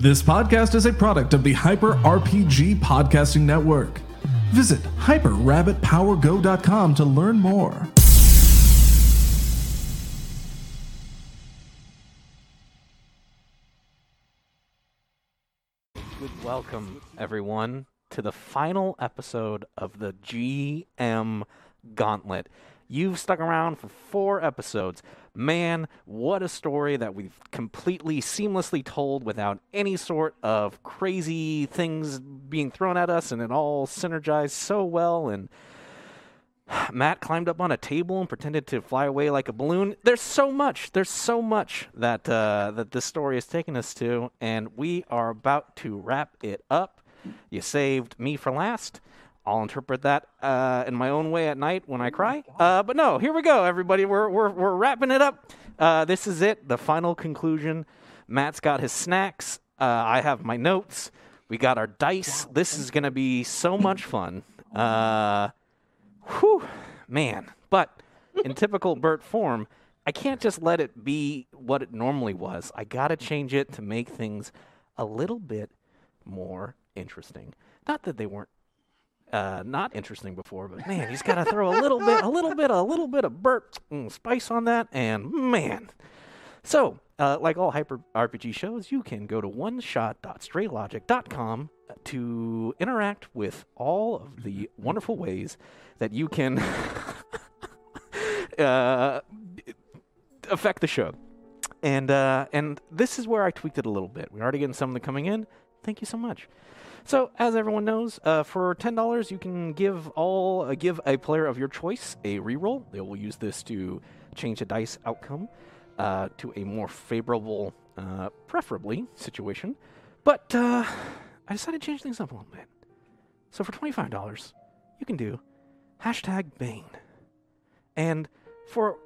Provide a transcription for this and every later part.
This podcast is a product of the Hyper RPG Podcasting Network. Visit hyperrabbitpowergo.com to learn more. Welcome, everyone, to the final episode of the GM Gauntlet. You've stuck around for four episodes. Man, what a story that we've completely seamlessly told without any sort of crazy things being thrown at us, and it all synergized so well. And Matt climbed up on a table and pretended to fly away like a balloon. There's so much. There's so much that uh, that this story has taken us to, and we are about to wrap it up. You saved me for last. I'll interpret that uh, in my own way at night when I cry. Uh, but no, here we go, everybody. We're we're we're wrapping it up. Uh, this is it. The final conclusion. Matt's got his snacks. Uh, I have my notes. We got our dice. This is gonna be so much fun. Uh, Whew, man. But in typical Bert form, I can't just let it be what it normally was. I gotta change it to make things a little bit more interesting. Not that they weren't uh, not interesting before, but man, he's got to throw a little bit, a little bit, a little bit of burp mm, spice on that, and man. So, uh, like all hyper RPG shows, you can go to oneshot.straylogic.com to interact with all of the wonderful ways that you can uh, affect the show. And uh, and this is where I tweaked it a little bit. We're already getting some of them coming in. Thank you so much. So, as everyone knows, uh, for ten dollars, you can give all uh, give a player of your choice a reroll. They will use this to change the dice outcome uh, to a more favorable, uh, preferably situation. But uh, I decided to change things up a little bit. So for twenty five dollars, you can do hashtag Bane, and for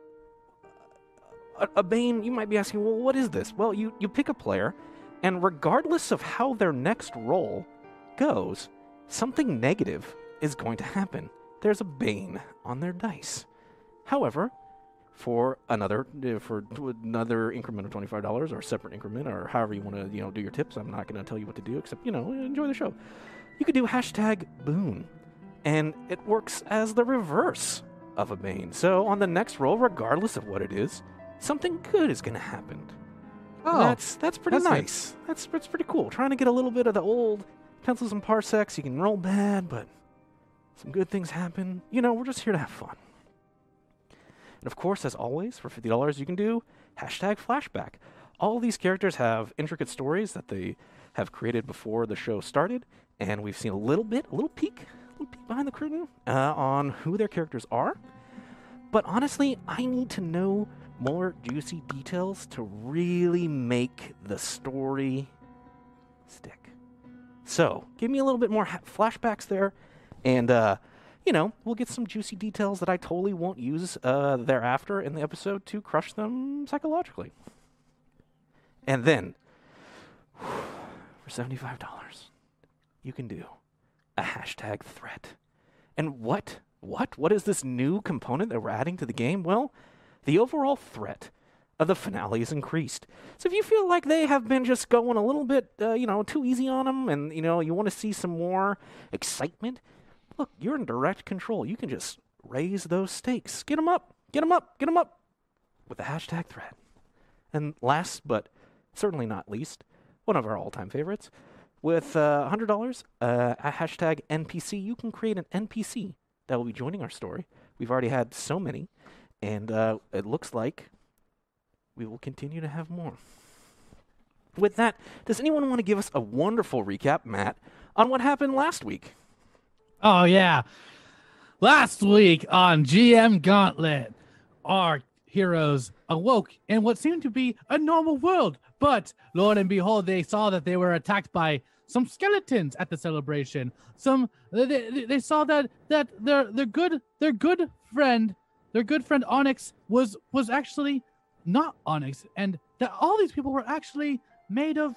a, a Bane, you might be asking, well, what is this? Well, you you pick a player, and regardless of how their next roll goes, something negative is going to happen. There's a bane on their dice. However, for another uh, for another increment of twenty five dollars or a separate increment or however you want to you know do your tips, I'm not going to tell you what to do except you know enjoy the show. You could do hashtag boon, and it works as the reverse of a bane. So on the next roll, regardless of what it is, something good is going to happen. Oh, that's that's pretty that's nice. nice. That's that's pretty cool. Trying to get a little bit of the old pencils and parsecs. You can roll bad, but some good things happen. You know, we're just here to have fun. And of course, as always, for fifty dollars, you can do hashtag flashback. All these characters have intricate stories that they have created before the show started, and we've seen a little bit, a little peek, a little peek behind the curtain uh, on who their characters are. But honestly, I need to know more juicy details to really make the story stick. So, give me a little bit more ha- flashbacks there, and uh, you know, we'll get some juicy details that I totally won't use uh, thereafter in the episode to crush them psychologically. And then, for seventy-five dollars, you can do a hashtag threat. And what? What? What is this new component that we're adding to the game? Well, the overall threat of the finale is increased. So if you feel like they have been just going a little bit, uh, you know, too easy on them, and you know you want to see some more excitement, look, you're in direct control. You can just raise those stakes, get them up, get them up, get them up, with the hashtag threat. And last but certainly not least, one of our all-time favorites, with uh, $100, uh, hashtag NPC, you can create an NPC that will be joining our story. We've already had so many, and uh, it looks like we will continue to have more. With that, does anyone want to give us a wonderful recap, Matt, on what happened last week? Oh yeah. Last week on GM Gauntlet, our heroes awoke in what seemed to be a normal world, but lo and behold, they saw that they were attacked by some skeletons at the celebration. Some they, they, saw that that their their good their good friend their good friend Onyx was was actually not Onyx, and that all these people were actually made of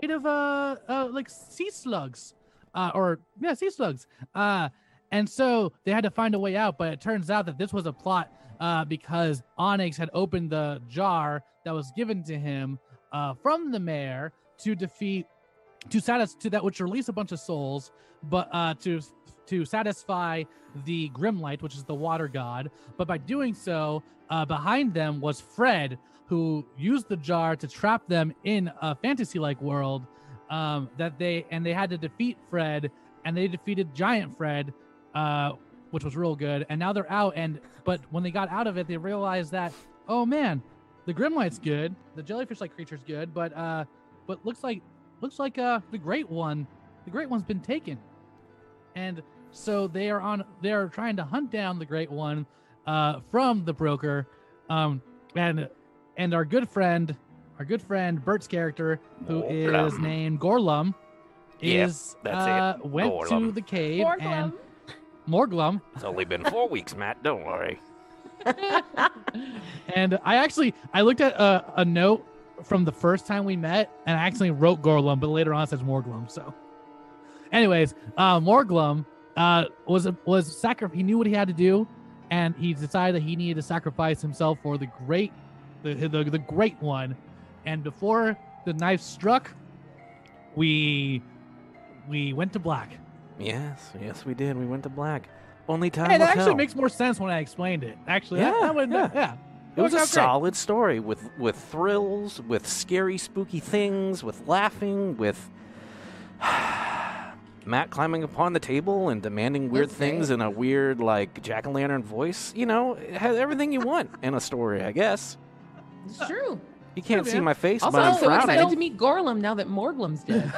made of uh, uh like sea slugs, uh or yeah sea slugs. Uh, and so they had to find a way out. But it turns out that this was a plot uh because Onyx had opened the jar that was given to him uh from the mayor to defeat to satisfy to that which release a bunch of souls, but uh, to to satisfy the Grimlight, which is the water god. But by doing so, uh, behind them was Fred, who used the jar to trap them in a fantasy-like world. Um, that they and they had to defeat Fred, and they defeated Giant Fred, uh, which was real good. And now they're out. And but when they got out of it, they realized that oh man, the Grimlight's good, the jellyfish-like creature's good, but uh, but looks like looks like uh the Great One, the Great One's been taken, and so they are on they are trying to hunt down the Great One, uh, from the broker, um, and and our good friend, our good friend Bert's character, who is Gorlum. named Gorlum, Yep, is that's uh, it. went to the cave and Morglum. Morglum, It's only been four weeks, Matt. Don't worry. and I actually I looked at a, a note from the first time we met, and I actually wrote Gorlum, but later on it says Morglum. So, anyways, uh, Morglum uh, was was sacri- He knew what he had to do, and he decided that he needed to sacrifice himself for the great, the the, the great one. And before the knife struck, we we went to black. Yes, yes, we did. We went to black. Only time will that actually tell. makes more sense when I explained it. Actually, Yeah, that would, yeah. yeah. It was a great. solid story with with thrills, with scary, spooky things, with laughing, with Matt climbing upon the table and demanding weird That's things great. in a weird, like jack o' lantern voice. You know, it has everything you want in a story, I guess. It's true. You can't Yeah, see my face, Also, but I'm so frowning. excited to meet Gorlum now that Morglum's dead.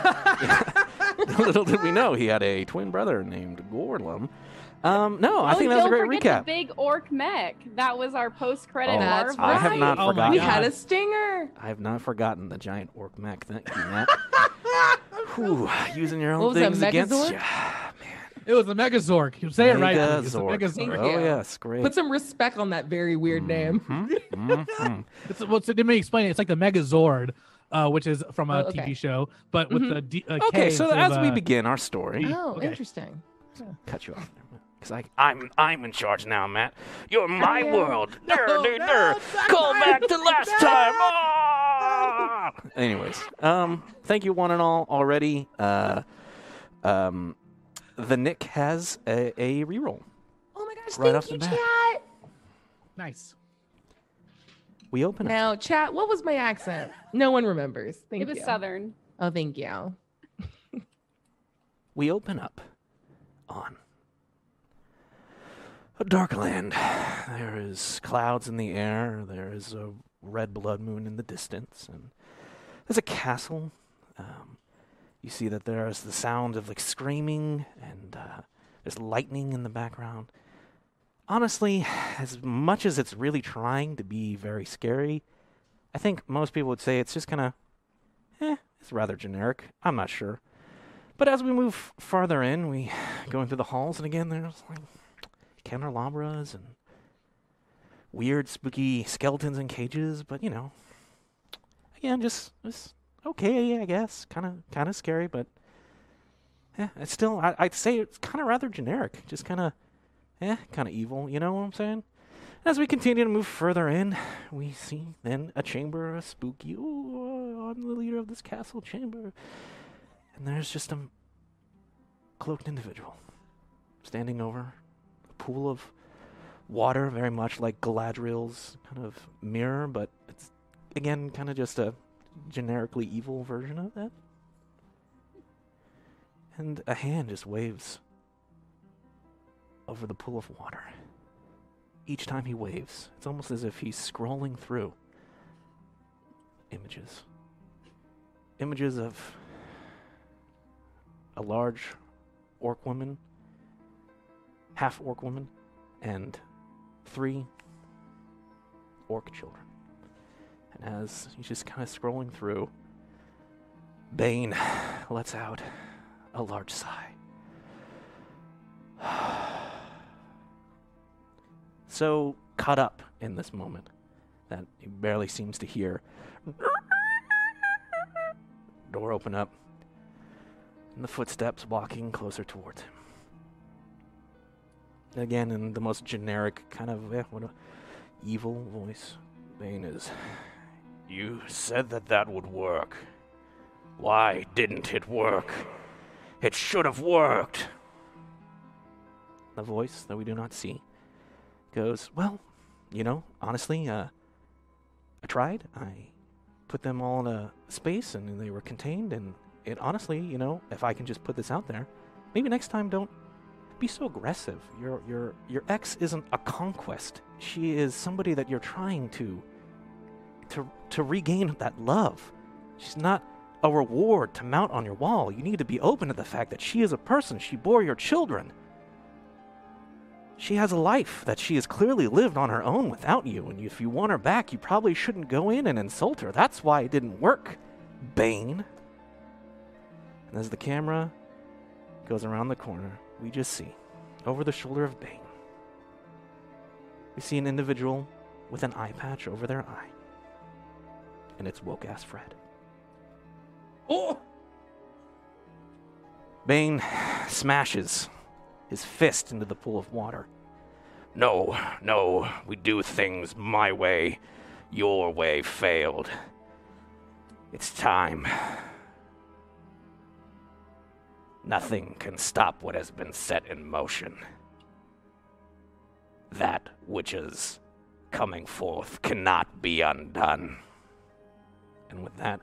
Little did we know he had a twin brother named Gorlum. Um, no, I oh, think that was a great forget recap. the big orc mech. That was our post-credit Oh, That's marvel. I have not Oh forgotten. we had a stinger. I have not forgotten the giant orc mech. Thank you, Matt. Whew, using your own What was that, things against Megazord? you. It was a Megazord. You say it right. Luke. It's a Megazord. Megazord. Thank Oh you. yes, great. Put some respect on that very weird name. Mhm. It's, well, so let me explain it. It's like the Megazord, uh, which is from a Oh, okay. TV show, but with Mhm. the D, uh, okay, K so as of, we uh, begin our story, Oh, Okay. interesting. cut you off because I I'm I'm in charge now, Matt. You're my yeah. world. Dur, No, dur, no, dur. Call back to last time. Ah! Anyways, um, thank you one and all already. Uh, um, the Nick has a, a reroll. Oh my gosh, Right thank off the you, bat. chat. nice. We open it. Now, chat, what was my accent? No one remembers. Thank you. It was you. southern. Oh, thank you. we open up on a dark land. There is clouds in the air. There is a red blood moon in the distance, and there's a castle. Um, you see that there is the sound of like screaming, and uh, there's lightning in the background. Honestly, as much as it's really trying to be very scary, I think most people would say it's just kind of, eh, it's rather generic. I'm not sure. But as we move farther in, we going through the halls, and again, there's like candelabras and weird, spooky skeletons in cages. But you know, again, just okay, I guess. Kind of kind of scary, but yeah, it's still. I, I'd say it's kind of rather generic. Just kind of, yeah, kind of evil. You know what I'm saying? As we continue to move further in, we see then a chamber, a spooky. Oh, I'm the leader of this castle chamber. And there's just a cloaked individual standing over pool of water, very much like Galadriel's kind of mirror, but it's again kind of just a generically evil version of that. And a hand just waves over the pool of water. Each time he waves, it's almost as if he's scrolling through images. Images of a large orc woman, half orc woman, and three orc children. And as he's just kind of scrolling through, Bane lets out a large sigh. so caught up in this moment that he barely seems to hear. Door open up, and the footsteps walking closer towards him. Again, in the most generic kind of eh, what a evil voice, Bane is. You said that that would work. Why didn't it work? It should have worked. The voice that we do not see goes, Well, you know, honestly, uh, I tried. I put them all in a space and they were contained. And it honestly, you know, if I can just put this out there, maybe next time don't be so aggressive. Your your your ex isn't a conquest. She is somebody that you're trying to to to regain that love. She's not a reward to mount on your wall. You need to be open to the fact that she is a person. She bore your children. She has a life that she has clearly lived on her own without you, and if you want her back, you probably shouldn't go in and insult her. That's why it didn't work, Bane. And as the camera goes around the corner, we just see, over the shoulder of Bane, we see an individual with an eye patch over their eye. And it's woke ass Fred. Oh! Bane smashes his fist into the pool of water. No, no, we do things my way. Your way failed. It's time. Nothing can stop what has been set in motion. That which is coming forth cannot be undone. And with that,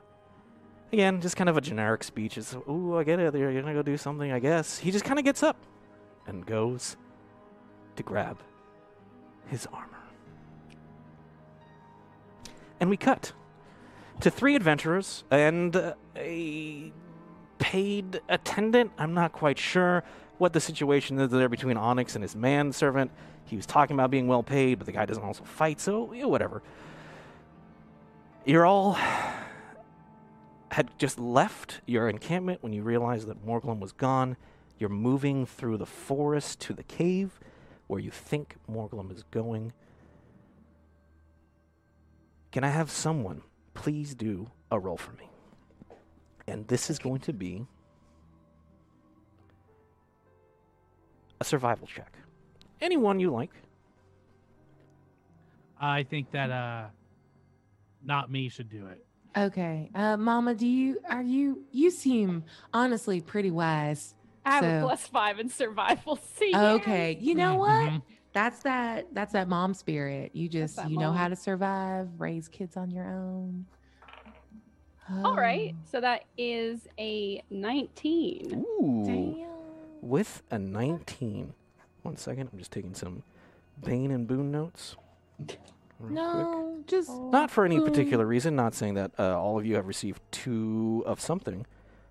again, just kind of a generic speech. Is, ooh, I get it. You're gonna go do something, I guess. He just kind of gets up and goes to grab his armor. And we cut to three adventurers and uh, a paid attendant. I'm not quite sure what the situation is there between Onyx and his manservant. He was talking about being well paid, but the guy doesn't also fight, so yeah, whatever. You're all had just left your encampment when you realized that Morglum was gone. You're moving through the forest to the cave where you think Morglum is going. Can I have someone please do a roll for me? And this is going to be a survival check. Anyone you like. I think that uh, not me should do it. Okay. Uh, Mama, do you are you you seem honestly pretty wise. I have a plus five in survival. See, Okay. You know what? Mhm. That's that that's that mom spirit. You just that you know how to survive, raise kids on your own. All right, Oh, so that is a 19. Ooh. Damn. With a 19. One second, I'm just taking some Bane and Boon notes. real quick. No, just Not for any particular reason, not saying that uh, all of you have received two of something,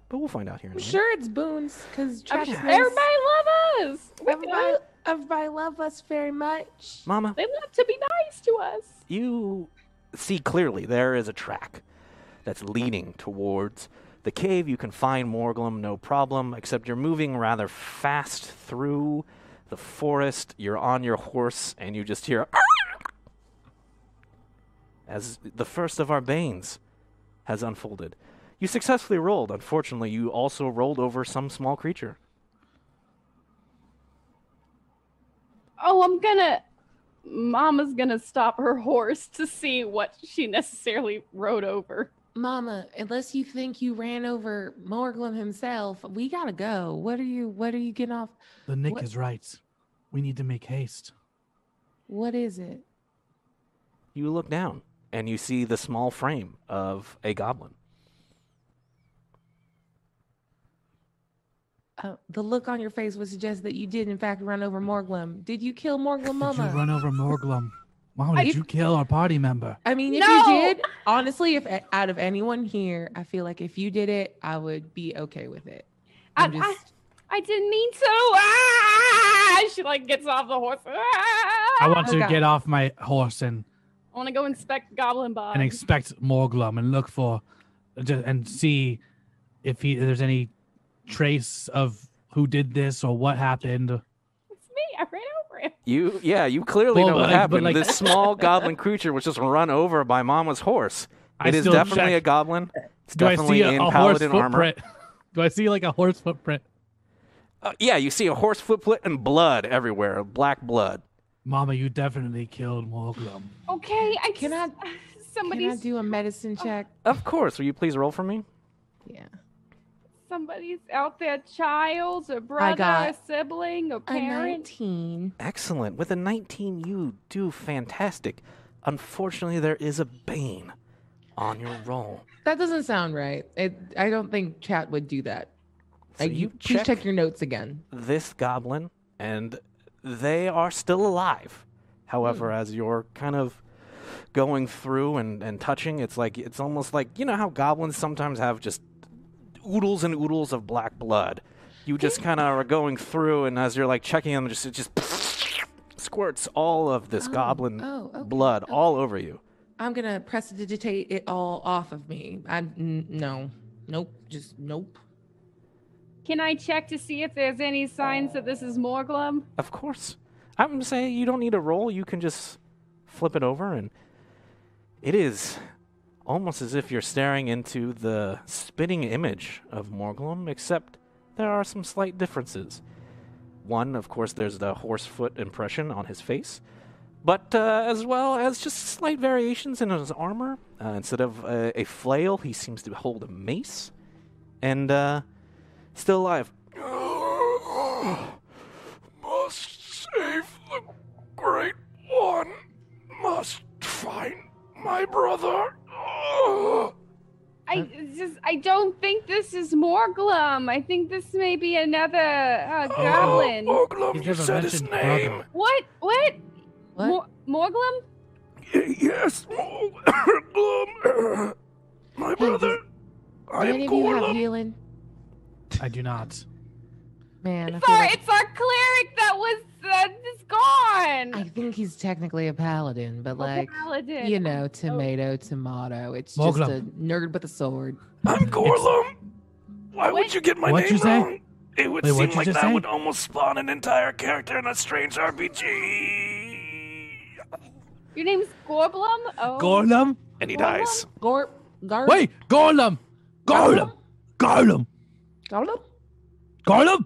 but we'll find out here in a I'm minute. sure it's boons because sure Everybody love us. Everybody, everybody love us very much. Mama, They love to be nice to us. you see clearly there is a track that's leading towards the cave. You can find Morglum, no problem, except you're moving rather fast through the forest. You're on your horse, and you just hear as the first of our banes has unfolded. You successfully rolled. Unfortunately, you also rolled over some small creature. Oh, I'm gonna. Mama's gonna stop her horse to see what she necessarily rode over. Mama, unless you think you ran over Morglum himself, we gotta go. What are you what are you getting off? The Nick What- is right. We need to make haste. What is it? You look down, and you see the small frame of a goblin. Uh, the look on your face would suggest that you did in fact run over Morglum. Did you kill Morglum, Mama? Did you run over Morglum? Mom, I- did you kill our party member? I mean, if No! you did, honestly, if out of anyone here, I feel like if you did it, I would be okay with it. I, I'm I, just, I didn't mean to. Ah! She like gets off the horse. Ah! I want to Okay. get off my horse and, I want to go inspect Goblin Bob. and expect Morglum and look for and see if he if there's any trace of who did this or what happened. it's me. I ran over him. You, yeah, you clearly Well, know what but like- but happened. like- this small goblin creature was just run over by Mama's horse. I It is still definitely a goblin. It's Do I definitely see a, in a horse paladin armor. footprint? Do I see like a horse footprint? Uh, yeah, you see a horse footprint and blood everywhere, black blood. Mama, you definitely killed Morglum. Okay, I cannot. Somebody can I do a medicine check? Of course. Will you please roll for me? Yeah. Somebody's out there, child, a brother, got a sibling, a parent. A parent. 19. Excellent. With a 19, you do fantastic. Unfortunately, there is a bane on your roll. That doesn't sound right. It, I don't think chat would do that. So Like, you please check check your notes again. this goblin, and they are still alive. However, hmm. as you're kind of going through and, and touching, it's like it's almost like you know how goblins sometimes have just oodles and oodles of black blood. You just kind of are going through, and as you're like checking them, just it just squirts all of this Oh, goblin oh, okay, blood okay. all over you. I'm gonna prestidigitate it all off of me. I n- no, nope, just nope. Can I check to see if there's any signs that this is Morglum? Of course. I'm gonna say you don't need a roll. You can just flip it over, and it is almost as if you're staring into the spitting image of Morglum, except there are some slight differences. One, of course, there's the horse foot impression on his face, but uh, as well as just slight variations in his armor. Uh, instead of a, flail, he seems to hold a mace, and uh, still alive. Must save the Great One. Must find my brother. I just I don't think this is Morglum. I think this may be another uh, goblin. Morglum, He's you never said his name. brother. What? What? What? Mor- Morglum? Y- yes, Morglum. my Hey, brother. does- I Do am any of you have healing? I do not. Man, I It's our, like it's our cleric that was uh, is gone. I think he's technically a paladin, but A like paladin. you know, tomato, tomato. It's Moglum. just a nerd with a sword. I'm Gorlum. Why would you get my What'd name you say? wrong? It would Wait, seem like that say? would almost spawn an entire character in a strange RPG. Your name's Gorblum? Oh. Golem? And he Gorlum? dies. Gorp, Garp. Wait, Golem! Golem! Golem! Golem. Golem! Eh,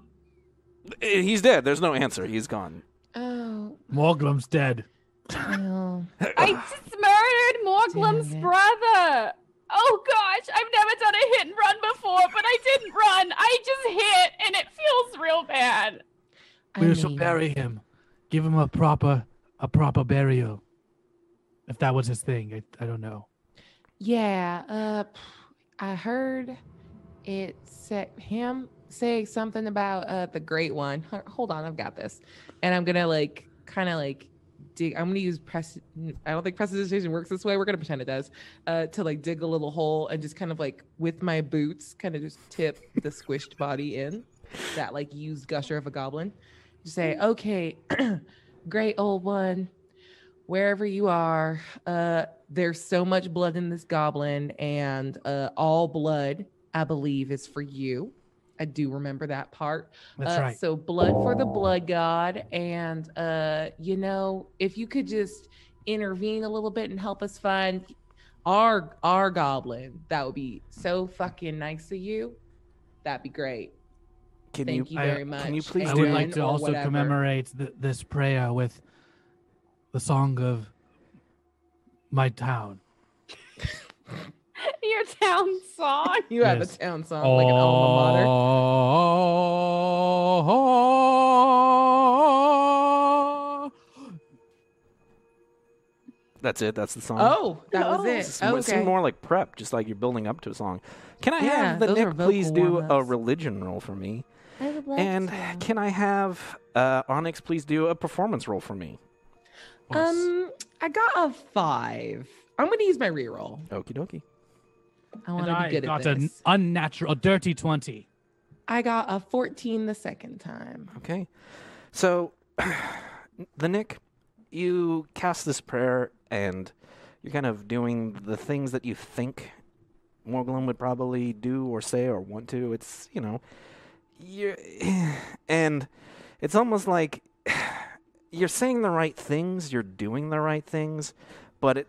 He's dead. There's no answer. He's gone. Oh, Morglum's dead. well. I just murdered Morglum's brother. Oh gosh, I've never done a hit and run before, but I didn't run. I just hit, and it feels real bad. I We shall bury him. Give him a proper a proper burial. If that was his thing, I, I don't know. Yeah, uh, I heard it set him say something about uh the Great One. Hold on, I've got this, and I'm gonna like kind of like dig. I'm gonna use press. I don't think prestidigitation works this way. We're gonna pretend it does. Uh, to like dig a little hole and just kind of like with my boots, kind of just tip the squished body in that like used gusher of a goblin. Just say, okay, great old one wherever you are uh there's so much blood in this goblin and uh all blood i believe is for you i do remember that part That's uh, right. so blood for the blood god and uh you know if you could just intervene a little bit and help us find our our goblin that would be so fucking nice of you that'd be great Can thank you? you I- very much can you please I would like to also whatever. commemorate th- this prayer with the song of my town. Your town song. you have Yes. a town song like an alma mater Oh, That's it. That's the song. oh that was Oh. it This is it seemed okay more like prep, just like you're building up to a song. Can I Yeah, have the Nick please do a religion roll for me? I would love And to. can I have uh, Onyx please do a performance roll for me? Um, I got a five. I'm gonna use my reroll. Okie dokie. I want and to I be good got at an this. unnatural, a dirty 20. I got a 14 the second time. Okay. So, the Nick, you cast this prayer and you're kind of doing the things that you think Morglum would probably do or say or want to. It's, you know, you're, and it's almost like you're saying the right things, you're doing the right things, but it,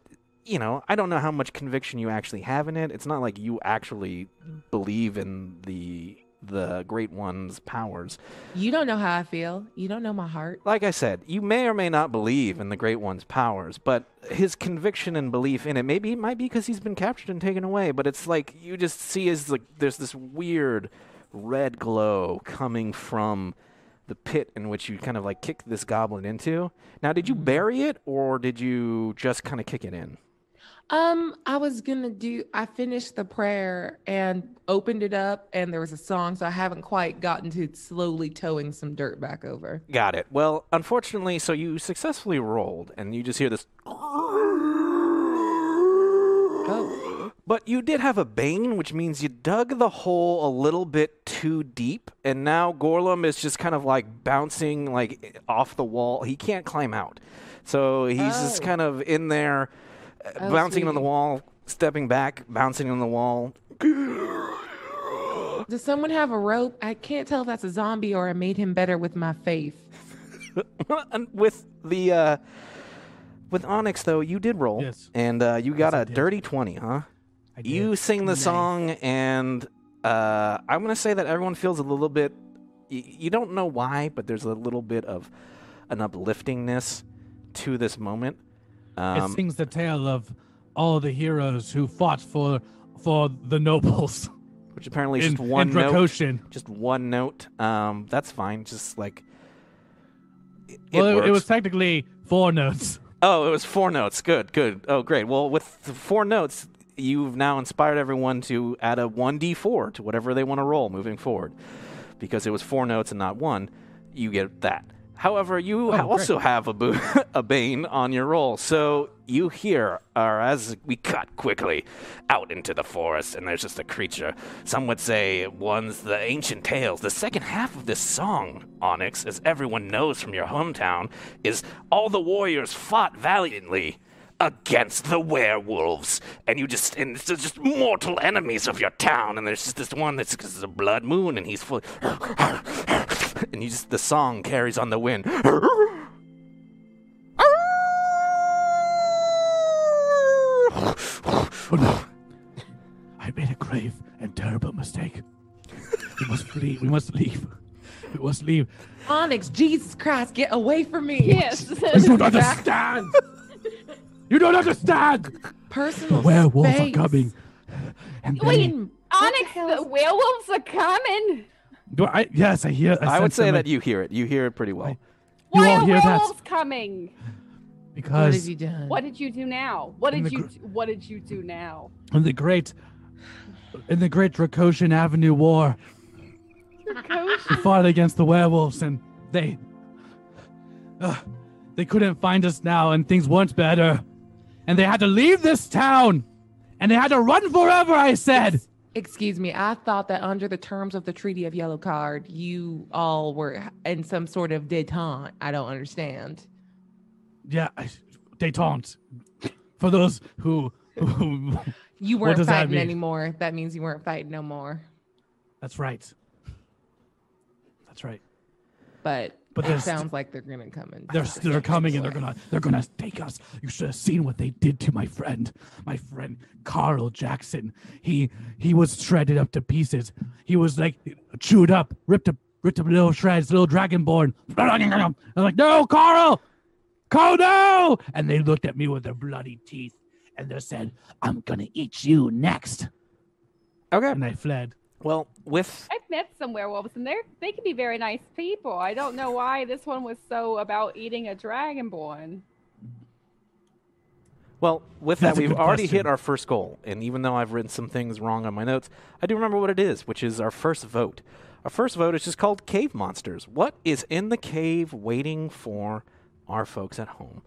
you know, I don't know how much conviction you actually have in it. It's not like you actually believe in the the Great One's powers. You don't know how I feel. You don't know my heart. Like I said, you may or may not believe in the Great One's powers, but his conviction and belief in it maybe it might be because he's been captured and taken away. But it's like you just see as like there's this weird red glow coming from the pit in which you kind of like kicked this goblin into. Now, did you mm. bury it or did you just kind of kick it in? Um, I was gonna do. I finished the prayer and opened it up, and there was a song, so I haven't quite gotten to slowly towing some dirt back over. Got it. Well, unfortunately, so you successfully rolled, and you just hear this. Oh, But you did have a bane, which means you dug the hole a little bit too deep, and now Gorlum is just kind of like bouncing like off the wall. He can't climb out, so he's just Oh. kind of in there, Oh, bouncing on the wall, stepping back, bouncing on the wall. does someone have a rope? I can't tell if that's a zombie or I made him better with my faith. and with the uh, with Onyx though, you did roll, Yes. and uh, you got I a did. dirty twenty, huh? I You sing the Nice. song, and uh, I'm gonna say that everyone feels a little bit. Y- you don't know why, but there's a little bit of an upliftingness to this moment. It Um, sings the tale of all the heroes who fought for for the nobles which apparently is in, just one note. Just one note. Um, that's fine. Just like. It, Well, it, it was technically four notes. Oh, it was four notes. Good, good. Oh, great. Well, with the four notes, you've now inspired everyone to add a 1d4 to whatever they want to roll moving forward. Because it was four notes and not one, you get that. However, you Oh, also have a, bo- a bane on your roll. So you hear, or as we cut quickly out into the forest, and there's just a creature. Some would say one's the ancient tales. The second half of this song, Onyx, as everyone knows from your hometown, is all the warriors fought valiantly against the werewolves, and you just and it's just mortal enemies of your town. And there's just this one that's this is a blood moon, and he's full, and you just the song carries on the wind. Oh no! I made a grave and terrible mistake. We must flee. We must leave. We must leave. Onyx, Jesus Christ, get away from me! Yes. You don't understand. you don't understand. Personal. The werewolves space. are coming. And Wait, What Onyx, the the werewolves are coming. Do I, yes, I hear. I, I would say them that you hear it. You hear it pretty well. You Why all are hear that? werewolves coming? What because have you done? What did you do now? What did the you gr- do, What did you do now? in the great, in the great Drakoshin Avenue War, we fought against the werewolves, and they, uh, they couldn't find us now, and things weren't better, and they had to leave this town, and they had to run forever. I said. Excuse me, I thought that under the terms of the Treaty of Yellow Card, you all were in some sort of detente. I don't understand. Yeah, détente. For those who, who You weren't that fighting mean? anymore. That means you weren't fighting no more. that's right. That's right. But, But it sounds like they're gonna come and They're they're coming and they're gonna they're gonna take us. You should have seen what they did to my friend, my friend Carl Jackson. He he was shredded up to pieces. He was like chewed up, ripped up, ripped up little shreds, little dragonborn. I'm like, no, Carl, Carl, no! And they looked at me with their bloody teeth and they said, "I'm gonna eat you next." Okay. And I fled. Well, with I've met some werewolves, and they're they can be very nice people. I don't know why this one was so about eating a dragonborn. Well, with That's that, we've already question. hit our first goal. And even though I've written some things wrong on my notes, I do remember what it is, which is our first vote. Our first vote is just called Cave Monsters. What is in the cave waiting for our folks at home?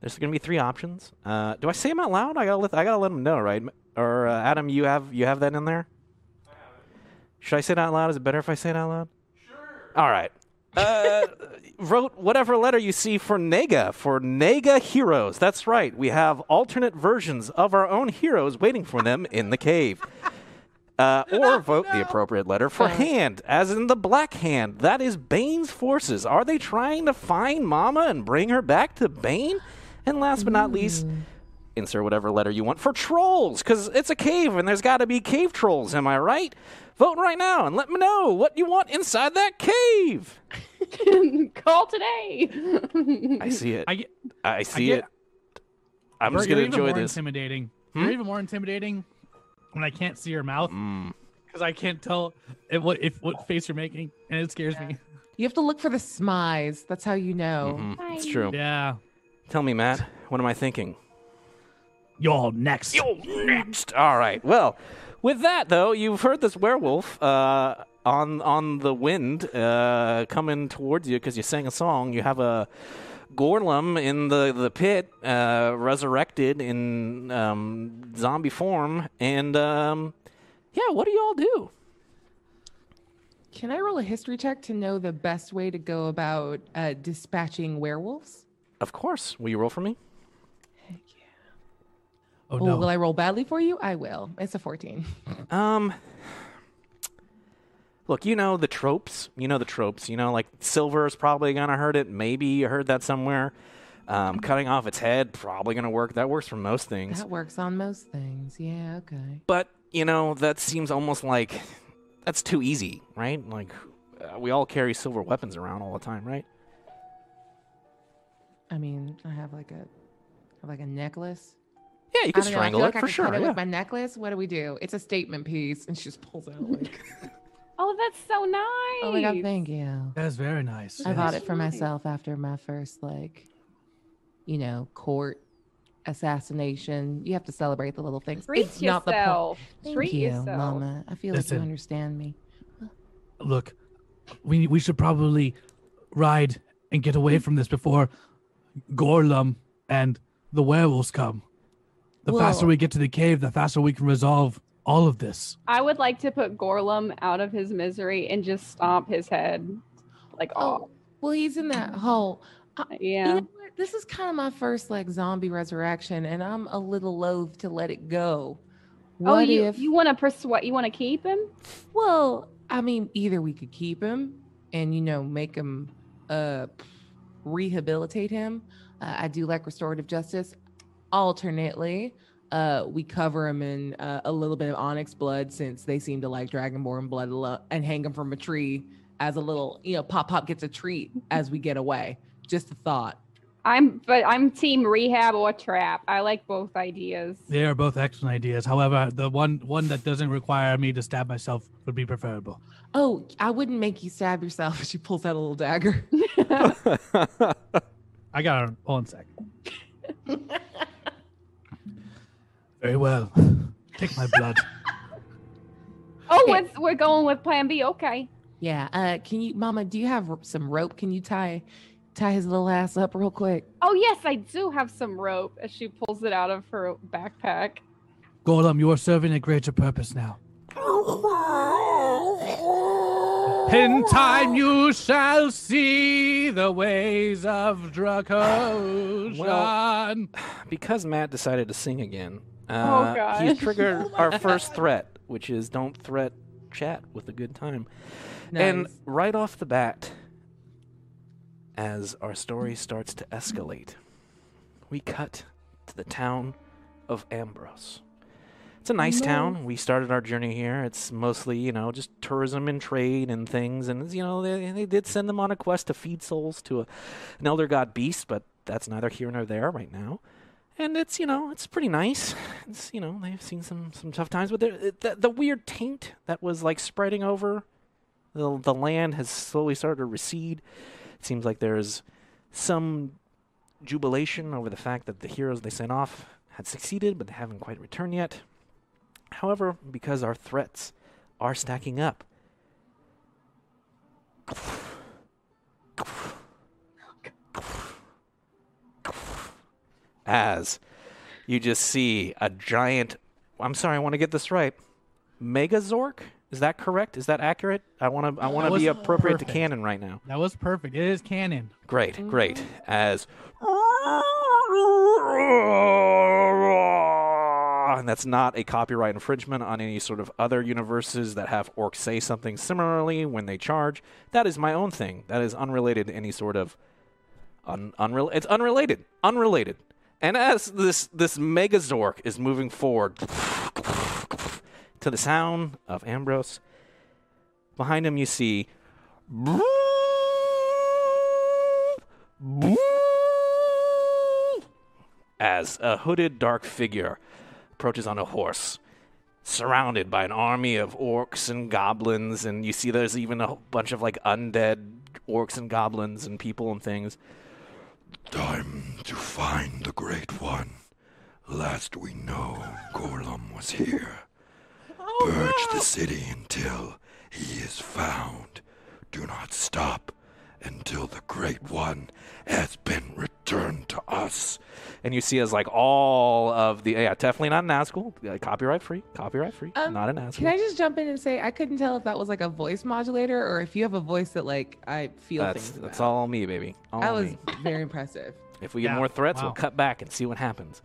There's going to be three options. Uh, do I say them out loud? I gotta let I gotta let them know, right? Or uh, Adam, you have you have that in there? Should I say it out loud? Is it better if I say it out loud? Sure. All right. Uh, wrote whatever letter you see for Nega, for Nega Heroes. That's right. We have alternate versions of our own heroes waiting for them in the cave. Uh, or vote the appropriate letter for hand, as in the black hand. That is Bane's forces. Are they trying to find Mama and bring her back to Bane? And last but not least, insert whatever letter you want for trolls because it's a cave and there's got to be cave trolls. Am I right? Vote right now and let me know what you want inside that cave. Call today. I see it. I get. I see get- it. I'm Bert, just you're gonna even enjoy more this. Intimidating. Hmm? You're even more intimidating when I can't see your mouth Mm. because I can't tell if what if what face you're making, and it scares me. You have to look for the smize. That's how you know. Mhm. It's true. Yeah. Tell me, Matt. What am I thinking? You're next. Yo, next. All right. Well, with that though, you've heard this werewolf uh, on on the wind uh, coming towards you because you sang a song. You have a Gorlum in the the pit, uh, resurrected in um, zombie form, and um, yeah. What do y'all do? Can I roll a history check to know the best way to go about uh, dispatching werewolves? Of course. Will you roll for me? Oh Oh, no. will I roll badly for you? I will. It's a 14. Um. Look, you know the tropes. You know the tropes. You know, like silver is probably gonna hurt it. Maybe you heard that somewhere. Um, cutting off its head probably gonna work. That works for most things. That works on most things. Yeah, okay. But you know that seems almost like that's too easy, right? Like uh, we all carry silver weapons around all the time, right? I mean, I have like a have like a necklace. Yeah, you I can don't know, I strangle feel it like I for could sure. Cut it yeah. with my necklace. What do we do? It's a statement piece, and she just pulls out like, Oh, that's so nice. oh my god, thank you. That's very nice. I yes. bought it for myself after my first like, you know, court assassination. You have to celebrate the little things. Treat it's not the point. yourself. Thank Treat you, yourself. Mama. I feel like you understand me. Look, we we should probably ride and get away mm-hmm. from this before Gorlum and the werewolves come. The faster we get to the cave, the faster we can resolve all of this. I would like to put Gorlum out of his misery and just stomp his head like off. Oh, well, he's in that hole. Yeah. You know what? This is kind of my first like zombie resurrection, and I'm a little loath to let it go. What oh, you if? you want to persuade? You want to keep him? Well, I mean, either we could keep him and you know make him uh rehabilitate him. Uh, I do like restorative justice. Alternately, uh, we cover him in uh, a little bit of onyx blood since they seem to like dragonborn blood a lot, and hang him from a tree as a little, you know, pop pop gets a treat as we get away. Just a thought. I'm but I'm team rehab or trap. I like both ideas. They are both excellent ideas. However, the one one that doesn't require me to stab myself would be preferable. Oh, I wouldn't make you stab yourself. If she pulls out a little dagger. I got her. Hold on a sec. Very well. Take my blood. Oh, Okay. it's, we're going with Plan B. Okay. Yeah. Uh, can you, Mama? Do you have r- some rope? Can you tie tie his little ass up real quick? Oh yes, I do have some rope. As she pulls it out of her backpack. Golem, you are serving a greater purpose now. In time you shall see the ways of Dracoshan. because Matt decided to sing again, Oh, uh, he's triggered our first threat, which is don't threat chat with a good time. And right off the bat, as our story starts to escalate, we cut to the town of Ambrose. It's a nice town. We started our journey here. It's mostly, you know, just tourism and trade and things. And, you know, they, they did send them on a quest to feed souls to a, an elder god beast, but that's neither here nor there right now. And it's, you know, it's pretty nice. It's, you know, they've seen some, some tough times, but the, the weird taint that was like spreading over the, the land has slowly started to recede. It seems like there's some jubilation over the fact that the heroes they sent off had succeeded, but they haven't quite returned yet. However, because our threats are stacking up, as you just see a giant. I'm sorry, I want to get this right. Megazork? Is that correct? Is that accurate? I want to. I want to be appropriate to canon right now. That was perfect. It is canon. Great, great. As and that's not a copyright infringement on any sort of other universes that have orcs say something similarly when they charge. That is my own thing. That is unrelated to any sort of un- unreal. It's unrelated. Unrelated. And as this this Megazork is moving forward to the sound of Ambrose, behind him you see as a hooded dark figure approaches on a horse, surrounded by an army of orcs and goblins, and you see there's even a bunch of like undead orcs and goblins and people and things. Time to find the Great One. Last we know, Gorlum was here. Oh, Purge the city until he is found. Do not stop until the Great One has been returned to us. And you see as like all of the yeah, definitely not an Nazgul, uh, copyright free, copyright free, Um, not an Nazgul. Can I just jump in and say I couldn't tell if that was like a voice modulator or if you have a voice that like I feel that's things. that's all me, baby. All That was me. very impressive. If we get Yeah, more threats, we'll cut back and see what happens.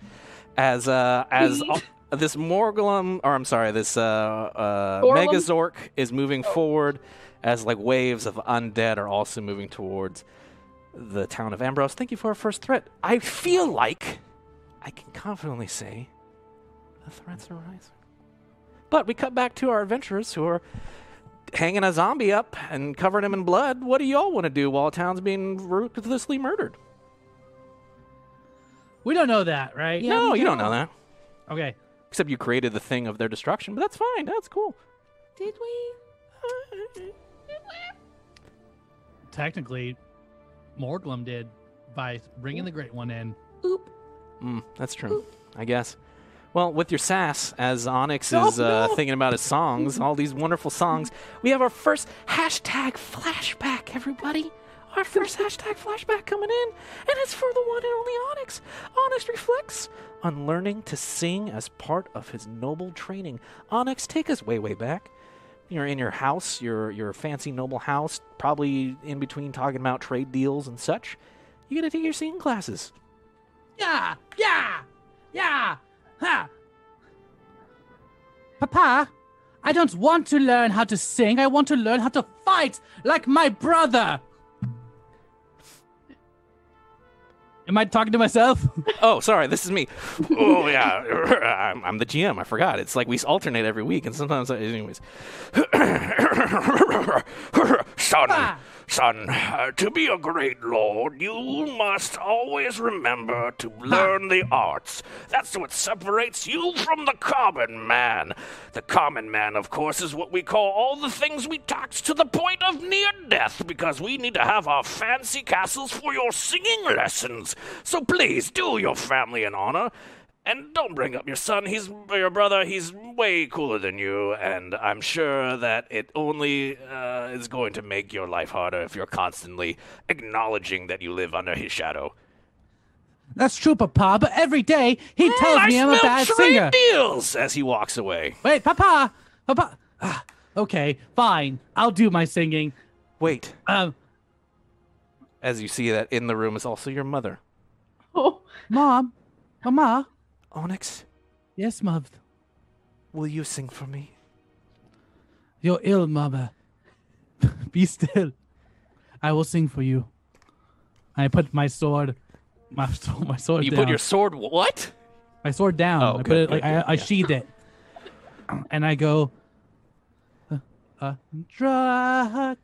As uh, as all- this Morgulum, or I'm sorry, this uh, uh, Gorlum? Megazork is moving forward, as like waves of undead are also moving towards the town of Ambrose. Thank you for our first threat. I feel like I can confidently say the threats are rising. But we cut back to our adventurers who are hanging a zombie up and covering him in blood. What do y'all want to do while a town's being ruthlessly murdered? We don't know that, right? Yeah, no, you don't don't. know that. Okay. Except you created the thing of their destruction, but that's fine. That's cool. Did we? Uh, Technically, Morglum did by bringing the Great One in. Oop. Mm, that's true, I guess. Well, with your sass, as Onyx No, is uh, no. thinking about his songs, all these wonderful songs, we have our first hashtag flashback, everybody. Our first hashtag flashback coming in, and it's for the one and only Onyx. Onyx reflects on learning to sing as part of his noble training. Onyx, take us way, way back. You're in your house, your your fancy noble house, probably in between talking about trade deals and such. You gotta take your singing classes. Yeah, yeah, yeah, ha. Papa, I don't want to learn how to sing. I want to learn how to fight like my brother. Am I talking to myself? Oh, sorry, this is me. Oh, yeah, I'm, I'm the GM. I forgot. It's like we alternate every week, and sometimes, I, anyways. Son, Ah. son, uh, to be a great lord, you must always remember to learn the arts. That's what separates you from the common man. The common man, of course, is what we call all the things we tax to the point of near death because we need to have our fancy castles for your singing lessons. So please do your family an honor. And don't bring up your son. He's your brother. He's way cooler than you, and I'm sure that it only uh, is going to make your life harder if you're constantly acknowledging that you live under his shadow. That's true, Papa, but every day he tells I me I'm a smell bad trade singer. deals. As he walks away. Wait, Papa, Papa. Ah, okay, fine. I'll do my singing. Wait, Um, as you see that in the room is also your mother. Mom, Mama. Onyx, Yes, Mom. will you sing for me? You're ill, Mama. Be still. I will sing for you. I put my sword, my sword, my sword You down. put your sword. What? my sword down. Oh, I put good, it like good, I, good, I sheathed it, and I go. Uh,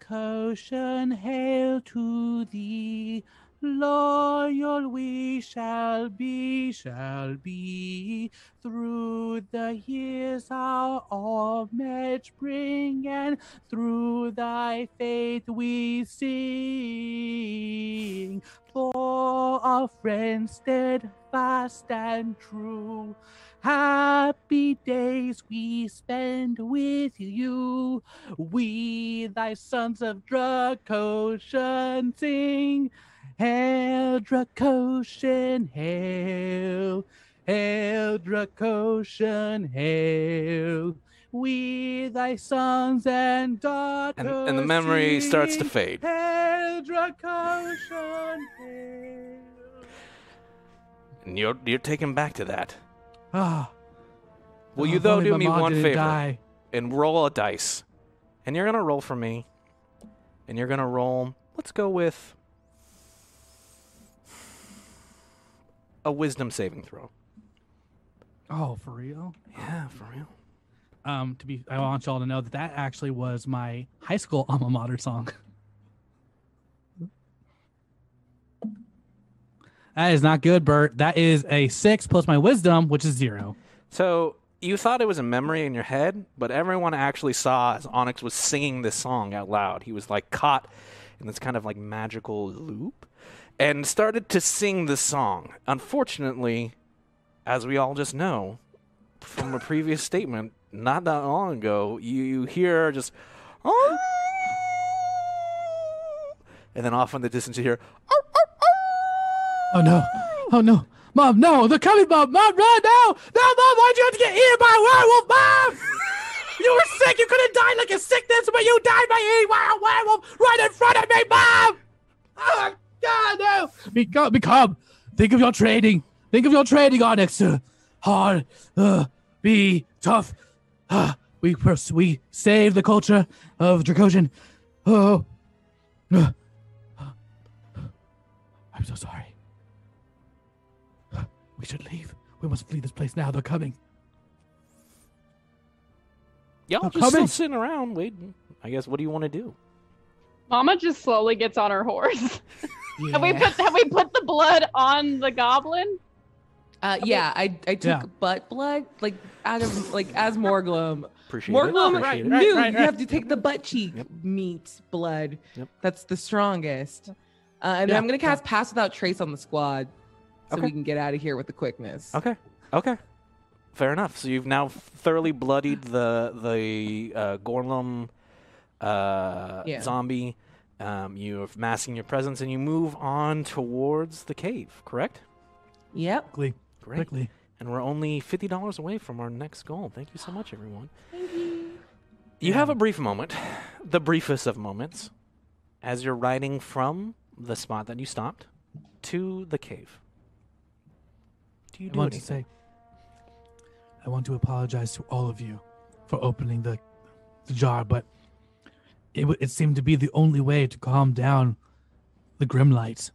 Dracosian, hail to thee. Loyal we shall be, shall be. Through the years our homage bring, and through thy faith we sing. For our friends steadfast and true. Happy days we spend with you. We, thy sons of Dracosian, sing. Hail, Dracosian, hail. Hail, Dracosian, hail. We, thy sons and daughters. And, and the memory starts to fade. Hail, Dracosian, hail. And you're you're taken back to that. Ah. Will Oh, you though do me one favor die. and roll a dice, and you're gonna roll for me, and you're gonna roll. Let's go with a wisdom saving throw. Oh, for real? Yeah, for real. Um, to be, I want y'all to know that that actually was my high school alma mater song. That is not good, Bert. That is a six plus my wisdom, which is zero. So you thought it was a memory in your head, but everyone actually saw as Onyx was singing this song out loud. He was like caught in this kind of like magical loop and started to sing the song. Unfortunately, as we all just know from a previous statement not that long ago, you, you hear just ah, and then off in the distance you hear Oh no! Oh no! Mom, no! They're coming, Mom! Mom, run now! No, Mom! Why'd you have to get eaten by a werewolf, Mom? you were sick. You could have died like a sickness, but you died by eating by a werewolf right in front of me, Mom! Oh, God, no! Become, become. Think of your training. Think of your training, Onyx. Uh, hard. Uh, be tough. Uh, we pers- we save the culture of Dracosian. Oh. Uh, I'm so sorry. We should leave. We must flee this place now. They're coming. y'all They're just still coming. sitting around waiting. I guess what do you want to do? Mama just slowly gets on her horse. have we put have we put the blood on the goblin? Uh, yeah, I I took Yeah. butt blood like out of like as Morglum. Appreciate it. Morglum Appreciate it. right, knew right, you have to take the butt cheek Yep. meat blood. Yep. That's the strongest. Uh, and Yeah. then I'm gonna cast Pass Without Trace on the squad, so Okay. we can get out of here with the quickness. Okay. Okay. Fair enough. So you've now thoroughly bloodied the the uh, Gorlum uh, Yeah. zombie. Um, you're masking your presence, and you move on towards the cave. Correct. Yep. Quickly, Great. quickly. And we're only fifty dollars away from our next goal. Thank you so much, everyone. You have a brief moment, the briefest of moments, as you're riding from the spot that you stopped to the cave. Do you I do want to say, I want to apologize to all of you for opening the, the jar, but it, it seemed to be the only way to calm down the grim lights.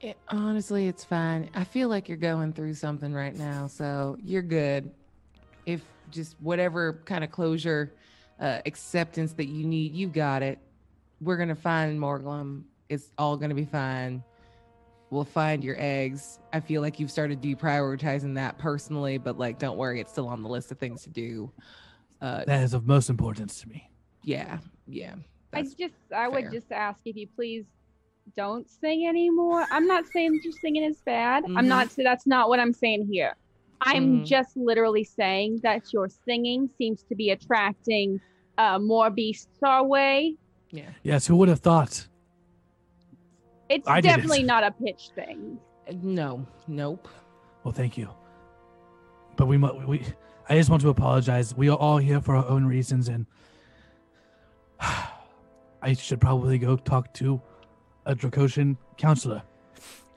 It, honestly, it's fine. I feel like you're going through something right now, so you're good. If just whatever kind of closure, uh, acceptance that you need, you got it. We're gonna find Morglum. It's all gonna be fine. We'll find your eggs. I feel like you've started deprioritizing that personally, but like, don't worry, it's still on the list of things to do. Uh, That is of most importance to me. yeah, yeah. I just I would just ask if you please don't sing anymore. I'm not saying that your singing is bad. I'm Mhm. not that's not what I'm saying here. I'm Mhm. just literally saying that your singing seems to be attracting uh, more beasts our way. yeah. Yes, who would have thought? It's I didn't. definitely not a pitch thing. No, nope. Well, thank you. But we, mu- we, I just want to apologize. We are all here for our own reasons, and I should probably go talk to a Dracosian counselor.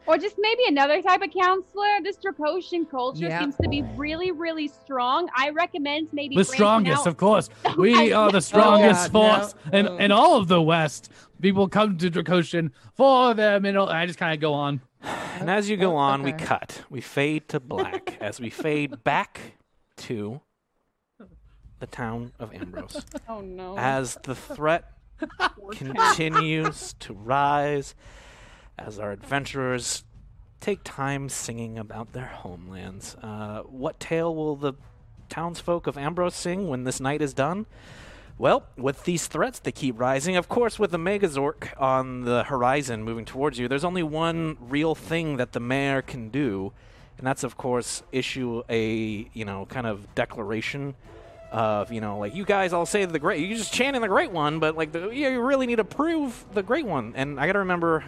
Or just maybe another type of counselor. This Dracosian culture Yeah. seems to be really, really strong. I recommend maybe The strongest, out- of course. Oh we are the strongest oh, God, no. force in, Oh. in all of the West. People come to Dracosian for their mineral. I just kind of go on. And as you go on, we cut. We fade to black as we fade back to the town of Ambrose. Oh no. As the threat continues to rise, as our adventurers take time singing about their homelands. Uh, what tale will the townsfolk of Ambrose sing when this night is done? Well, with these threats that keep rising, of course, with the Megazork on the horizon moving towards you, there's only one real thing that the mayor can do, and that's, of course, issue a, you know, kind of declaration of, you know, like, you guys all say the great, you just chanting the great one, but, like, the, you really need to prove the great one. And I gotta remember,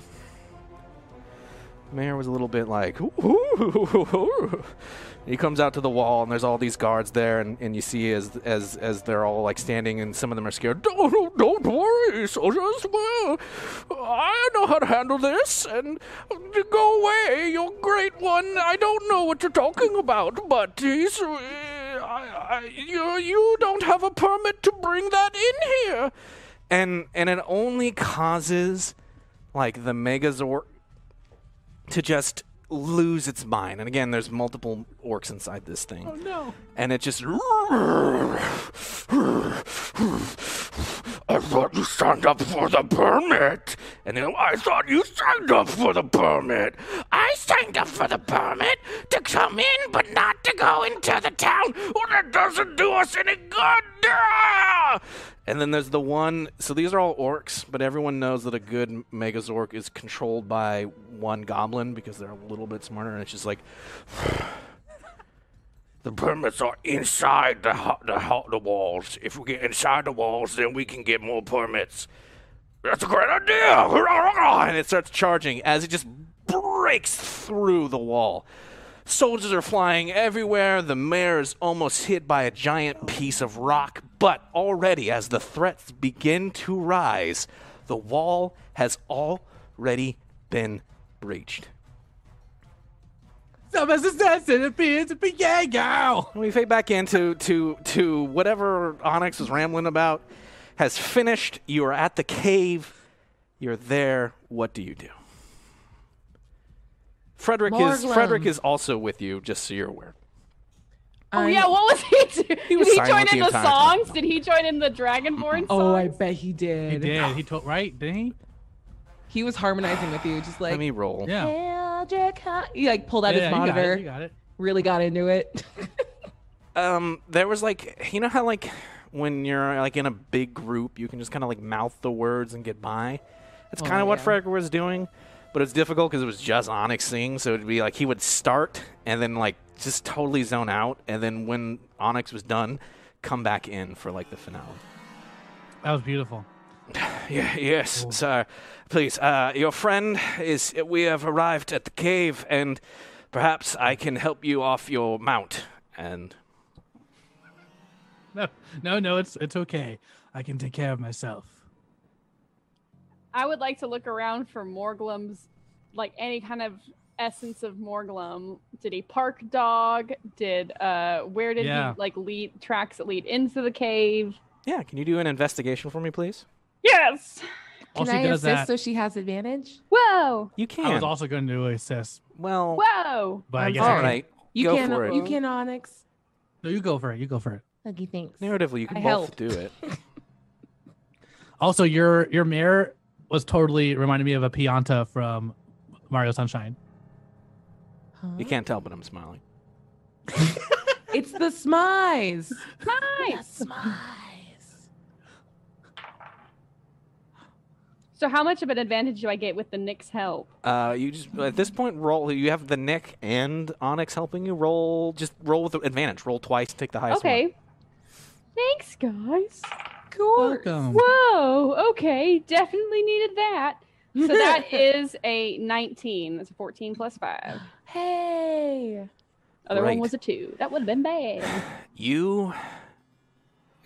mayor was a little bit like, "Ooh, ooh, ooh, ooh." He comes out to the wall and there's all these guards there and, and you see as as as they're all like standing and some of them are scared. Don't don't, worry soldiers well i know how to handle this and go away you great one. I don't know what you're talking about but he's uh, I, I, you, you don't have a permit to bring that in here. And and it only causes like the megazord to just lose its mind. And again, there's multiple orcs inside this thing. Oh no. And it just I thought you signed up for the permit. And then I thought you signed up for the permit. I signed up for the permit to come in, but not to go into the town. Well, that doesn't do us any good. Ah! And then there's the one. So these are all orcs, but everyone knows that a good Megazork is controlled by one goblin because they're a little bit smarter. And it's just like, The permits are inside the the, the walls. If we get inside the walls, then we can get more permits. That's a great idea. and it starts charging as it just breaks through the wall. Soldiers are flying everywhere. The mayor is almost hit by a giant piece of rock. But already, as the threats begin to rise, the wall has already been breached. Someone's assassin appears to be Jago. And we fade back into to to whatever Onyx was rambling about has finished. You are at the cave. You're there. What do you do? Frederick is Morglum. Frederick is also with you, just so you're aware. Oh I'm- yeah, what was he doing? He was Did he silent join the in the entire time. songs? Did he join in the Dragonborn songs? Oh, I bet he did. He did. He told right, didn't he? He was harmonizing with you, just like Let me roll. Yeah. Eldrick Hi- He like pulled out yeah, his you got it, You got it. really got into it. Um, there was like you know how like when you're like in a big group, you can just kind of like mouth the words and get by. That's kind of Oh, what yeah. Frederick was doing, but it's difficult because it was just Onyx singing. So it'd be like he would start and then like just totally zone out, and then when Onyx was done, come back in for like the finale. That was beautiful. Yeah, yes, sir. Please, uh, your friend is. We have arrived at the cave, and perhaps I can help you off your mount. And No, no, no. It's it's okay. I can take care of myself. I would like to look around for Morglum's, like any kind of essence of Morglum. Did he park dog? Did uh, where did Yeah. he like lead tracks that lead into the cave? yeah, can you do an investigation for me, please? Yes. While Can she I does assist that, so she has advantage? Whoa. You can. I was also going to do assist, well, Whoa. but I I'm guess all I sorry. can- right. You go can. for it. You can Onyx. No, you go for it. You go for it. Okay, thanks. Narratively, you can I both help. do it. Also, your your mayor was totally reminded me of a Pianta from Mario Sunshine. Huh? You can't tell, but I'm smiling. It's the Smize. Nice. Smize. So how much of an advantage do I get with the Nick's help? Uh, you just at this point roll. You have the Nick and Onyx helping you. Roll just roll with the advantage. Roll twice. Take the highest one. Okay. Thanks, guys. Course. Welcome. Whoa. Okay. Definitely needed that. So that is a 19. That's a 14 plus 5. Hey. Other Right. one was a 2. That would have been bad. You.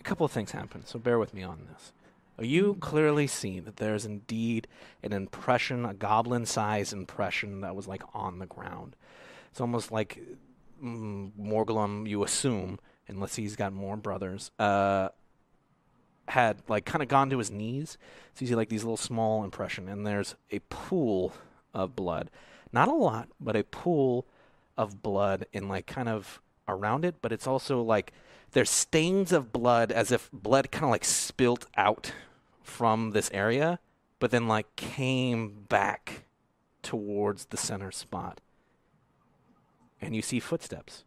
A couple of things happen, so bear with me on this. You clearly see that there is indeed an impression, a goblin-sized impression that was like on the ground. It's almost like mm, Morglum, you assume, unless he's got more brothers, uh, had like kind of gone to his knees. So you see like these little small impression, and there's a pool of blood. Not a lot, but a pool of blood in like kind of around it, but it's also like there's stains of blood as if blood kind of like spilt out from this area, but then like came back towards the center spot. And you see footsteps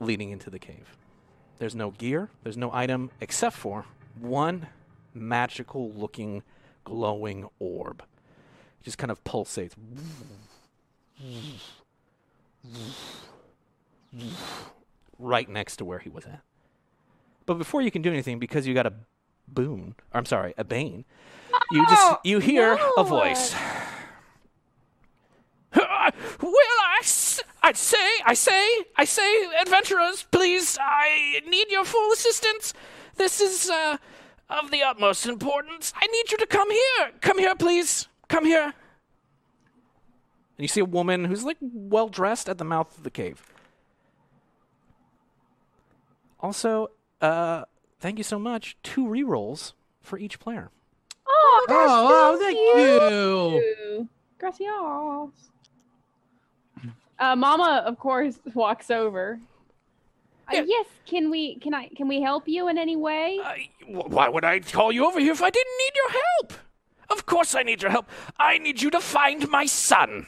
leading into the cave. There's no gear, there's no item except for one magical looking glowing orb. It just kind of pulsates right next to where he was at. But before you can do anything, because you got a boon, or I'm sorry, a bane, you just you hear a voice. Well, I, s- I say, I say, I say, adventurers, please, I need your full assistance. This is uh, of the utmost importance. I need you to come here. Come here, please. Come here. And you see a woman who's like well dressed at the mouth of the cave. Also, uh, thank you so much. Two rerolls for each player. Oh, Oh, wow, thank you. you. Gracias. Uh, Mama, of course, walks over. Uh, Yeah. yes, can we? Can I? Can we help you in any way? I, wh- why would I call you over here if I didn't need your help? Of course I need your help. I need you to find my son.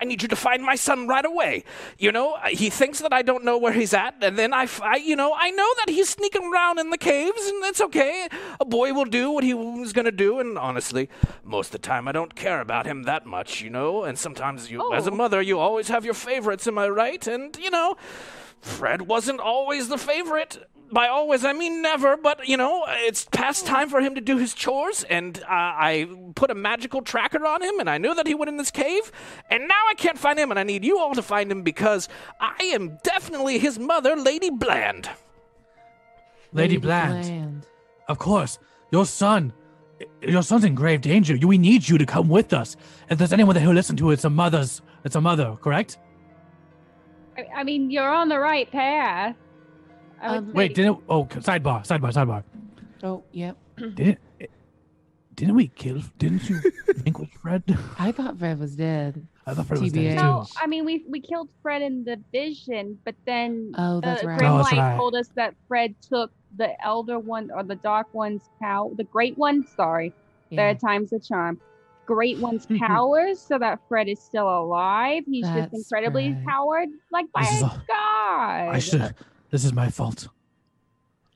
I need you to find my son right away. You know, uh, he thinks that I don't know where he's at, and then I, you know, I know that he's sneaking around in the caves, and that's okay. A boy will do what he was gonna do, and honestly, most of the time I don't care about him that much, you know. And sometimes you, as a Oh. mother, you always have your favorites, am I right? And you know, Fred wasn't always the favorite. By always, I mean never, but you know, it's past time for him to do his chores, and uh, I put a magical tracker on him, and I knew that he went in this cave, and now I can't find him, and I need you all to find him because I am definitely his mother, Lady Bland. Lady Bland. Of course, your son, your son's in grave danger. We need you to come with us. If there's anyone that he'll listen to it's a mother's. It's a mother, correct? I, I mean, you're on the right path. I would Um, Wait, didn't? Oh, sidebar, sidebar, sidebar. Oh, yep. Didn't? Didn't we kill? Didn't you vanquish Fred? I thought Fred was dead. I thought Fred was dead TBA. too. No, I mean we we killed Fred in the vision, but then Oh, that's the right. Grim Oh, that's Light right. told us that Fred took the elder one or the dark one's power, the great one. Sorry, Yeah. third time's a charm. Great one's powers, so that Fred is still alive. He's just incredibly right. powered, like by This a god. I should. This is my fault.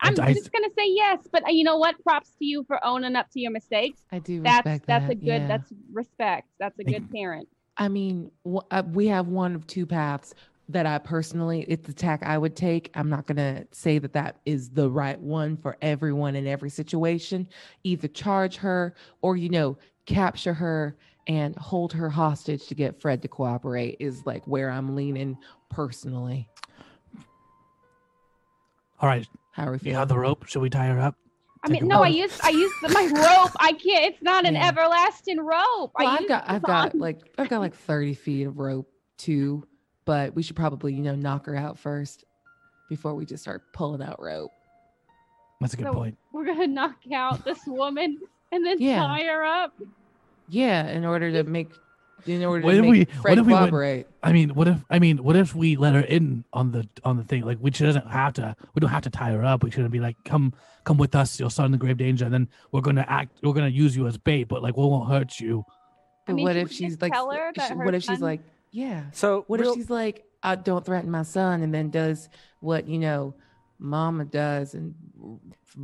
I- I'm I- just gonna say yes, but uh, you know what? Props to you for owning up to your mistakes. I do That's respect that's that. a good. yeah. That's respect. That's a Thank good parent. I mean, uh, we have one of two paths that I personally, it's the tack I would take. I'm not going to say that that is the right one for everyone in every situation. Either charge her or, you know, capture her and hold her hostage to get Fred to cooperate is like where I'm leaning personally. All right, How are we you feeling? have the rope. Should we tie her up? I Take mean, a no, I rope. used I used my rope. I can't. It's not an Yeah. everlasting rope. Well, I I've got, I've got on- like, I've got like 30 feet of rope too, but we should probably, you know, knock her out first before we just start pulling out rope. That's a good So- point. We're gonna knock out this woman and then Yeah. tie her up. Yeah, in order to make, in order What to if make we- Fred what if we went- I mean, what if? I mean, what if we let her in on the on the thing? Like, we she doesn't have to. We don't have to tie her up. We shouldn't be like, come, come with us. Your son in grave danger. And then we're gonna act. We're gonna use you as bait, but like we won't hurt you. But mean, what if she's like, tell her sh- that her what if she's son- like, yeah. So What real- if she's like, I don't threaten my son, and then does what you know, Mama does, and f-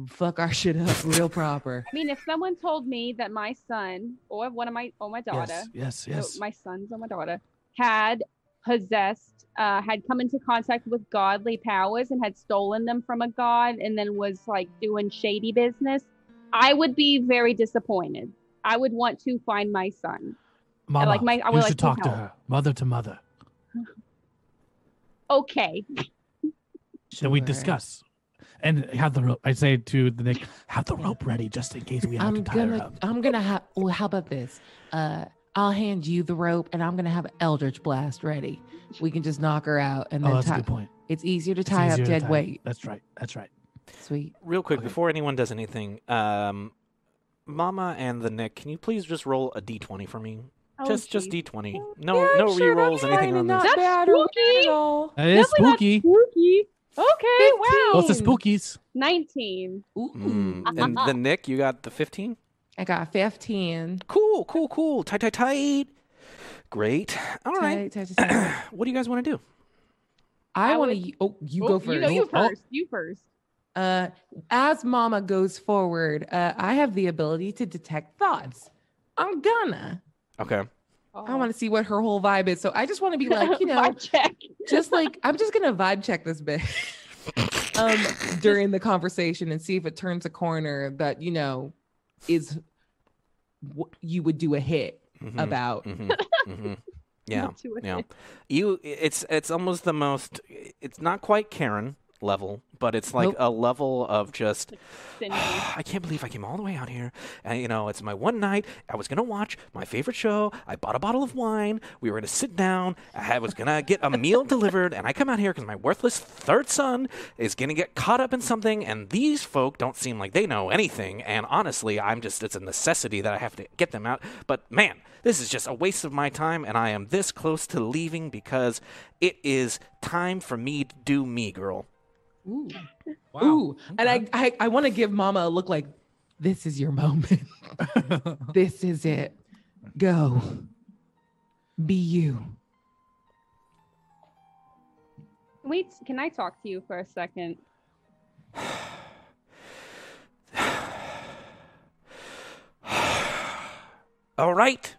fuck our shit up real proper. I mean, if someone told me that my son or one of my or my daughter, Yes, yes, so yes. my sons or my daughter, had possessed, uh, had come into contact with godly powers and had stolen them from a god, and then was like doing shady business, I would be very disappointed. I would want to find my son. Mama, like my- I you would should like to talk to her, mother to mother. Okay, Should we discuss? And have the rope. I say to the Nick, have the rope ready just in case we have I'm to tie her gonna, up. I'm gonna have. Well, how about this? Uh, I'll hand you the rope, and I'm gonna have Eldritch Blast ready. We can just knock her out, and then Oh, then that's a tie. good point. It's easier to tie easier up to dead tie. weight. That's right. That's right. Sweet. Real quick, Okay. before anyone does anything, um, Mama and the Nick, can you please just roll a d20 for me? Oh, just just d20. No no re-rolls, anything on this. That's bad spooky. weird at all. It is spooky. spooky. Okay, wow. What's the spookies? Nineteen. Ooh. Mm, and the Nick, you got the 15? I got 15. Cool, cool, cool. Tight, tight, tight. Great. All right. Tight, tight, tight, tight. What do you guys want to do? I, I want to. would- Oh, you Oh, go first. You know, you Oh. first. You first. Uh, as Mama goes forward, uh, I have the ability to detect thoughts. I'm gonna. Okay. I want to see what her whole vibe is. So I just want to be like, you know, check. just like I'm just gonna vibe check this bit um during the conversation and see if it turns a corner that you know is what you would do a hit Mhm, about. mhm, mhm. Yeah. To it. Yeah. You it's it's almost the most it's not quite Karen. Level, but it's like Nope. a level of just Cindy. Ah, I can't believe I came all the way out here. And, you know, it's my one night. I was going to watch my favorite show. I bought a bottle of wine. We were going to sit down. I was going to get a meal delivered. And I come out here because my worthless third son is going to get caught up in something. And these folk don't seem like they know anything. And honestly, I'm just, it's a necessity that I have to get them out. But man, this is just a waste of my time. And I am this close to leaving because it is time for me to do me, girl. Ooh. Wow. Ooh. And I I, I want to give mama a look like this is your moment. this is it. Go. Be you. Wait, can I talk to you for a second? All right.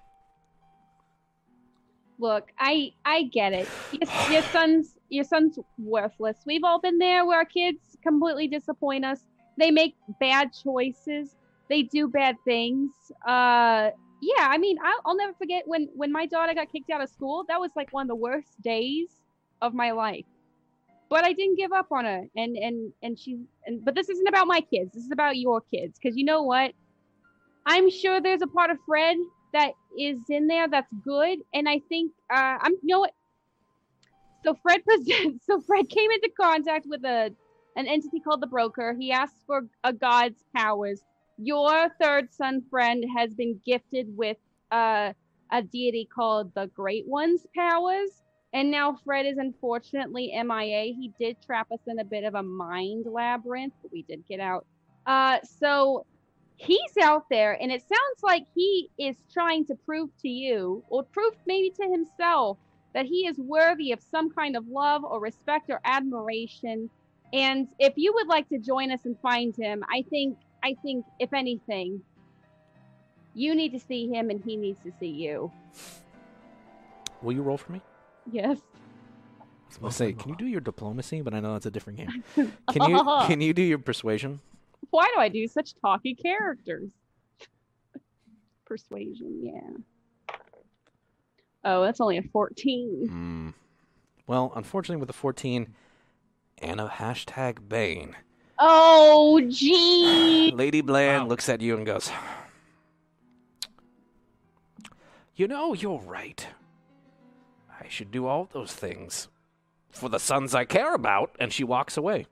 Look, I I get it. Your, your son's your son's worthless. We've all been there where our kids completely disappoint us. They make bad choices. They do bad things. Uh, yeah. I mean, I'll, I'll never forget when when my daughter got kicked out of school. That was like one of the worst days of my life. But I didn't give up on her, and and and she. And but this isn't about my kids. This is about your kids, because you know what? I'm sure there's a part of Fred that is in there that's good and i think uh i'm you know what so fred presents so fred came into contact with a an entity called the broker. He asked for a god's powers. Your third son friend has been gifted with uh a deity called the great one's powers. And now fred is unfortunately mia he did trap us in a bit of a mind labyrinth but we did get out. Uh so he's out there and it sounds like he is trying to prove to you or prove maybe to himself that he is worthy of some kind of love or respect or admiration and if you would like to join us and find him i think i think if anything you need to see him and he needs to see you Will you roll for me? yes I'll say, can you do your diplomacy? But I know that's a different game. Can you can you do your persuasion? why do i do such talky characters persuasion yeah oh that's only a 14 Hmm. Well, unfortunately, with the 14 and a hashtag Bane, oh gee Lady Bland Wow. looks at you and goes, You know, you're right. I should do all those things for the sons I care about. And she walks away.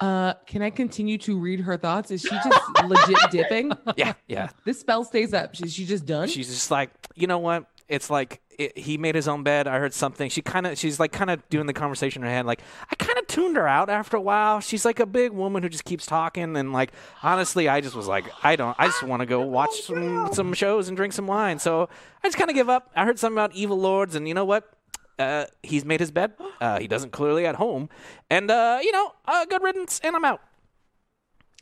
Uh, can I continue to read her thoughts? Is she just legit dipping? Yeah, yeah. This spell stays up. Is she just done? She's just like, you know what? It's like it, he made his own bed. I heard something. She kind of, she's like, kind of doing the conversation in her head. Like, I kind of tuned her out after a while. She's like a big woman who just keeps talking. And like, honestly, I just was like, I don't, I just want to go watch some some shows and drink some wine. So I just kind of give up. I heard something about evil lords, and you know what? Uh, he's made his bed. Uh, he doesn't clearly at home, and uh, you know, uh, good riddance. And I'm out.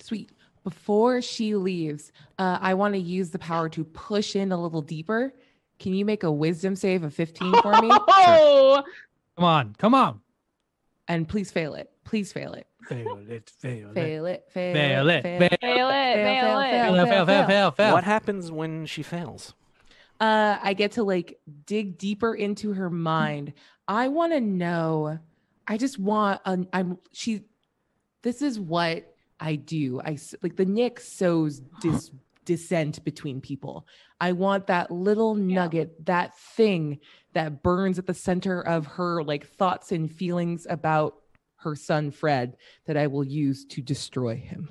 Sweet. Before she leaves, uh, I want to use the power to push in a little deeper. Can you make a wisdom save of 15 for me? Oh, Come on, come on. And please fail it. Please fail it. Fail it, fail it. Fail it. Fail, Fail it, Fail fail it. fail it, Fail, fail fail, it. fail. Fail, fail, fail, fail, fail. What happens when she fails? Uh, I get to like dig deeper into her mind. I want to know. I just want. A, I'm. She. This is what I do. I like the Nick sows dis, dissent between people. I want that little nugget, that thing that burns at the center of her like thoughts and feelings about her son Fred that I will use to destroy him.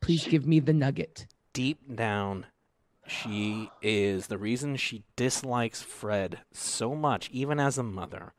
Please give me the nugget. deep down, she is the reason she dislikes Fred so much, even as a mother,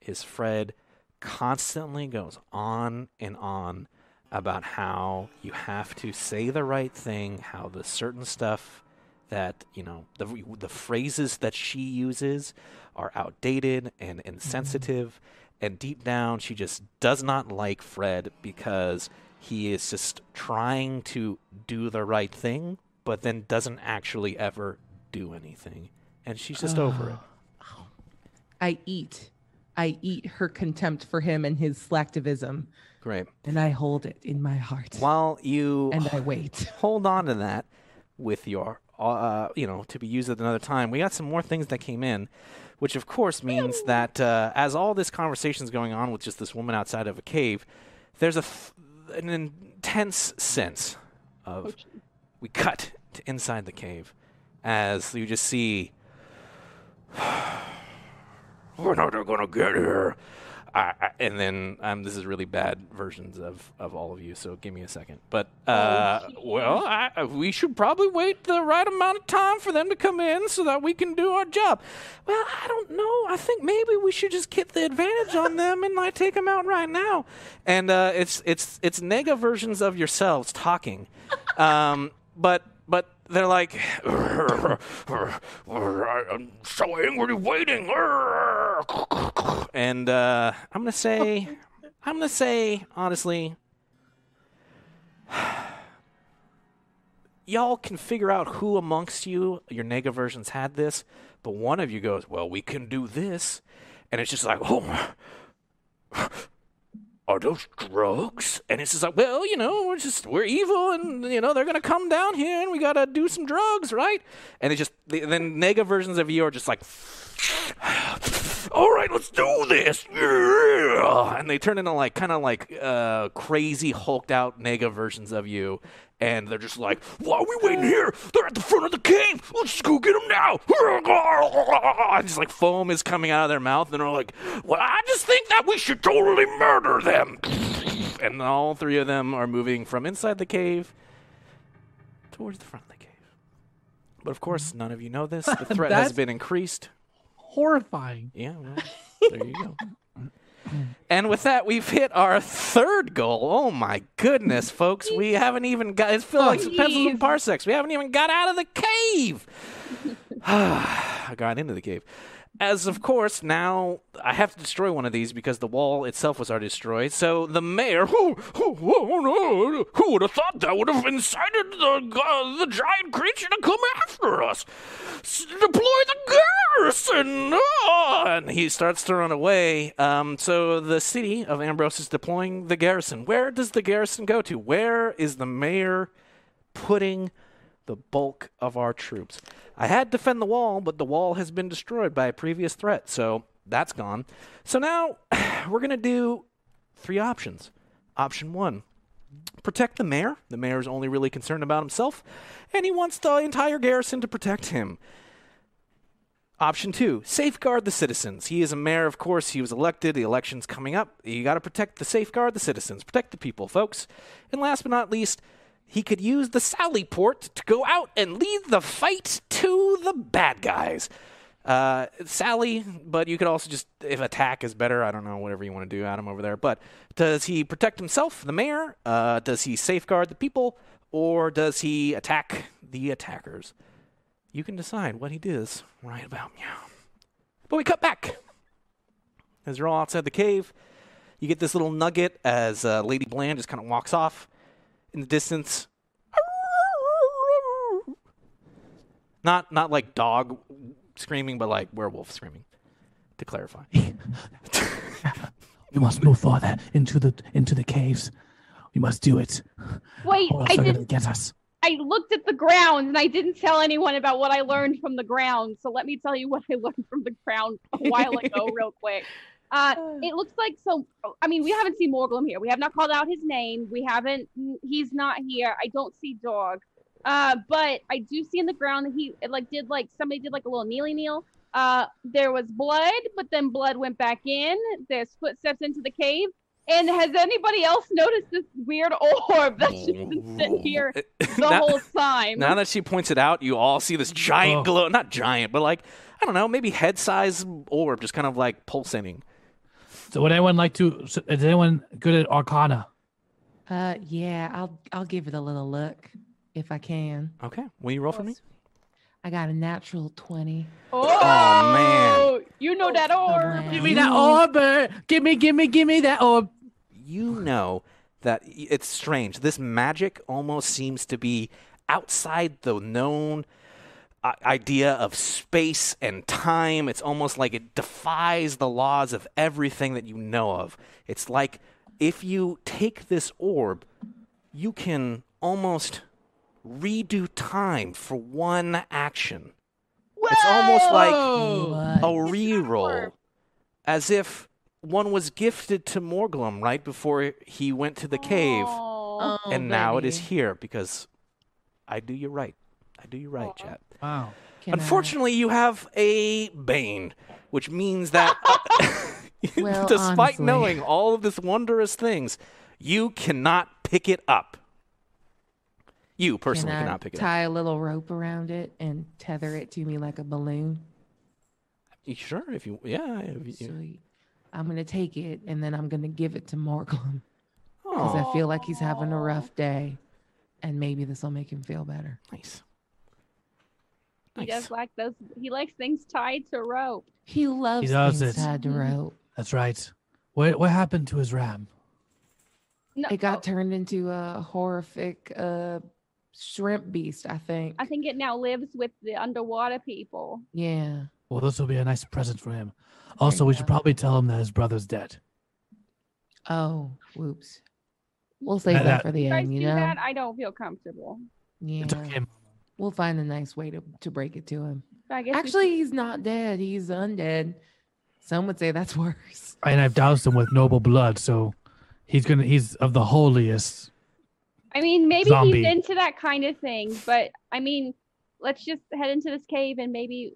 is Fred constantly goes on and on about how you have to say the right thing, how the certain stuff that, you know, the, the phrases that she uses are outdated and insensitive. And deep down, she just does not like Fred because he is just trying to do the right thing, but then doesn't actually ever do anything. And she's just over it. I eat. I eat her contempt for him and his slacktivism, Great. and I hold it in my heart. While you And I wait. hold on to that, with your, uh, you know, to be used at another time. We got some more things that came in, which of course means that uh, as all this conversation is going on with just this woman outside of a cave, there's a f- an intense sense of we cut to inside the cave as you just see We're not gonna get here. I, I, and then um, this is really bad versions of, of all of you, so give me a second. But Oh, uh, well, I, we should probably wait the right amount of time for them to come in so that we can do our job. Well, I don't know. I think maybe we should just get the advantage on them and like take them out right now. And uh, it's it's it's nega versions of yourselves talking, um, but but they're like. I'm so angry waiting. And uh, I'm gonna say, I'm gonna say honestly, y'all can figure out who amongst you your nega versions had this, but one of you goes, "Well, we can do this," and it's just like, "Oh, Are those drugs? and it's just like, well, you know, we're just we're evil, and you know they're gonna come down here, and we gotta do some drugs, right? And it's just the- then nega versions of you are just like, All right, let's do this. And they turn into like kind of like uh, crazy hulked out nega versions of you, and they're just like, Why are we waiting here? They're at the front of the cave. Let's just go get them now. and just like foam is coming out of their mouth, and they're like, Well, I just think that we should totally murder them. and all three of them are moving from inside the cave towards the front of the cave. But of course, none of you know this. The threat has That's- been increased. Horrifying. Yeah, well, there you go. Mm. And with that, we've hit our third goal. Oh my goodness, folks! We haven't even got. It feels like some pencils and parsecs. We haven't even got out of the cave. I got into the cave. As of course, now I have to destroy one of these because the wall itself was already destroyed. So the mayor, Who, who, who, who would have thought that would have incited the, uh, the giant creature to come after us? S- deploy the garrison! Ah! and he starts to run away. Um, so the city of Ambrose is deploying the garrison. Where does the garrison go to? Where is the mayor putting the bulk of our troops? I had defend the wall, but the wall has been destroyed by a previous threat, so that's gone. So now we're going to do three options. Option one protect the mayor. The mayor is only really concerned about himself, and he wants the entire garrison to protect him. Option two, safeguard the citizens. He is a mayor, of course. He was elected. The election's coming up. You got to protect the safeguard the citizens, protect the people, folks. And last but not least, he could use the Sally port to go out and lead the fight to the bad guys. Uh, Sally, but you could also just, if attack is better, I don't know, whatever you want to do, Adam, over there. But does he protect himself, the mayor? Uh, does he safeguard the people? Or does he attack the attackers? You can decide what he does right about now. But we cut back. As you're all outside the cave, you get this little nugget as uh, Lady Bland just kind of walks off in the distance. Not not like dog screaming, but like werewolf screaming. To clarify. We must move farther into the into the caves. We must do it. Wait, I did. gonna get us. I looked at the ground and I didn't tell anyone about what I learned from the ground. So let me tell you what I learned from the ground a while ago, real quick. Uh, it looks like so. I mean, we haven't seen Morglum here. We have not called out his name. We haven't. He's not here. I don't see dog. Uh, but I do see in the ground that he it, like did like somebody did like a little kneeling kneel. Uh, there was blood, but then blood went back in. There's footsteps into the cave. And has anybody else noticed this weird orb that's just been sitting here the now, whole time? now that she points it out, you all see this giant Oh. glow. Not giant, but like, I don't know, maybe head size orb just kind of like pulsating. So would anyone like to? Is anyone good at Arcana? Uh, yeah, I'll I'll give it a little look if I can. Okay. Will you roll for me? I got a natural twenty. Oh, man. You know that Oh, orb. man. Give me that orb! Give me, give me, give me that orb! you know that it's strange. This magic almost seems to be outside the known idea of space and time. It's almost like it defies the laws of everything that you know of. It's like if you take this orb, you can almost redo time for one action. It's almost like What? a re-roll, as if one was gifted to Morglum right before he went to the cave, Oh. And now it is here because I do you right. I do you right, chat. Wow. Can I- Unfortunately, you have a bane, which means that uh, Well, despite honestly. knowing all of this wondrous things, you cannot pick it up. You personally can I cannot pick it up. tie a little rope around it and tether it to me like a balloon? Sure, if you yeah, if you, Sweet. I'm gonna take it and then I'm gonna give it to Morglum because I feel like he's having a rough day, and maybe this will make him feel better. nice. He Nice. does like those. He likes things tied to rope. He loves he does things it. tied to rope. That's right. What what happened to his ram? No, It got oh, turned into a horrific uh, shrimp beast, I think. I think it now lives with the underwater people. Yeah. Well, this will be a nice present for him. Also, we go. should probably tell him that his brother's dead. Oh, whoops. We'll save That- that, that- for the You guys end, you do know. that? I don't feel comfortable. Yeah. It's okay. We'll find a nice way to, to break it to him. But I guess we Actually, he's not dead. He's undead. Some would say that's worse. And I've doused him with noble blood, so he's gonna he's of the holiest. I mean, maybe Zombie. he's into that kind of thing, but I mean, let's just head into this cave and maybe,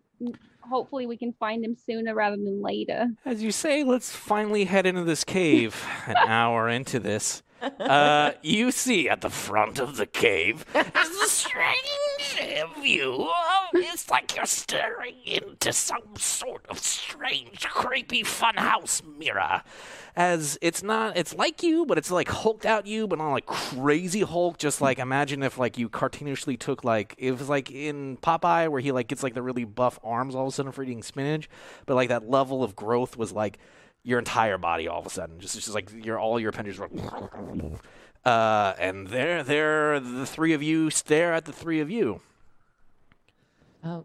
hopefully, we can find him sooner rather than later. As you say, let's finally head into this cave. An hour into this, uh, you see at the front of the cave It's a strange of- It's like you're staring into some sort of strange, creepy funhouse mirror. as it's not it's like you but it's like hulked out you but not like crazy hulk. Just like imagine if like you cartoonishly took like it was like in popeye where he like gets like the really buff arms all of a sudden for eating spinach but like that level of growth was like your entire body all of a sudden. Just just like your all your appendages were uh and there there the three of you stare at the three of you Oh,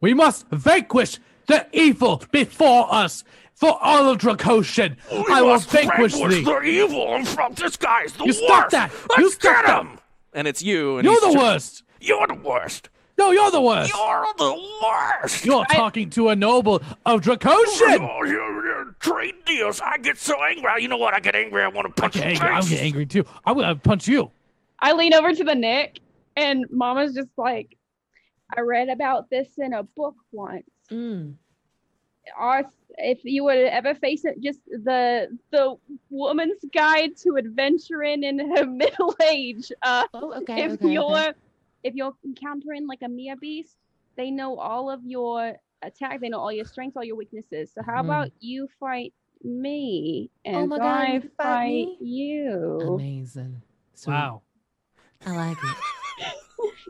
We must vanquish the evil before us for all of Dracosian. We I will must vanquish vanquish thee. the evil in front. This guy's the You worst. stop that! Let's You stop get that! him. and it's you and You're the ju- worst. You're the worst. No, you're the worst. You're the worst. You're talking to a noble of Dracosian. Oh, you you trade deals. I get so angry. You know what? I get angry. I want to I punch get your angry. I'm face. getting angry too. I'm gonna punch you. I lean over to the Nick, and Mama's just like, I read about this in a book once. mm. Our, if you would ever face it, just the the woman's guide to adventuring in her middle age. Uh, Oh, okay. if okay, you're okay. if you're encountering like a mere beast, they know all of your attack, they know all your strengths, all your weaknesses. So how Mhm. about you fight me and my God, I fight fight you? Amazing. Sweet. Wow. I like it.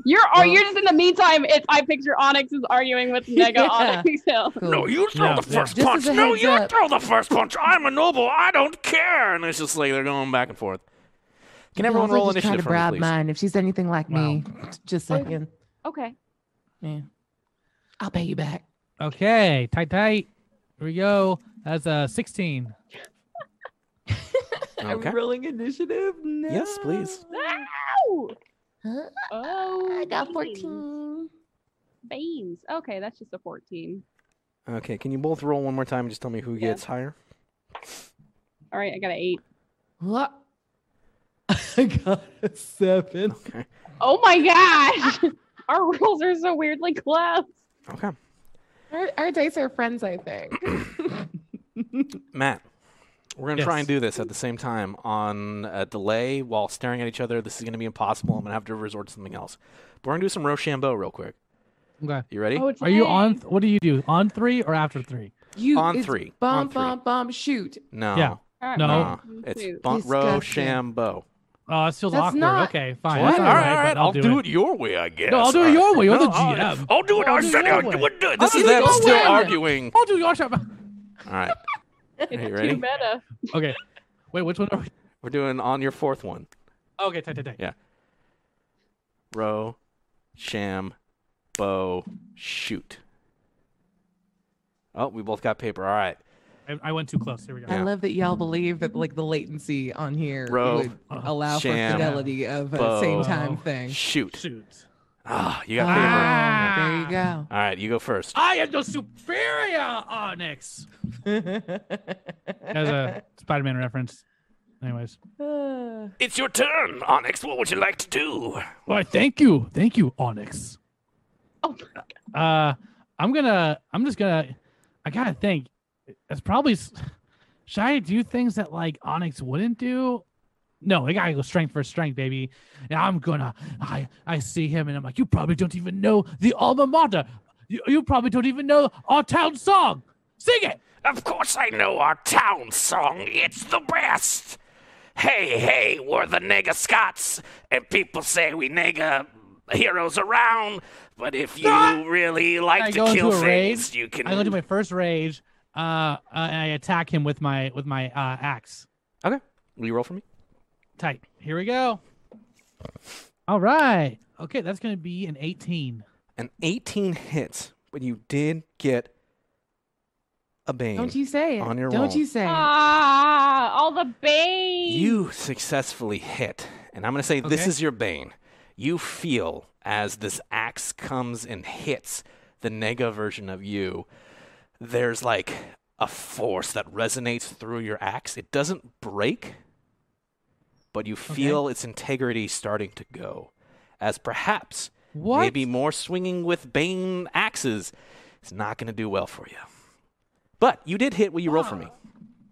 You're Well- you're just in the meantime. It's I picture Onyx is arguing with Nega Yeah. Onyx. So. Cool. No, you throw Yeah, the first Just punch. No, you up. throw the first punch. I'm a noble. I don't care. and it's just like they're going back and forth can You everyone also roll just try initiative to for me, bribe please mine if she's anything like me. Just saying. Okay. Yeah. I'll pay you back. Okay, tight, tight. Here we go. That's a 16. okay rolling initiative. No. yes please Ow! Huh? Oh, I got beans. 14. Beans. Okay, that's just a 14. Okay, can you both roll one more time and just tell me who Yeah. gets higher? All right, I got an eight. What? I got a seven. Okay. Oh my gosh! Our rolls are so weirdly close. Okay. Our, our dice are friends, I think. Matt, we're going to try and do this at the same time on a delay while staring at each other. This is going to be impossible. I'm going to have to resort to something else. But we're going to do some Rochambeau real quick. Okay. You ready? Oh, Are you on? dang. What do you do? On three or after three? You On three. Bomb, On three. bomb, bomb, shoot. no. Yeah. All right, No. No. It's bon- Rochambeau. Oh, it feels That's awkward. not- Okay, fine. What? That's All all right, right, all right. I'll, I'll do, it. your way, I guess. No, I'll do it your way. You're the No, I'll- GM. I'll do it. I'll I do said your I way. do it. This This is is them still way. arguing. I'll do your job. All right. It's Are too ready? meta. Okay. Wait, which one are we? We're doing on your fourth one. Okay, tight, tight, tight. Yeah. Row, sham, bow, shoot. Oh, we both got paper. All right. I, I went too close. Here we go. I love that y'all believe that like the latency on here Bro. would allow Sham. for fidelity of a Bo. same time thing. Shoot. Shoot. Ah, you got favor. Ah, there you go. All right, you go first. I am the superior Onyx. As a Spider-Man reference. Anyways. Uh, It's your turn, Onyx. What would you like to do? Why, thank you, thank you, Onyx. Oh my Uh, I'm gonna, I'm just gonna, I gotta think. It's probably, should I do things that like Onyx wouldn't do? No, I gotta go strength for strength, baby. And I'm gonna, I, I see him, and I'm like, you probably don't even know the alma mater. You, you probably don't even know our town song. Sing it. Of course I know our town song. It's the best. Hey, hey, we're the nigga Scots, and people say we nigga heroes around. But if you Ah! really like I to kill things, rage. you can. I go to my first rage, uh, uh, and I attack him with my with my uh, axe. Okay. Will you roll for me? Tight. Here we go. All right. Okay, that's gonna be an 18. An 18 hits, but you did get a bane. don't you say it. On your don't roll. you say it. Ah, all the bane. You successfully hit, and I'm going to say this is your bane. You feel as this axe comes and hits the nega version of you, there's like a force that resonates through your axe. It doesn't break, but you feel its integrity starting to go. As perhaps What? maybe more swinging with bane axes is not going to do well for you. But you did hit what you roll for me.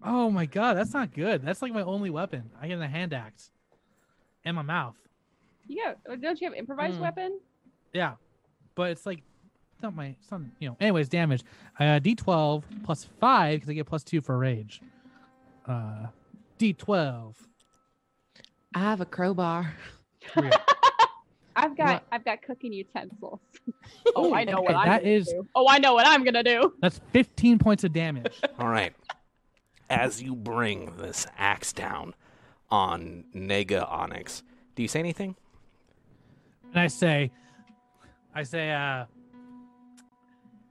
Oh my god, that's not good. That's like my only weapon. I get a hand axe. And my mouth. Yeah, don't you have improvised Hmm. weapon? Yeah. But it's like it's not my it's not you know. Anyways, damage. Uh D twelve plus five because I get plus two for rage. Uh D twelve. I have a crowbar. I've got What? I've got cooking utensils. oh, I know what okay, I'm that gonna do. Oh, I know what I'm gonna do. That's fifteen points of damage. All right. As you bring this axe down on Nega Onyx, do you say anything? and I say I say, uh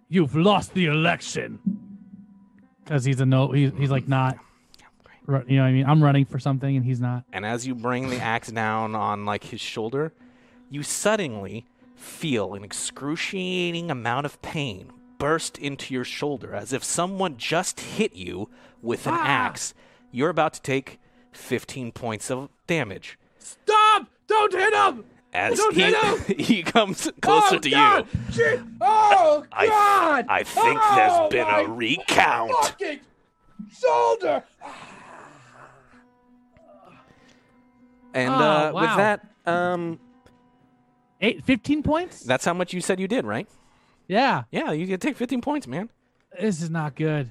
You've lost the election. Cause he's a no he's he's like not ru- you know what I mean? I'm running for something and he's not. And as you bring the axe down on like his shoulder, you suddenly feel an excruciating amount of pain burst into your shoulder as if someone just hit you with an ah! axe. You're about to take 15 points of damage. Stop! Don't hit him! As Don't he, hit him! he comes closer Oh, to God! you. Shit! Oh I, God! I think Oh, there's been a recount. fucking shoulder! And Oh, uh, with that, um, Eight, 15 points? that's how much you said you did, right? yeah. Yeah, you can take 15 points, man. This is not good.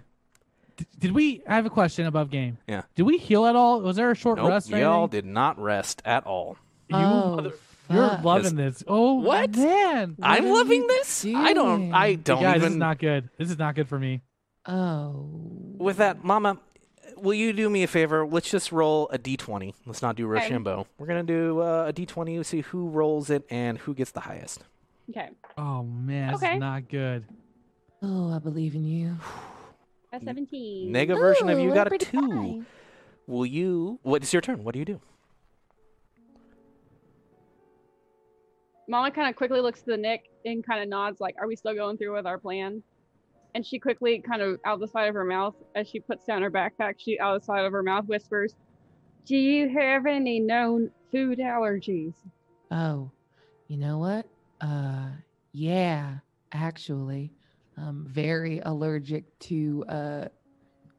D- did we? I have a question above game. Yeah. Did we heal at all? Was there a short Nope, rest? or y'all anything? did not rest at all. You oh, mother- You're fuck. loving this. Oh What? man! What I'm loving you this. I don't. I don't Guys, this is not good. This is not good for me. Oh. With that, Mama, will you do me a favor? Let's just roll a d20. Let's not do Okay. Rochambeau. We're gonna do uh, a d20. See who rolls it and who gets the highest. Okay, Oh man, this Okay. is not good. Oh, I believe in you. a 17. Nega version of you got a two. fine. Will you? What is your turn? What do you do? Mama kind of quickly looks to the Nick and kind of nods, like, "Are we still going through with our plan?" And she quickly, kind of out the side of her mouth, as she puts down her backpack, she out the side of her mouth whispers, "Do you have any known food allergies?" Oh, you know what? Uh, yeah, actually, I'm very allergic to uh,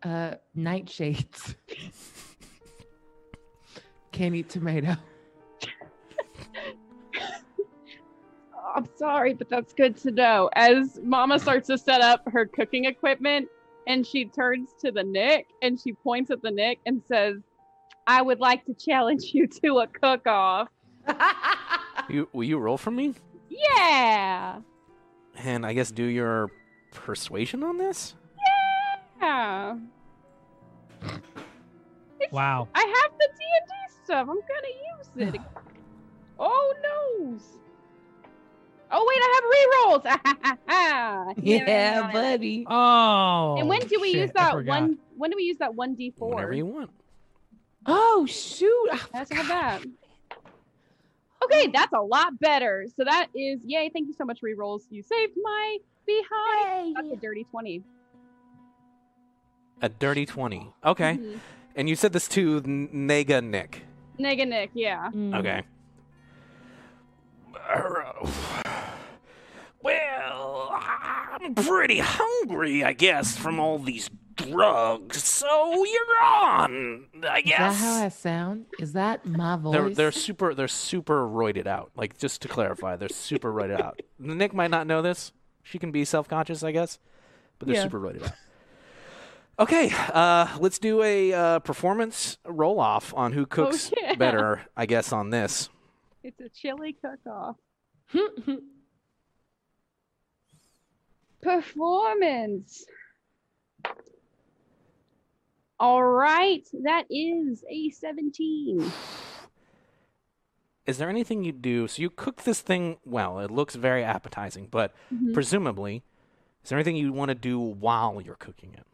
uh, nightshades. Can't eat tomato. I'm sorry, but that's good to know. As Mama starts to set up her cooking equipment, and she turns to the Nick and she points at the Nick and says, "I would like to challenge you to a cook-off." You will you roll for me? Yeah. And I guess do your persuasion on this. Yeah. Wow. I have the D and D stuff. I'm gonna use it. oh no. Oh wait, I have rerolls. Yeah, buddy. Oh. And when do we shit, use that one? When do we use that one d four? Whenever you want. Oh shoot! I Let's have that. Okay, that's a lot better. So that is yay! Thank you so much, rerolls. You saved my behind. That's a dirty twenty. A dirty 20. Okay. Mhm. And you said this to N- Nega Nick. Nega Nick, yeah. Mm. Okay. Well, I'm pretty hungry, I guess, from all these drugs. So you're on, I guess. Is that how I sound? Is that my voice? They're they're super they're super roided out. Like just to clarify, they're super roided out. Nick might not know this. She can be self conscious, I guess, but they're Yeah. super roided out. Okay, uh, let's do a uh, performance roll off on who cooks yeah. better. I guess on this. It's a chili cook-off. Hmm, Performance. All right, that is a seventeen. Is there anything you do? So you cook this thing well. It looks very appetizing, but Mhm. presumably, is there anything you want to do while you're cooking it?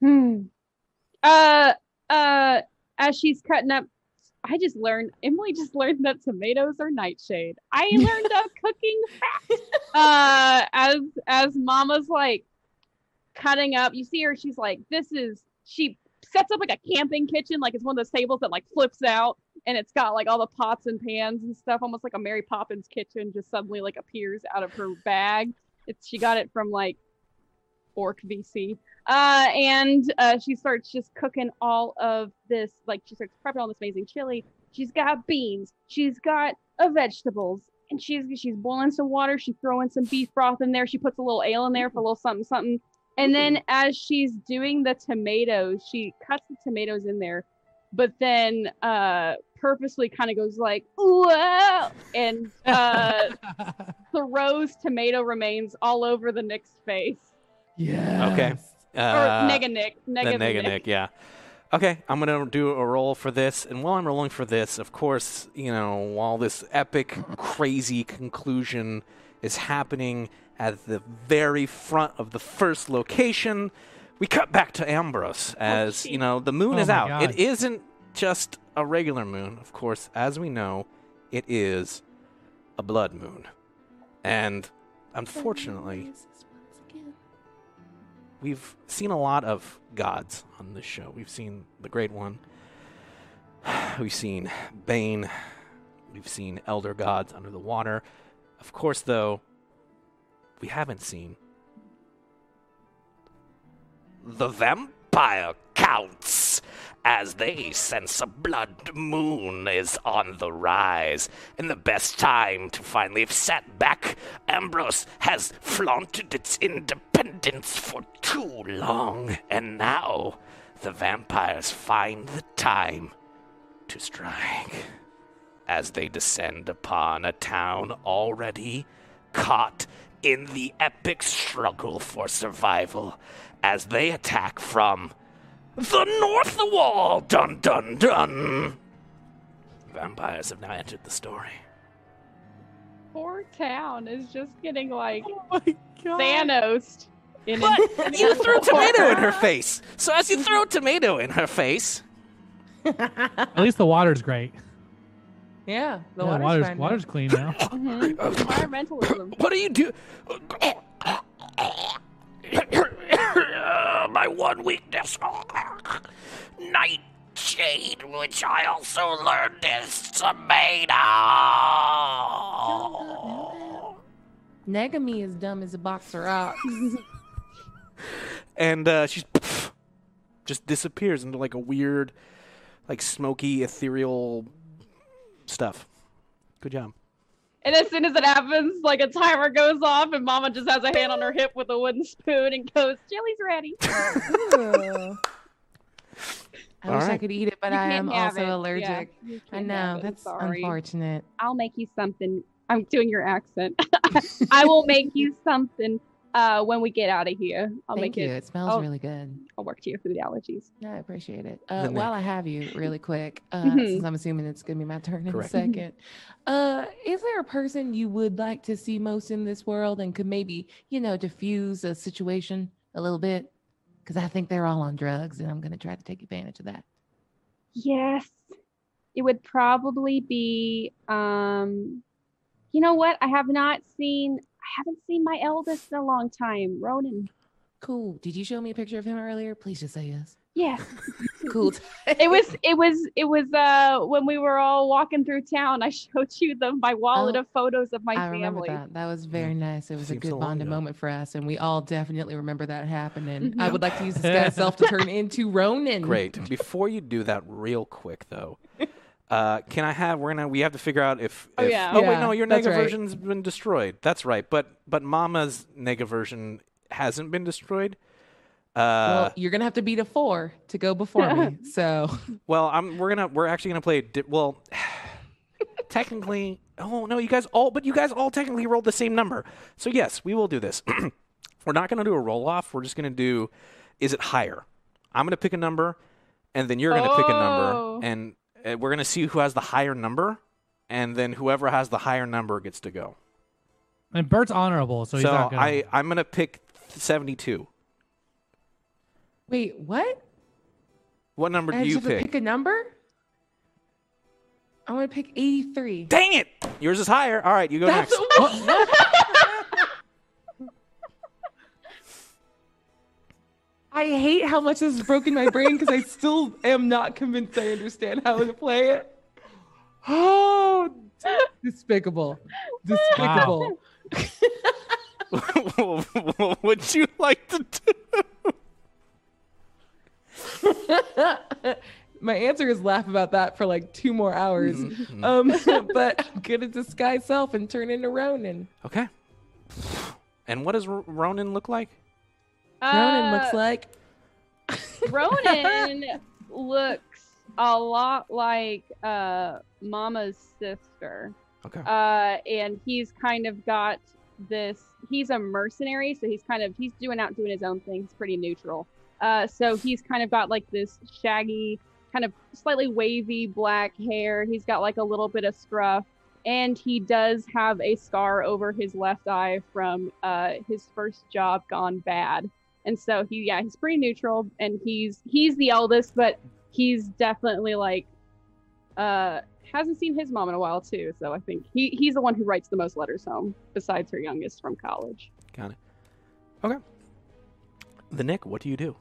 Hmm. Uh, uh, as she's cutting up, I just learned. Emily just learned that tomatoes are nightshade. I learned a cooking fact. Uh, as as Mama's like cutting up, you see her. She's like, "This is." She sets up like a camping kitchen, like it's one of those tables that like flips out, and it's got like all the pots and pans and stuff, almost like a Mary Poppins kitchen. Just suddenly like appears out of her bag. It's she got it from like Orc VC. Uh, and uh, she starts just cooking all of this. Like she starts prepping all this amazing chili. She's got beans. She's got uh, vegetables, and she's she's boiling some water. She's throwing some beef broth in there. She puts a little ale in there for a little something something. And then as she's doing the tomatoes, she cuts the tomatoes in there, but then uh, purposely kind of goes like whoa and uh, throws tomato remains all over the Nick's face. yeah. Okay. Or Uh, nega Nick. the Nega the nega Nick. Nick, yeah. Okay, I'm gonna do a roll for this, and while I'm rolling for this, of course, you know, while this epic, crazy conclusion is happening at the very front of the first location, we cut back to Ambrose as you know the moon Oh is out. God. It isn't just a regular moon, of course, as we know, it is a blood moon, and unfortunately. We've seen a lot of gods on this show. We've seen the Great One. We've seen Bane. We've seen elder gods under the water. Of course, though, we haven't seen The vampire counts as they sense a blood moon is on the rise. And the best time to finally have sat back, Ambrose has flaunted its independence for too long. And now the vampires find the time to strike as they descend upon a town already caught in the epic struggle for survival as they attack from the north wall. Dun dun dun. Vampires have now entered the story. Poor town is just getting like Oh my god. Thanos. In But you threw tomato in her face. So as you throw tomato in her face, At least the water's great. Yeah, the yeah, water's, water's fine now. water's clean now. Mhm. Environmentalism. What do you do? My one weakness. Nightshade, which I also learned is tomato. Negami is dumb as a box of rocks. and uh, she's just disappears into like a weird, like smoky, ethereal stuff. Good job. And as soon as it happens, like a timer goes off, and Mama just has a hand on her hip with a wooden spoon and goes, "Chili's ready." I All wish I could eat it, but You I am also it. Allergic. you I know that's Sorry. unfortunate. I'll make you something. I'm doing your accent. I will make you something uh, when we get out of here. I'll Thank make you. it. It smells I'll- really good. I'll work to your food allergies. No, I appreciate it. Uh, while. I have you, really quick, uh, Mhm. since I'm assuming it's gonna be my turn in Correct. a second, uh, is there a person you would like to see most in this world and could maybe, you know, diffuse a situation a little bit? Because I think they're all on drugs, and I'm gonna try to take advantage of that. Yes, it would probably be. Um, you know what? I have not seen. I haven't seen my eldest in a long time, Ronan. Cool. Did you show me a picture of him earlier? Please just say yes. Yes, Cool. it was. It was. It was. Uh, when we were all walking through town, I showed you the my wallet Oh, of photos of my I remember family. that. That was very nice. It was a good so bonding moment for us, and we all definitely remember that happening. I Mhm. would like to use this guy's self to turn into Ronan. Great. Before you do that, real quick though, uh, can I have? We're gonna. We have to figure out if. Oh, if- yeah. Oh wait, no, your that's nega right. version's been destroyed. That's right. But but Mama's nega version hasn't been destroyed. Uh, Well, you're gonna have to beat a four to go before me. So Well, I'm. We're gonna. We're actually gonna play. Di- well, technically. Oh no, you guys all. But you guys all technically rolled the same number. So yes, we will do this. we're not gonna do a roll off. We're just gonna do. Is it higher? I'm gonna pick a number, and then you're gonna pick a Oh. number, and uh, we're gonna see who has the higher number, and then whoever has the higher number gets to go. And Bert's honorable, so he's so not gonna. I. I'm gonna pick 72. wait, what? What number I do just you have to pick? pick a number. I'm gonna pick 83. Dang it! Yours is higher. All right, you go That's next. I hate how much this has broken my brain because I still am not convinced I understand how to play it. Oh, despicable, despicable. what would you like to do? my answer is laugh about that for like two more hours. Um, but I'm gonna disguise self and turn into Ronan. Okay. And what does R- Ronan look like? Ronan looks Uh, like Ronan looks a lot like uh, Mama's sister. Okay. Uh, and he's kind of got this. He's a mercenary, so he's kind of he's doing out doing his own thing. He's pretty neutral. Uh, so he's kind of got like this shaggy, kind of slightly wavy black hair. He's got like a little bit of scruff, and he does have a scar over his left eye from uh, his first job gone bad. And so he, yeah, he's pretty neutral, and he's he's the eldest, but he's definitely like uh hasn't seen his mom in a while too. So I think he he's the one who writes the most letters home, besides her youngest from college. Got it. Okay. The Nick, what do you do?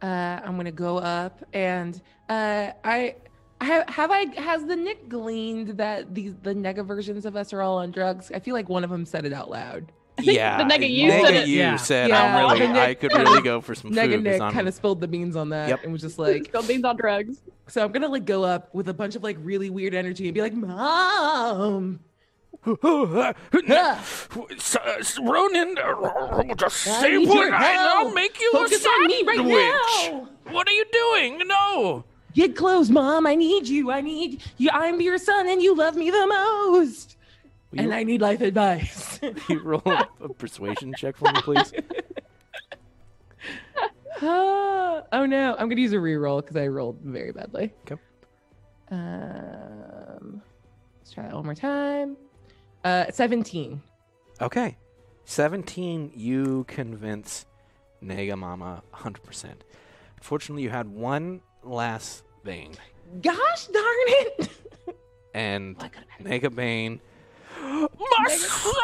uh, I'm gonna go up and uh, I. I have, have I has the Nick gleaned that these the nega versions of us are all on drugs? I feel like one of them said it out loud. Yeah. the Nega you Nega said it. you Yeah. said Yeah, I'm really the Nick I could really go for some Nega food. 'cause Nick I'm- kind of spilled the beans on that Yep. and was just like, Spilled beans on drugs. so I'm gonna like go up with a bunch of like really weird energy and be like, Mom, Ronan, uh, just say what I I'll make you Focus a on me sandwich. right now. What are you doing? No. get close, Mom. I need you. I need you. I'm your son, and you love me the most. Will And you, I need life advice. you roll a persuasion check for me, please? Oh no, I'm gonna use a reroll because I rolled very badly. Okay. Um, let's try that one more time. Uh, 17. Okay. 17, you convince Nega Mama 100%. Unfortunately, you had one last thing. Gosh darn it! And been- Nega Bane My son!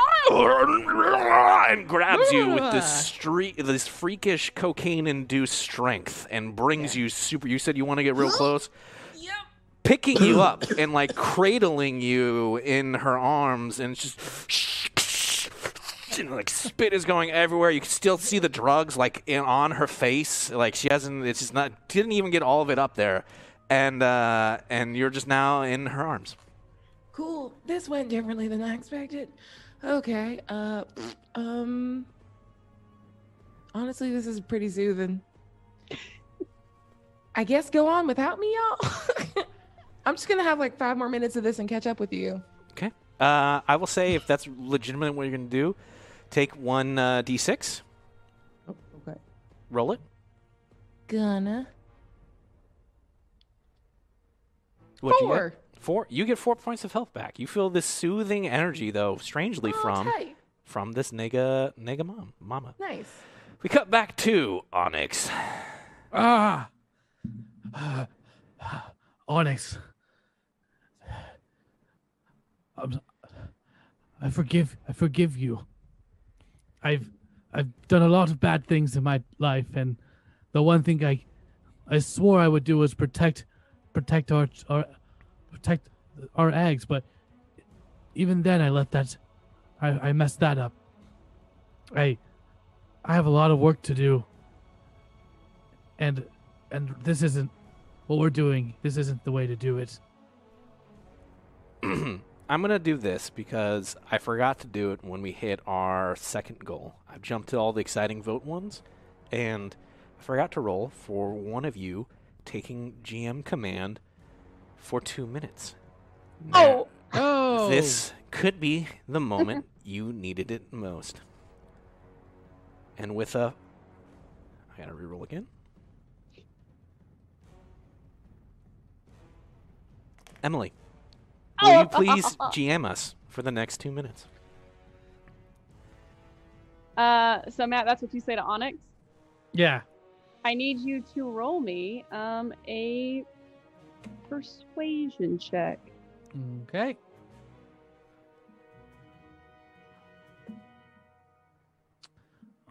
and grabs you with this stre- this freakish cocaine-induced strength and brings you super. You said you want to get real close. Yep. Picking you up and like cradling you in her arms, and it's just and, like spit is going everywhere. You can still see the drugs like in, on her face. Like she hasn't. It's just not. Didn't even get all of it up there, and uh, and you're just now in her arms. Cool. This went differently than I expected. Okay. Uh, um. Honestly, this is pretty soothing. I guess go on without me, y'all. I'm just gonna have like five more minutes of this and catch up with you. Okay. Uh, I will say if that's legitimately what you're to do, Take one uh, d6. Oh, okay. Roll it. Gonna. What'd? Four. Four. You get four points of health back. You feel this soothing energy, though, strangely Oh, from tight. from this nega nega mom mama. Nice. We cut back to Onyx. Ah. Onyx. I'm, I forgive I forgive you. I've I've done a lot of bad things in my life and the one thing I I swore I would do was protect protect our our protect our eggs, but even then I let that I, I messed that up. I I have a lot of work to do and and this isn't what we're doing. This isn't the way to do it. I'm gonna do this because I forgot to do it when we hit our second goal. I've jumped to all the exciting vote ones, and I forgot to roll for one of you taking GM command for two minutes. Now, Oh, This could be the moment you needed it most. And with a. I gotta reroll again. Emily, will you please GM us for the next two minutes? Uh, so Matt, that's what you say to Onyx. yeah. I need you to roll me um a persuasion check. Okay.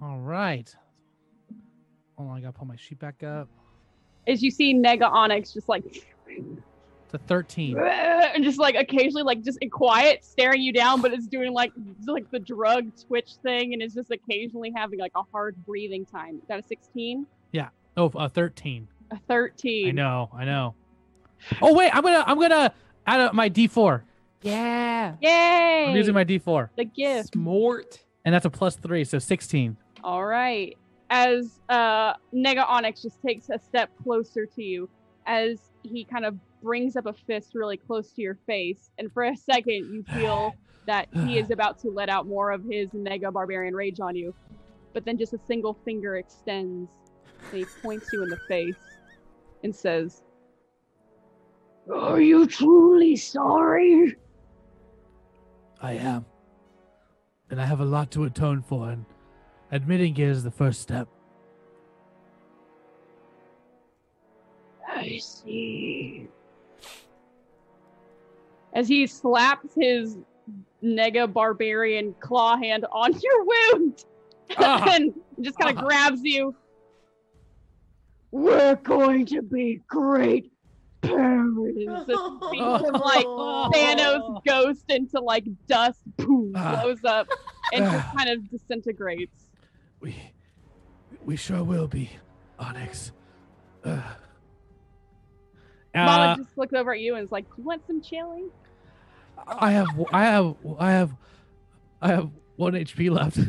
All right. Hold on, I gotta pull my sheet back up. As you see Nega Onyx just like It's a 13. and just like occasionally like just in quiet staring you down, but it's doing like like the drug twitch thing and is just occasionally having like a hard breathing time. Is that a 16? Yeah. Oh, a 13. A 13. I know, I know. Oh wait, I'm gonna I'm gonna add up my D4. Yeah. Yay! I'm using my D4, the gift. Smart. and that's a plus three, so 16. All right. As uh, Nega Onyx just takes a step closer to you, as he kind of brings up a fist really close to your face, and for a second you feel that he is about to let out more of his Nega Barbarian rage on you, but then just a single finger extends, and he points you in the face, and says, "Are you truly sorry?" I am, and I have a lot to atone for, and admitting it is the first step. I see. As he slaps his nega barbarian claw hand on your wound Ah. and just kind of Ah. grabs you. We're going to be great parents. Just him like Thanos ghost into like dust, boom, Ah. blows up, and just kind of disintegrates. We, we sure will be, Onyx. Ugh. Mama Uh, just looks over at you and is like, "You want some chili?" I have, I have, I have, I have one HP left.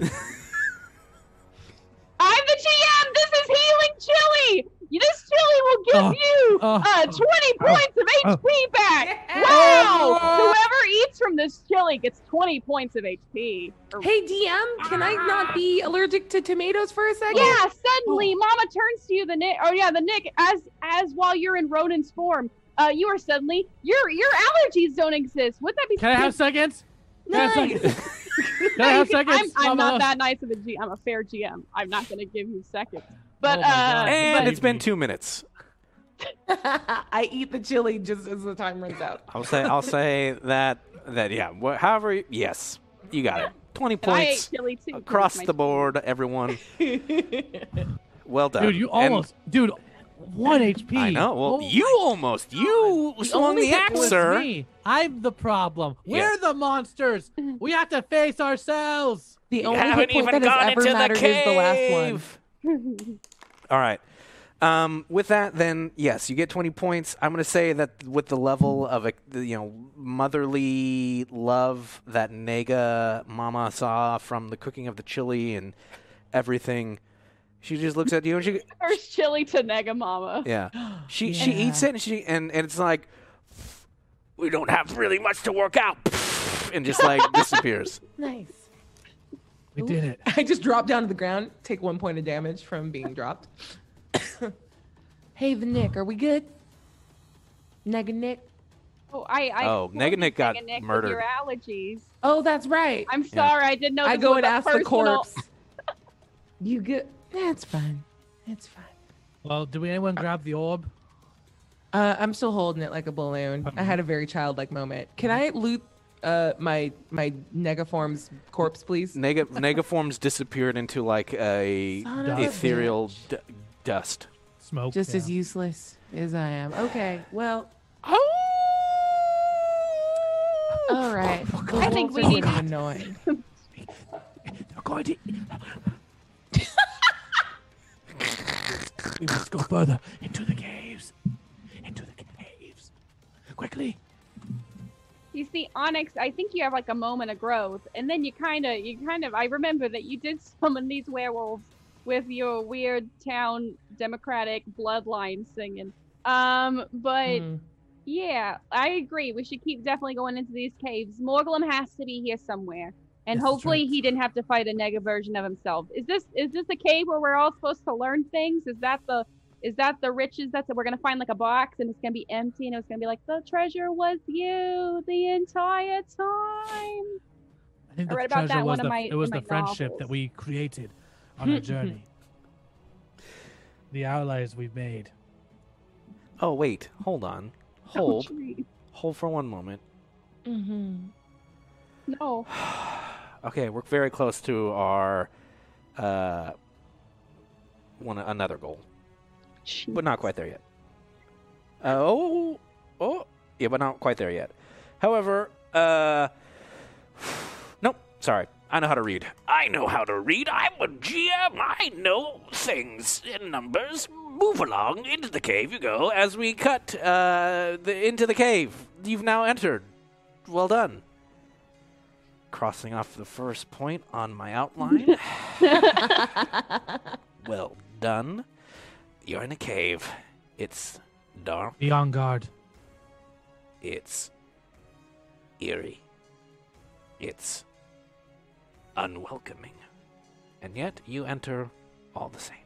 I'm the GM. This is healing chili. This chili will give Oh, you oh, uh, 20 points of. HP back. Yeah. Wow! Oh. Whoever eats from this chili gets 20 points of HP. Hey DM, can I not be allergic to tomatoes for a second? yeah, suddenly Mama turns to you. The Nick. Oh yeah, the Nick. As as while you're in Ronan's form, uh, you are suddenly your your allergies don't exist. Would that be? Can I have seconds? Can I have Nice. seconds? Can I have I'm, seconds? I'm not that nice of a G. I'm a fair GM. I'm not going to give you seconds. But Oh uh, And but- it's been two minutes. I eat the chili just as the time runs out. I'll say I'll say that that yeah. wha- However, yes, you got it. Twenty points chili too. 'cause across the board, everyone. Well done, Dude, you And- almost, dude, one HP. I know. Well, Oh you my almost. You The swung only the axe, sir. me. I'm the problem. We're the monsters. We have to face ourselves. The You only haven't hit point even that gone has ever into the mattered is the last one. cave. All right. Um, with that, then yes, you get twenty points. I'm going to say that with the level of the, you know motherly love that Nega Mama saw from the cooking of the chili and everything, she just looks at you and she First chili to Nega Mama. yeah she she eats it and she and, and it's like We don't have really much to work out. and just like disappears. Nice. We did it. I just drop down to the ground, take one point of damage from being dropped. hey, the Nick, are we good? Nega Nick. Oh, I. I Oh, told Nega Nick got Nega Nick with murdered. Your allergies. Oh, that's right. I'm sorry, I didn't know. I this go was and a ask the personal- corpse. you good? That's fine. That's fine. Well, did we anyone grab the orb? Uh, I'm still holding it like a balloon. I had a very childlike moment. Can I loot uh, my my Negaform's corpse, please? Nega Negaforms disappeared into like a Son of a ethereal bitch. d- dust. Smoke. Just yeah. as useless as I am. Okay, well, Oh. all right. I think we need- sort annoying. They're going to. we must go further into the caves. Into the caves. Quickly. You see, Onyx, I think you have like a moment of growth, and then you kind of, you kind of. I remember that you did summon these werewolves with your weird town democratic bloodline singing. Um, but Mhm. yeah, I agree. We should keep definitely going into these caves. Morgulum has to be here somewhere, and that's hopefully he didn't have to fight a nega version of himself. Is this is this a cave where we're all supposed to learn things? Is that the is that the riches that's we're gonna find like a box and it's gonna be empty and it's gonna be like the treasure was you the entire time. I think I the read about treasure that was one of the, my- it was my the friendship novels. that we created on our journey. the allies we've made. Oh wait, hold on, Oh, hold, gee. hold for one moment. mm-hmm No. Okay, we're very close to our uh, one another goal, but not quite there yet. Uh, oh, oh, yeah, but not quite there yet. However, uh, nope, sorry, I know how to read. I know how to read. I'm a GM. I know things in numbers. Move along. Into the cave you go. As we cut uh, the, into the cave, you've now entered. Well done. Crossing off the first point on my outline. well done. You're in a cave. It's dark. Be on guard. It's eerie. It's unwelcoming. And yet you enter all the same.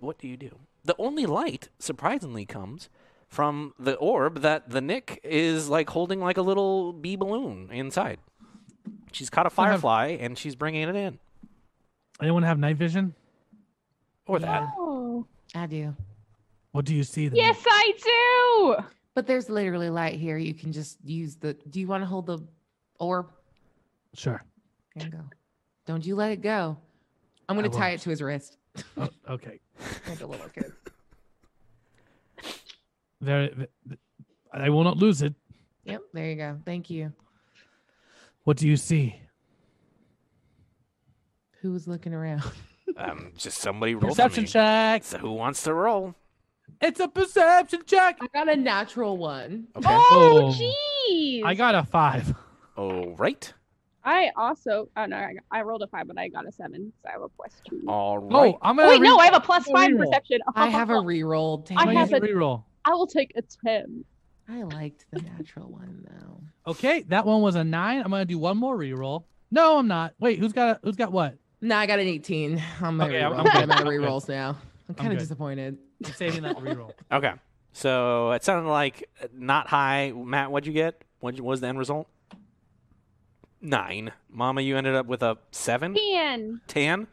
What do you do? The only light, surprisingly, comes from the orb that the Nick is like holding like a little bee balloon inside. She's caught a I have- firefly and she's bringing it in. Anyone have night vision? Or that. Oh. I do. What do you see? Then? Yes, I do. But there's literally light here. You can just use the. Do you want to hold the orb? Sure. There you go. Don't you let it go. I'm going to tie won't. it to his wrist. Oh, okay. Like a little kid. Very. I will not lose it. Yep. There you go. Thank you. What do you see? Who was looking around? Um, just somebody roll for Perception me. check. So who wants to roll? It's a perception check. I got a natural one. Okay. Oh, Oh. jeez. I got a five. All right. I also. Oh no, I, got- I rolled a five, but I got a seven, so I have a plus two. All right. Oh, I'm Oh, gonna. wait, no, I have a plus a five reroll. perception. I have a reroll. Damn I I have have a a- reroll. I will take a ten. I liked the natural one though. Okay, that one was a nine. I'm gonna do one more reroll. No, I'm not. Wait, who's got a, who's got what? No, I got an 18 on my Okay, I'm- reroll. I'm I'm, good. out of I'm rerolls now. I'm kind of disappointed. I'm saving that reroll. Okay. So it sounded like uh, not high. Matt, what'd you get? What was the end result? Nine. Mama, you ended up with a seven? Ten. ten,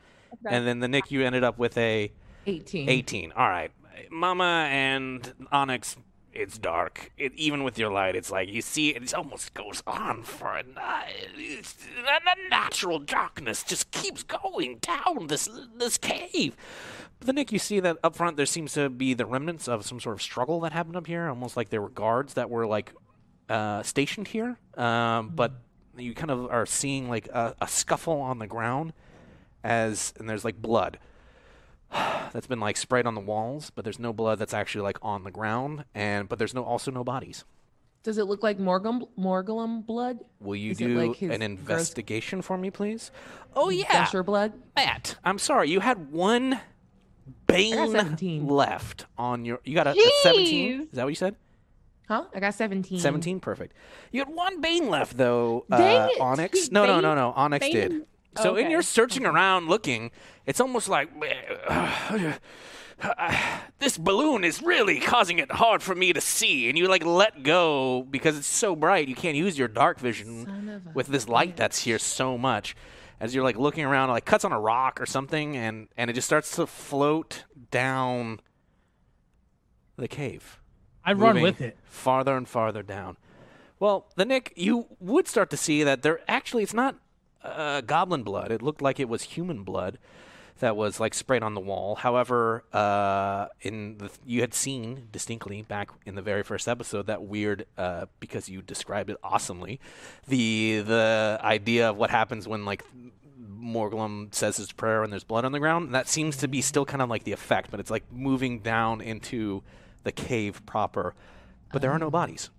Okay. and then the Nick, you ended up with a 18. 18. All right. Mama and Onyx, it's dark. It, even with your light, it's like you see it, almost goes on for a night. The natural darkness just keeps going down this this cave. But then, Nick, you see that up front there seems to be the remnants of some sort of struggle that happened up here, almost like there were guards that were like uh, stationed here. Um, but you kind of are seeing like a, a scuffle on the ground as and there's like blood that's been like sprayed on the walls, but there's no blood that's actually like on the ground, and but there's no also no bodies. Does it look like Morgulum, Morgulum blood? Will you Is do like his an gross- investigation for me, please? Oh yeah, Gusher blood? Matt. I'm sorry, you had one bane left on your. You got a, a 17. Is that what you said? Huh? I got 17. 17, perfect. You had one Bane left, though, uh, Onyx. No, no, Bane- no, no. Onyx Bane- did. So in okay. your searching mm-hmm. around looking, it's almost like this balloon is really causing it hard for me to see. And you like let go because it's so bright, you can't use your dark vision Son of a with this light that's here so much. As you're like looking around, like cuts on a rock or something, and and it just starts to float down the cave I run with it. farther and farther down. Well, the Nick, you would start to see that there actually it's not uh, goblin blood. It looked like it was human blood that was like sprayed on the wall. However, uh, in the, you had seen distinctly back in the very first episode that weird uh, because you described it awesomely. The the idea of what happens when like Morglum says his prayer and there's blood on the ground. That seems to be still kind of like the effect, but it's like moving down into the cave proper. But there are no bodies.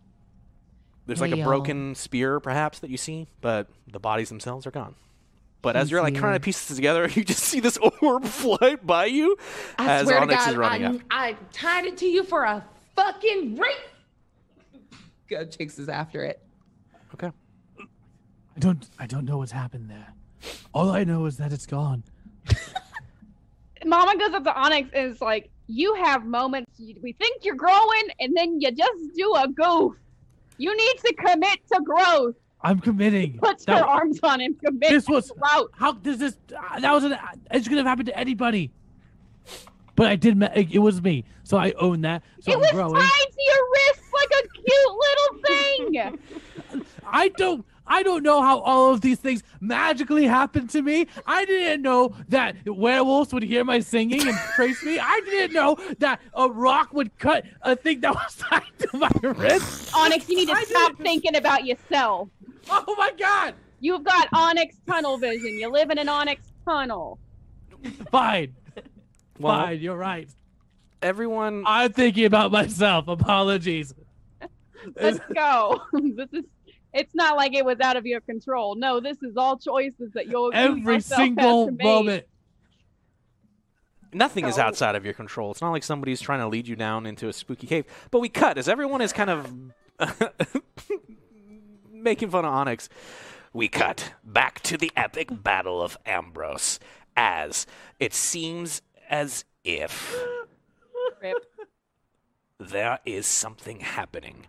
There's like a broken spear, perhaps, that you see, but the bodies themselves are gone. But as you're like trying to piece this together, you just see this orb fly by you I as swear Onyx to is God, running I, up. I tied it to you for a fucking rape. Go is after it. Okay. I don't I don't know what's happened there. All I know is that it's gone. Mama goes up to Onyx and is like, "You have moments. you- We think you're growing, and then you just do a goof. You need to commit to growth." I'm committing. Puts That- her arms on him. Commit This was- growth. How does this? Uh, that was an. It's gonna happen to anybody. But I did. it was me, so I own that. So it I'm was growing. tied to your wrist like a cute little thing. I don't. I don't know how all of these things magically happened to me. I didn't know that werewolves would hear my singing and trace me. I didn't know that a rock would cut a thing that was tied to my wrist. Onyx, you need to I stop didn't- thinking about yourself. Oh my god! You've got Onyx tunnel vision. You live in an Onyx tunnel. Fine, Well, fine. You're right. everyone. I'm thinking about myself. Apologies. Let's go. this is. It's not like it was out of your control. No, this is all choices that you'll Every yourself single to make. moment. Nothing is outside of your control. It's not like somebody's trying to lead you down into a spooky cave. But we cut as everyone is kind of making fun of Onyx. We cut back to the epic battle of Ambrose as it seems as if Rip. there is something happening.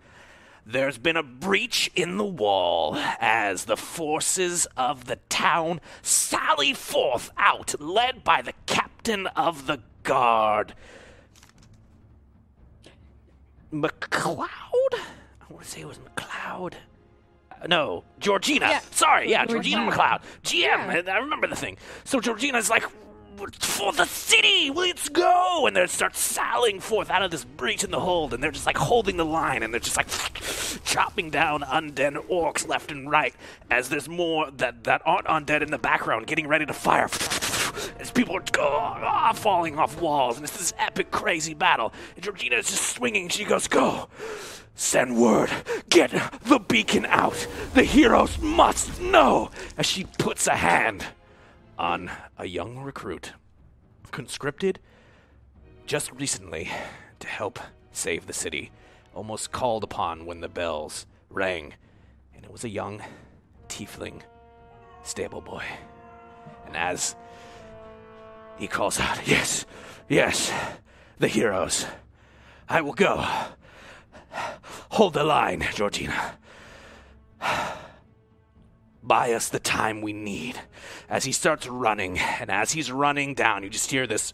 There's been a breach in the wall as the forces of the town sally forth out, led by the captain of the guard. McCloud? I want to say it was McCloud. Uh, No, Georgina. Yeah. Sorry, yeah, Georgina Georgina. McCloud. GM, Yeah. I remember the thing. So Georgina's like, for the city, let's go! And they start sallying forth out of this breach in the hold, and they're just like holding the line, and they're just like chopping down undead orcs left and right, as there's more that, that aren't undead in the background getting ready to fire. As people are ah, falling off walls, and it's this epic, crazy battle. And Georgina is just swinging, she goes, Go! Send word. Get the beacon out. The heroes must know. As she puts a hand on a young recruit, conscripted just recently to help save the city, almost called upon when the bells rang, and it was a young tiefling stable boy. And as he calls out, Yes, yes, the heroes, I will go. Hold the line, Georgina. Buy us the time we need. As he starts running, and as he's running down, you just hear this.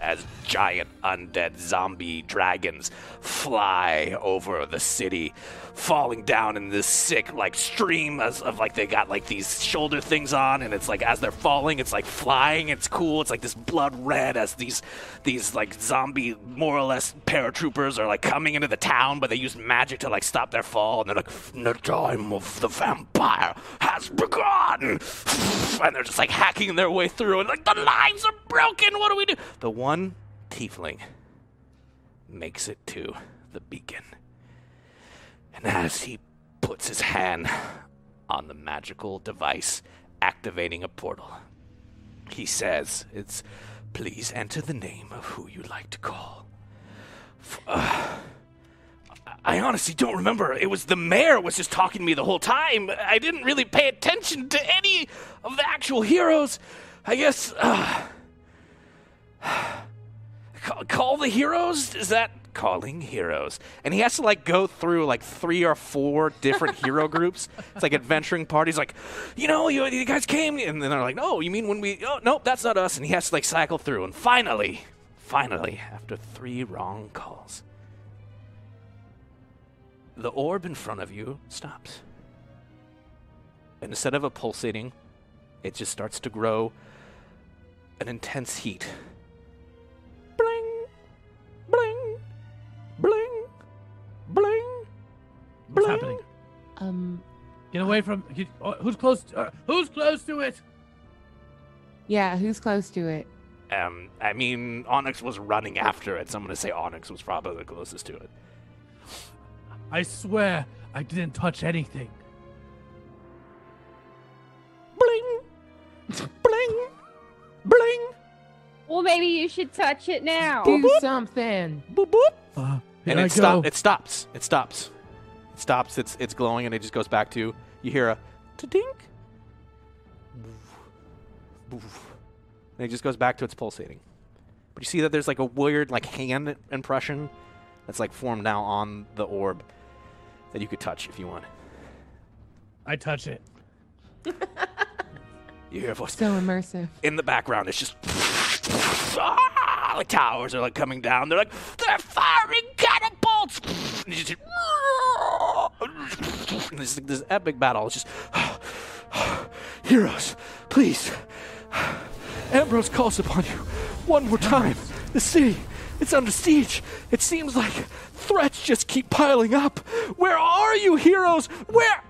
As giant undead zombie dragons fly over the city, falling down in this sick like stream as, of like they got like these shoulder things on, and it's like as they're falling, it's like flying. It's cool. It's like this blood red as these these like zombie more or less paratroopers are like coming into the town, but they use magic to like stop their fall, and they're like, "The time of the vampire has begun," and they're just like hacking their way through, and like the lines are broken. What do we do? The one tiefling makes it to the beacon. And as he puts his hand on the magical device activating a portal, he says, It's Please enter the name of who you'd like to call. F- uh, I honestly don't remember. It was the mayor was just talking to me the whole time. I didn't really pay attention to any of the actual heroes. I guess. Uh, call the heroes? Is that calling heroes? And he has to like go through like three or four different hero groups. It's like adventuring parties. Like, you know, you, you guys came, and then they're like, no, you mean when we? Oh, nope, that's not us. And he has to like cycle through, and finally, finally, after three wrong calls, the orb in front of you stops. And instead of a pulsating, it just starts to grow an intense heat. Bling, bling, bling, What's bling. happening? Um, Get away from. you- oh, Who's close? Uh, who's close to it? yeah, who's close to it? Um, I mean, Onyx was running after it, so I'm gonna say Onyx was probably the closest to it. I swear I didn't touch anything. Bling, bling, bling, Well, maybe you should touch it now. Do something. boop boop. Uh, here and I it go. stop. It stops. It stops. It stops. It's it's glowing, and it just goes back to you hear a ta-dink, and it just goes back to its pulsating. But you see that there's like a weird like hand impression that's like formed now on the orb that you could touch if you want. I touch it. You hear a voice So immersive. in the background. It's just the towers are like coming down. They're like they're firing catapults. And you just, and this, this epic battle. It's just heroes, please. Ambrose calls upon you one more time. The city, it's under siege. It seems like threats just keep piling up. Where are you, heroes? Where?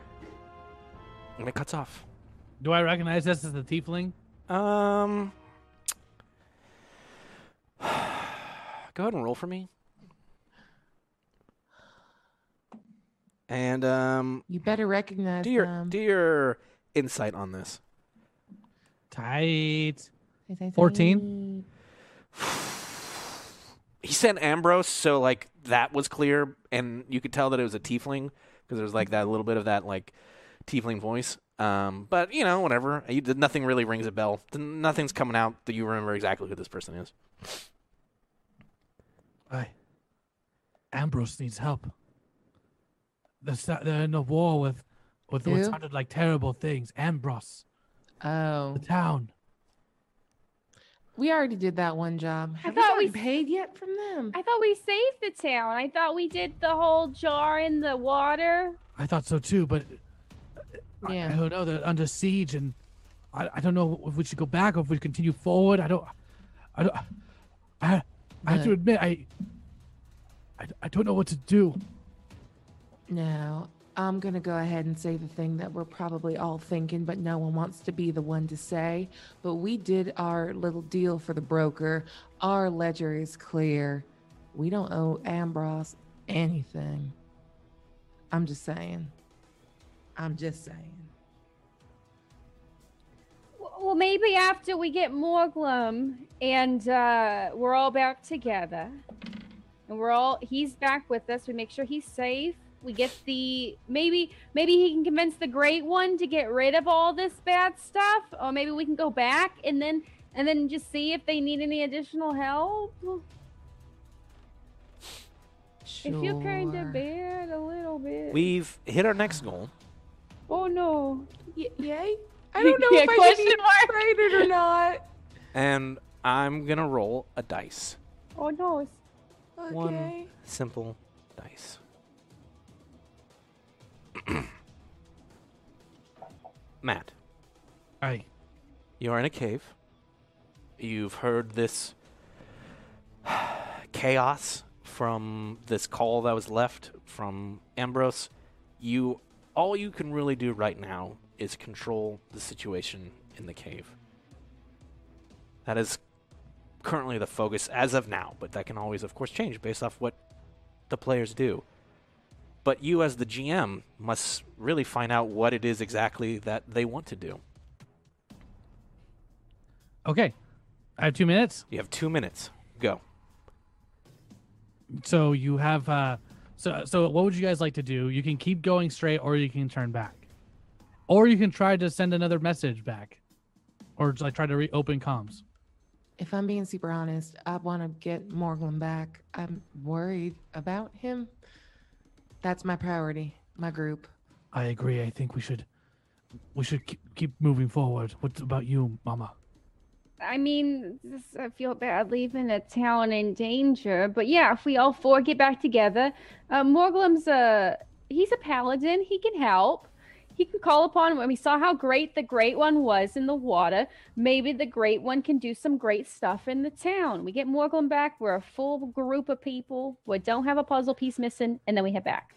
And it cuts off. Do I recognize this as the tiefling? Um, go ahead and roll for me. And um, You better recognize do your them. do your insight on this. Tight. Say, say, 14? He sent Ambrose, so like that was clear, and you could tell that it was a tiefling because there was like that little bit of that like tiefling voice. Um, but you know, whatever. You, nothing really rings a bell. Nothing's coming out that you remember exactly who this person is. I. Ambrose needs help. They're, they're in a war with, with what sounded like terrible things. Ambrose, Oh, the town. we already did that one job. I Have thought we we paid yet from them? I thought we saved the town. I thought we did the whole jar in the water. I thought so too, but I- I, Yeah. don't know. They're under siege, and I, I don't know if we should go back or if we continue forward. I don't. I don't. I, I have to admit, I, I. I don't know what to do. No, I'm gonna go ahead and say the thing that we're probably all thinking, but no one wants to be the one to say. But we did our little deal for the broker. Our ledger is clear. We don't owe Ambrose anything. I'm just saying. I'm just saying. Well, maybe after we get Morglum and uh, we're all back together, and we're all he's back with us. We make sure he's safe. We get the maybe maybe he can convince the Great One to get rid of all this bad stuff, or maybe we can go back and then and then just see if they need any additional help. Sure. I feel kind of bad a little bit. We've hit our next goal. oh no. Y- yay? I don't know Yeah, if I should be mark. excited or not. And I'm gonna roll a dice. Oh no. Okay. One simple dice. Matt, I. you are in a cave. You've heard this chaos from this call that was left from Ambrose. You all you can really do right now is control the situation in the cave. That is currently the focus as of now, but that can always of course change based off what the players do. But you as the GM must really find out what it is exactly that they want to do. Okay. I have two minutes. You have two minutes. Go. So you have. uh So so what would you guys like to do? You can keep going straight, or you can turn back, or you can try to send another message back, or like try to reopen comms. If I'm being super honest, I want to get Morgan back. I'm worried about him. That's my priority, my group. I agree. I think we should we should keep, keep moving forward. What about you, Mama? I mean, this, I feel bad leaving a town in danger, but yeah, if we all four get back together, uh, Morglum's a he's a paladin. He can help. He can call upon when we saw how great the Great One was in the water. Maybe the Great One can do some great stuff in the town. We get Morglum back. We're a full group of people. We don't have a puzzle piece missing, and then we head back.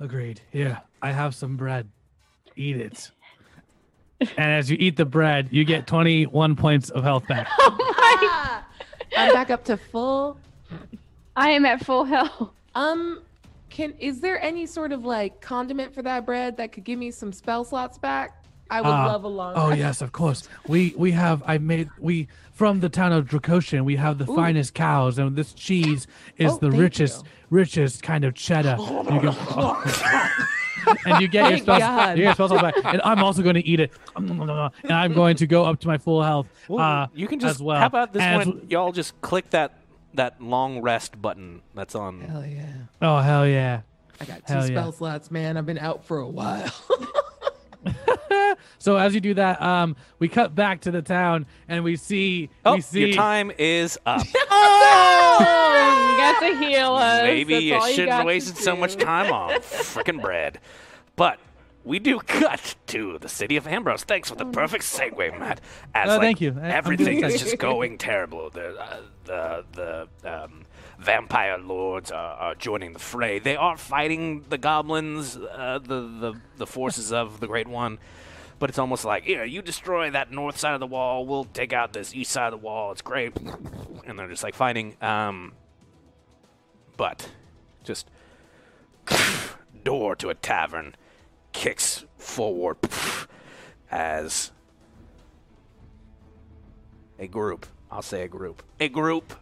Agreed. Yeah, I have some bread. Eat it. and as you eat the bread, you get 21 points of health back. Oh Ah, I'm back up to full. I am at full health. Um, can is there any sort of like condiment for that bread that could give me some spell slots back? I would Ah, love a long. Oh rest. yes, of course. We we have I made we from the town of Dracosian. We have the Ooh. finest cows, and this cheese is Oh, the richest you. richest kind of cheddar. You can- and you get your Thank spells, you get your spells back. And I'm also going to eat it, and I'm going to go up to my full health. Well, uh, you can just. as well. How about this As- one? Y'all just click that that long rest button that's on. Hell yeah! Oh hell yeah! I got two Hell yeah. spell slots, man. I've been out for a while. So as you do that, um, we cut back to the town, and we see Oh, we see your time is up. Oh, you got to heal us. Maybe That's you shouldn't have wasted so much time on frickin' bread. But we do cut to the city of Ambrose. Thanks for the perfect segue, Matt. As Oh, like, thank you. I- Everything is just going terrible. The uh, the the um, vampire lords are, are joining the fray. They are fighting the goblins, uh, the the the forces of the Great One. But it's almost like, here, you destroy that north side of the wall, we'll take out this east side of the wall. It's great, and they're just like fighting. Um, but just door to a tavern kicks forward as a group, I'll say a group, a group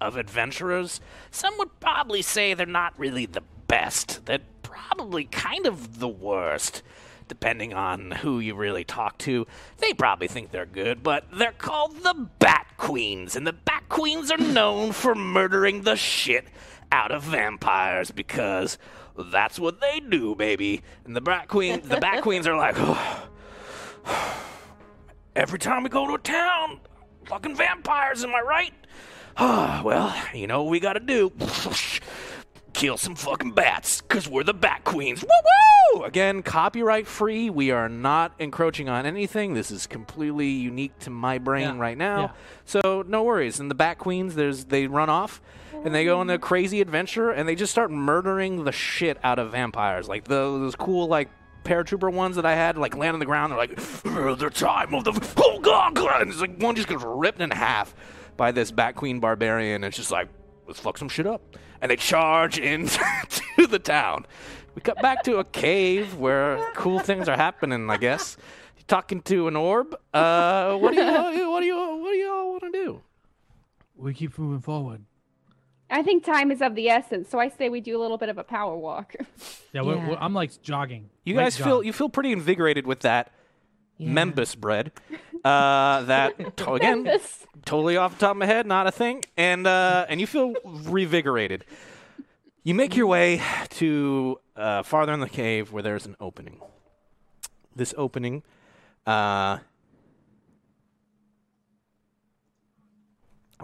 of adventurers. Some would probably say they're not really the best. They're probably kind of the worst, depending on who you really talk to. They probably think they're good, but they're called the Bat Queens, and the Bat Queens are known for murdering the shit out of vampires because that's what they do, baby. And the Bat Queen, the Bat Queens are like, every time we go to a town, fucking vampires, am I right? Ah, well, you know what we gotta do. Kill some fucking bats, because we're the Bat Queens. Woo woo! Again, copyright free. We are not encroaching on anything. This is completely unique to my brain Yeah, right now. yeah. So no worries. And the Bat Queens, there's they run off and they go on a crazy adventure and they just start murdering the shit out of vampires. Like those, those cool like paratrooper ones that I had like land on the ground. They're like, "Uh, the time of the oh god, god," and it's like one just gets ripped in half by this Bat Queen barbarian. It's just like let's fuck some shit up, and they charge into the town. We cut back to a cave where cool things are happening. I guess talking to an orb. Uh, what do you what do you what do you, what do you all want to do? we keep moving forward. I think time is of the essence, so I say we do a little bit of a power walk. Yeah, We're, Yeah. we're, I'm like jogging. You Light guys feel you feel pretty invigorated with that Yeah. lembas bread. Uh, that to- again, totally off the top of my head, not a thing. And uh, and you feel revigorated. You make your way to uh, farther in the cave where there's an opening. This opening, uh,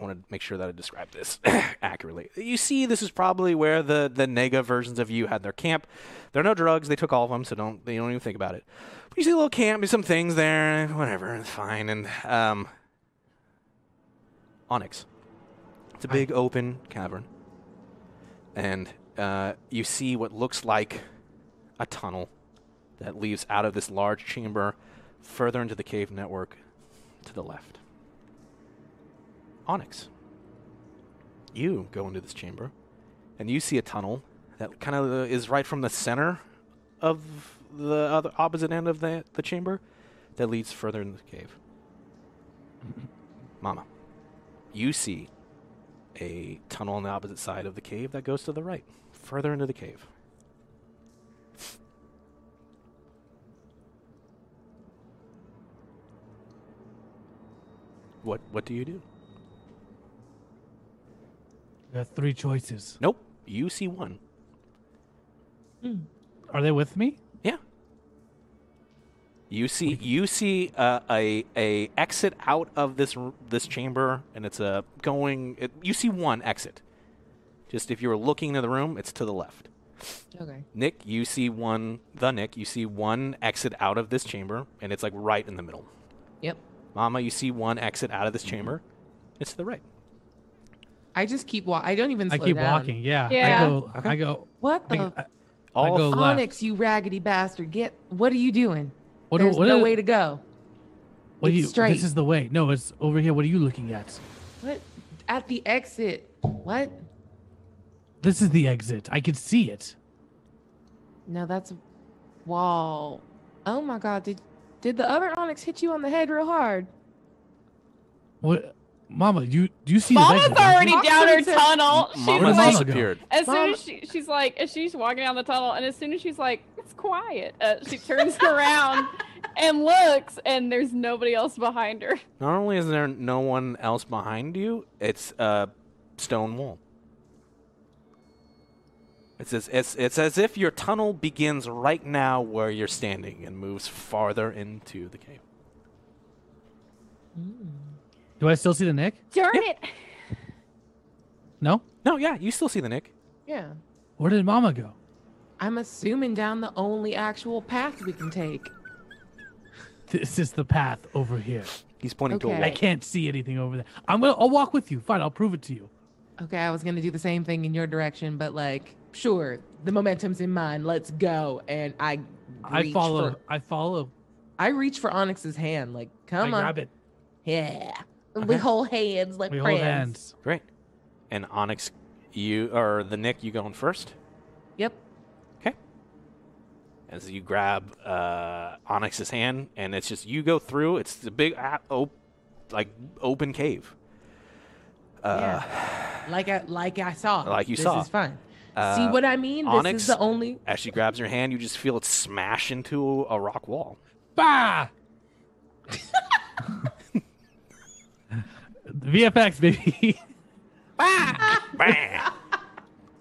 I want to make sure that I describe this accurately. You see, this is probably where the the Nega versions of you had their camp. There are no drugs; they took all of them, so don't they don't even think about it. But you see a little camp, there's some things there, whatever, it's fine. And um, Onyx, it's a big open cavern, and uh, you see what looks like a tunnel that leads out of this large chamber further into the cave network to the left. Onyx, you go into this chamber, and you see a tunnel that kind of is right from the center of the other opposite end of the, the chamber that leads further into the cave. Mm-hmm. Mama. you see a tunnel on the opposite side of the cave that goes to the right, further into the cave. What what do you do? We have three choices. Nope. You see one. Are they with me? Yeah. You see, you see uh, a a exit out of this this chamber, and it's a going. It, you see one exit. Just if you were looking into the room, it's to the left. Okay. Nick, you see one. The Nick, you see one exit out of this chamber, and it's like right in the middle. Yep. Mama, you see one exit out of this chamber. It's to the right. I just keep walking. I don't even I keep down. walking. Yeah. Yeah. I go. I go. What the I, I All go left. Onyx, you raggedy bastard. Get what are you doing? What, There's what no are- way to go. what do it's you? straight. This is the way. No, it's over here. What are you looking at? What? At the exit. What? This is the exit. I can see it. No, that's a wall. Oh my god, did did the other Onyx hit you on the head real hard? What, Mama? You do you see Mama's the already you? Mama's down her already tunnel. She's Where Mama's did like, Mama go? disappeared. as soon as she, she's like, as she's walking down the tunnel, and as soon as she's like, it's quiet, uh, she turns around and looks, and there's nobody else behind her. Not only is there no one else behind you, it's a stone wall. It's as, it's, it's as if your tunnel begins right now where you're standing and moves farther into the cave. Do I still see the Nick? Darn Yeah. it! No. No, yeah, you still see the Nick. Yeah. Where did Mama go? I'm assuming down the only actual path we can take. This is the path over here. He's pointing to a wall. I can't see anything over there. I'm gonna. I'll walk with you. Fine. I'll prove it to you. Okay, I was gonna do the same thing in your direction, but like, sure, the momentum's in mine. Let's go. And I, I follow. For, I follow. I reach for Onyx's hand. Like, come I on. grab it. Yeah. Okay. We hold hands like We friends. hold hands. Great. And Onyx, you or the Nick, you going first? Yep. Okay. As you grab uh, Onyx's hand, and it's just you go through. It's a big, uh, op- like open cave. Uh, Like I like I saw. Like you this saw. This is fine. Uh, See what I mean? This Onyx- is the only As she grabs your hand, you just feel it smash into a rock wall. Bah! VFX baby. Bam!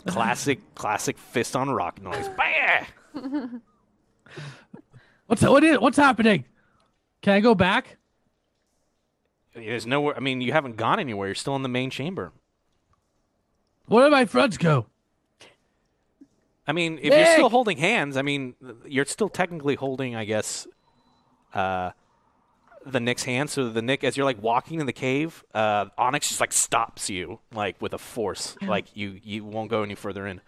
classic, classic fist on rock noise. Bam! What's what is what's happening? Can I go back? There's nowhere. I mean, you haven't gone anywhere. You're still in the main chamber. Where did my friends go? I mean, if you're still holding hands, I mean, you're still technically holding, I guess, uh, the Nick's hand. So the Nick, as you're like walking in the cave, uh, Onyx just like stops you, like with a force, like you you won't go any further in.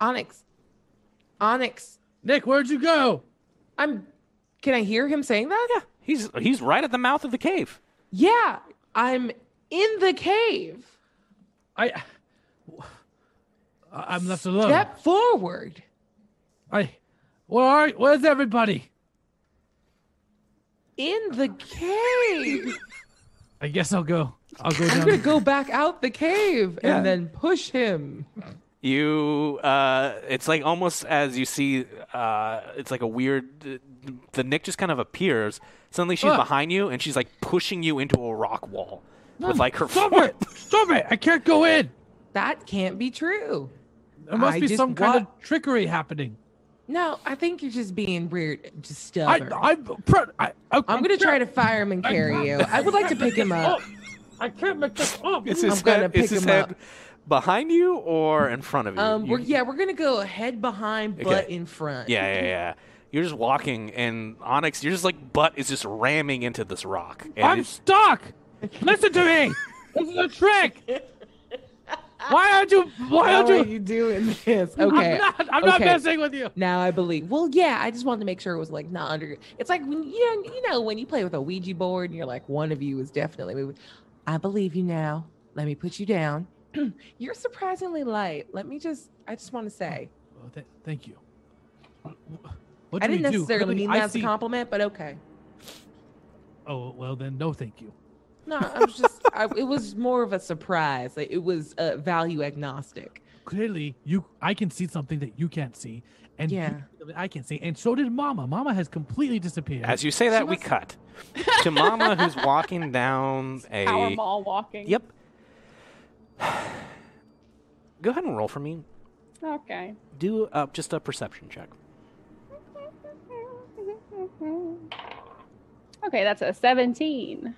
Onyx. Onyx. Nick, where'd you go? I'm can I hear him saying that? Yeah, he's he's right at the mouth of the cave. Yeah. I'm in the cave. I. I- I'm left alone. Step forward. I. Where are? Where's everybody? In the cave. I guess I'll go. I'll go down. I'm gonna go back out the cave Yeah. and then push him. You, uh, it's like almost as you see, uh, it's like a weird. The Nick just kind of appears. Suddenly, she's behind you, and she's like pushing you into a rock wall with like her Stop foot. it! Stop it! I can't go in. That can't be true. There must I be just some kind wa- of trickery happening. No, I think you're just being weird, just I, stubborn. I'm, I, I, I'm gonna try to fire him and carry you. I would like to pick him up. I can't make this up. Is I'm his gonna pick his him head up. behind you or in front of you? Um, You- we're, yeah, we're gonna go head behind, butt Okay. in front. yeah, yeah, yeah. You're just walking, and Onyx, you're just like butt is just ramming into this rock. And I'm stuck. Listen to me. This is a trick. Why aren't you? Why aren't are you? you doing this? Okay. I'm not. I'm not messing with you. Now I believe. Well, yeah, I just wanted to make sure it was like not under. It's like when you know, you know when you play with a Ouija board and you're like one of you is definitely moving. I believe you now. Let me put you down. you're surprisingly light. Let me just. I just want to say. Oh, th- thank you. What I do we didn't do? necessarily do mean I that as a compliment, but okay. Oh well, then no, thank you. No, I was just. I, it was more of a surprise. Like it was uh, value agnostic. Clearly, you I can see something that you can't see, and Yeah. see I can't see, and so did Mama. Mama has completely disappeared. As you say that, we cut to Mama, who's walking down Power a. mall walking. Yep. Go ahead and roll for me. Okay. Do uh, just a perception check. Okay, that's a 17.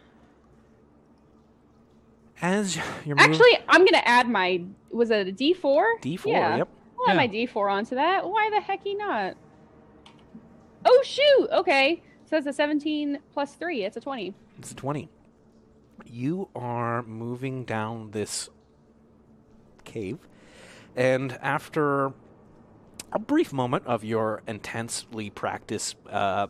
As you're moving, Actually, I'm gonna add my. Was it a D4? D4. Yeah. Yep. I'll add my D4 onto that. Why the hecky not? Oh shoot! Okay, so it's a 17 plus three. It's a 20. It's a 20. You are moving down this cave, and after a brief moment of your intensely practiced uh,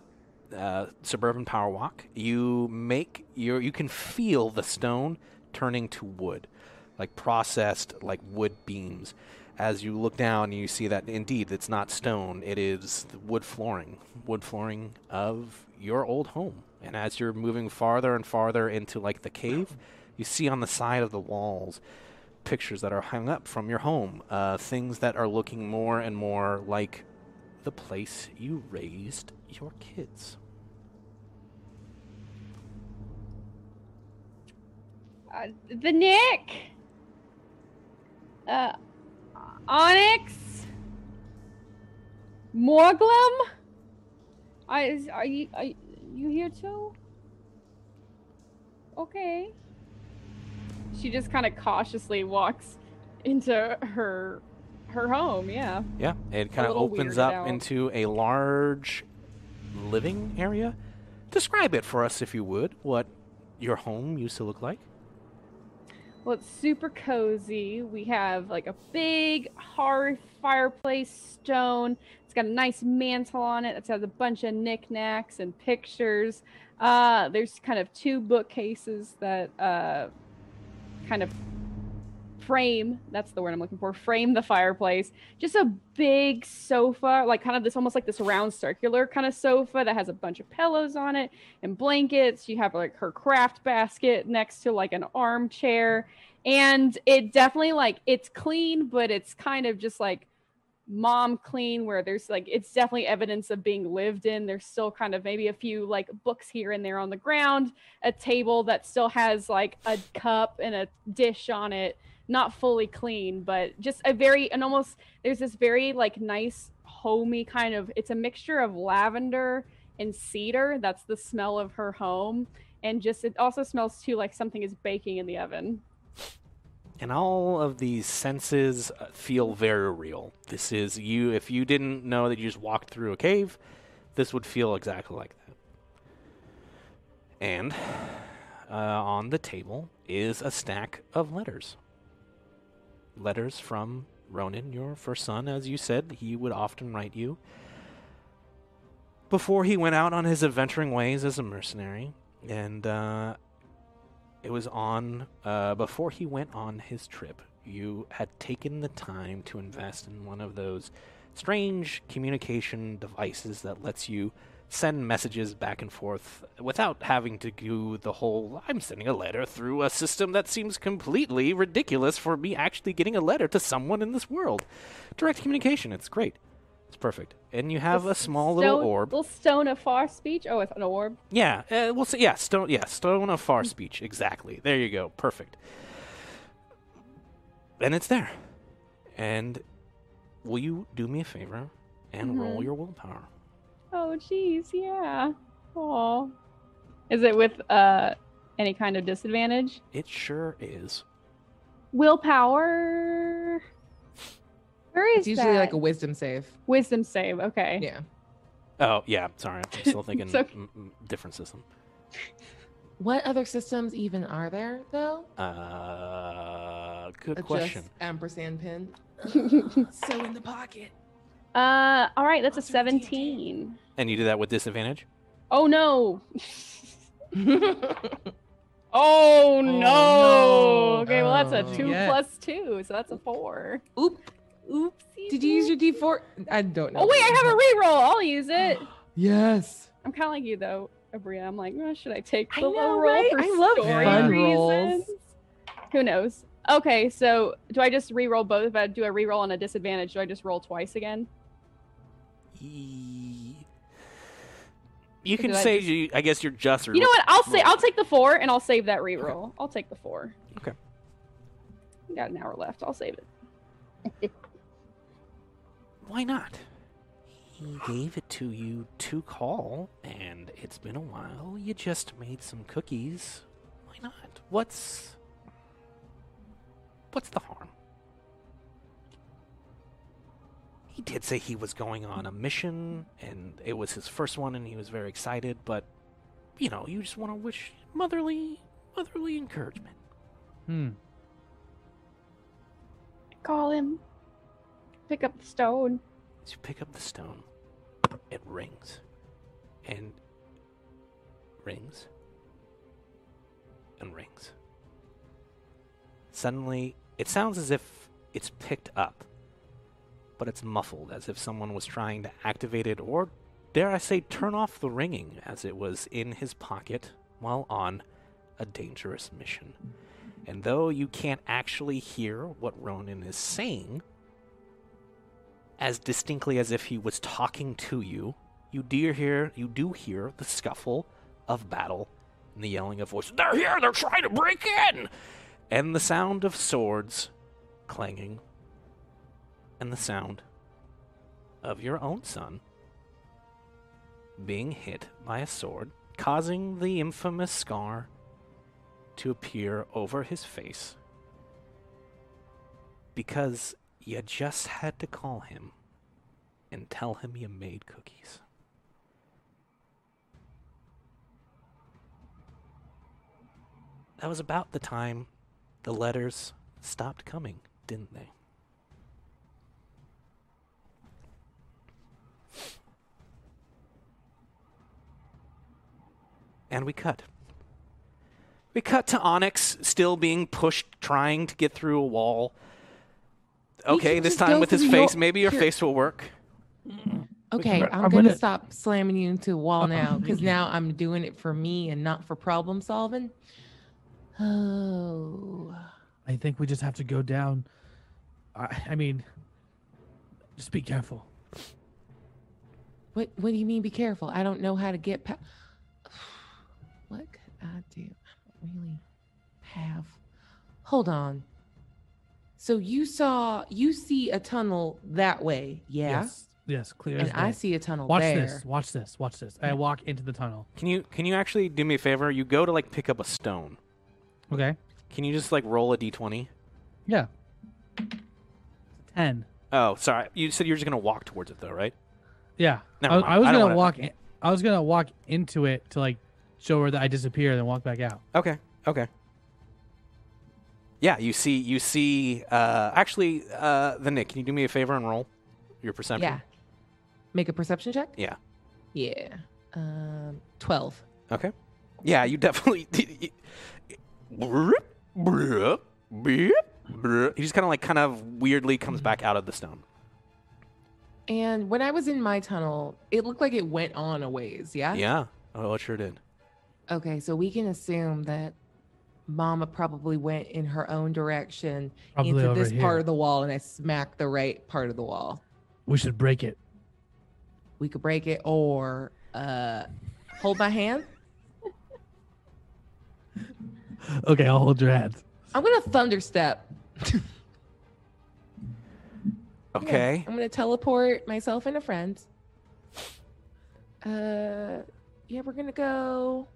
uh, suburban power walk, you make your you can feel the stone turning to wood, like processed like wood beams. As you look down, you see that indeed it's not stone; it is wood flooring, wood flooring of your old home. And as you're moving farther and farther into like the cave, you see on the side of the walls pictures that are hung up from your home, uh, things that are looking more and more like the place you raised your kids. Uh, the Nick. Uh, Onyx. Morglum. I is, are you are you here too? Okay. She just kind of cautiously walks into her her home. Yeah. Yeah, it kind of opens up out. into a large living area. Describe it for us, if you would, what your home used to look like. Well, it's super cozy. We have like a big hearth, fireplace, stone. It's got a nice mantle on it. It has a bunch of knickknacks and pictures. Uh, there's kind of two bookcases that uh, kind of frame that's the word i'm looking for frame the fireplace. Just a big sofa like kind of this almost like this round circular kind of sofa that has a bunch of pillows on it and blankets. You have like her craft basket next to like an armchair. And it definitely like it's clean but it's kind of just like mom clean where there's like it's definitely evidence of being lived in. There's still kind of maybe a few like books here and there on the ground a table that still has like a cup and a dish on it not fully clean but just a very and almost there's this very like nice homey kind of it's a mixture of lavender and cedar that's the smell of her home and just it also smells too like something is baking in the oven And all of these senses uh, feel very real. This is you, if you didn't know that you just walked through a cave, this would feel exactly like that. And uh, on the table is a stack of letters. Letters from Ronan, your first son, as you said, he would often write you. Before he went out on his adventuring ways as a mercenary, and uh, it was on uh, before he went on his trip. You had taken the time to invest in one of those strange communication devices that lets you send messages back and forth without having to do the whole I'm sending a letter through a system that seems completely ridiculous for me actually getting a letter to someone in this world. Direct communication, it's great. It's perfect. And you have a small little orb. little stone of far speech oh it's an orb Yeah, uh, we'll say yeah, stone. Yeah, stone of far speech. Exactly. There you go. Perfect. And it's there. And will you do me a favor and roll Mhm. your willpower? Oh, jeez, yeah. Oh, is it with uh any kind of disadvantage? It sure is. Willpower. Where is It's usually like a wisdom save. wisdom save. Okay. Yeah. Oh yeah, sorry. I'm still thinking okay. m- m- different system. What other systems even are there though? Uh, good Uh, question. Just ampersand pin. so in the pocket. Uh, all right, that's a What's your D&D? seventeen. And you do that with disadvantage. Oh no. Oh, no. no. Okay, well that's a Oh. two Yeah. plus two, so that's a four. Oop. Oopsie. Did you use your D4? I don't know. Oh wait, I have a reroll. I'll use it. Yes. I'm kind of like you though. Aabria. I'm like, oh, should I take I the low roll right? for I love story fun reasons? rolls. Who knows? Okay, so do I just re-roll both? If I do a re-roll on a disadvantage, do I just roll twice again? You can did I say just- you. I guess you're just. You know what? I'll say. I'll take the four and I'll save that re-roll. I'll take the four. Okay. Got an hour left. I'll save it. Why not? He gave it to you to call, and it's been a while. You just made some cookies. Why not? What's. What's the harm? He did say he was going on a mission, and it was his first one, and he was very excited, but, you know, you just want to wish motherly, motherly encouragement. Hmm. Call him. Pick up the stone. As you pick up the stone, it rings. And rings. And rings. Suddenly, it sounds as if it's picked up, but it's muffled, as if someone was trying to activate it, or dare I say, turn off the ringing, as it was in his pocket while on a dangerous mission. And though you can't actually hear what Ronan is saying, as distinctly as if he was talking to you, you do hear you do hear the scuffle of battle and the yelling of voices. They're here! They're trying to break in! And the sound of swords clanging, and the sound of your own son being hit by a sword, causing the infamous scar to appear over his face because you just had to call him and tell him you made cookies. That was about the time the letters stopped coming, didn't they? And we cut. We cut to Onyx still being pushed, trying to get through a wall. Okay, this time with his face. your- Maybe your here. face will work. Mm-hmm. Okay, I'm I'm, gonna- gonna stop slamming you into a wall Oh, now because mm-hmm. now I'm doing it for me and not for problem solving. Oh, I think we just have to go down. I, I mean, just be careful. what? What do you mean? Be careful. I don't know how to get past. What could I do? I don't really have. Hold on. So you saw, you see a tunnel that way, yeah, Yes. Yes. Clear. and I see a tunnel there. Watch there. this. Watch this. Watch this. I walk into the tunnel. Can you can you actually do me a favor? You go to like pick up a stone. Okay. Can you just like roll a d20? Yeah. Ten. Oh, sorry. You said you're just gonna walk towards it though, right? Yeah. Never I, mind. I was I gonna wanna- walk. In, I was gonna walk into it to like show her that I disappear, and then walk back out. Okay. Okay. Yeah, you see you see uh actually uh the Nick, can you do me a favor and roll your perception? Yeah. Make a perception check. Yeah. Yeah. Um, twelve. Okay. Yeah, you definitely He just kind of like kind of weirdly comes back out of the stone. And when I was in my tunnel, it looked like it went on a ways. Yeah. Yeah. Oh, it sure did. Okay, so we can assume that Mama probably went in her own direction Probably into over this here. part of the wall, and I smacked the right part of the wall. We should break it. We could break it, or uh, hold my hand. Okay, I'll hold your hand. I'm gonna thunder step. Okay. I'm gonna teleport myself and a friend. Uh, yeah, we're gonna go.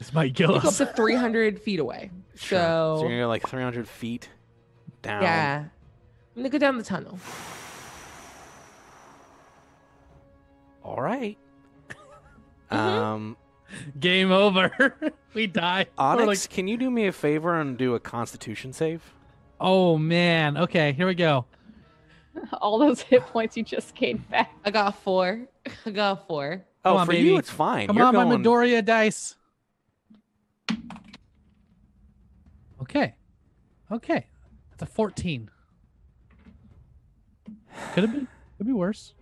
This might kill Go up to 300 feet away. Sure. So, so you're gonna go like 300 feet down. yeah, I'm gonna go down the tunnel. All right. Mm-hmm. Um, Game over. we die. Onyx, like, can you do me a favor and do a Constitution save? oh man. Okay, here we go. All those hit points you just gained back. I got four. I got four. Oh, Come on, for baby. you it's fine. Come You're on, going. my Midoriya dice. Okay. Okay. That's a 14. Could have been. Could be worse.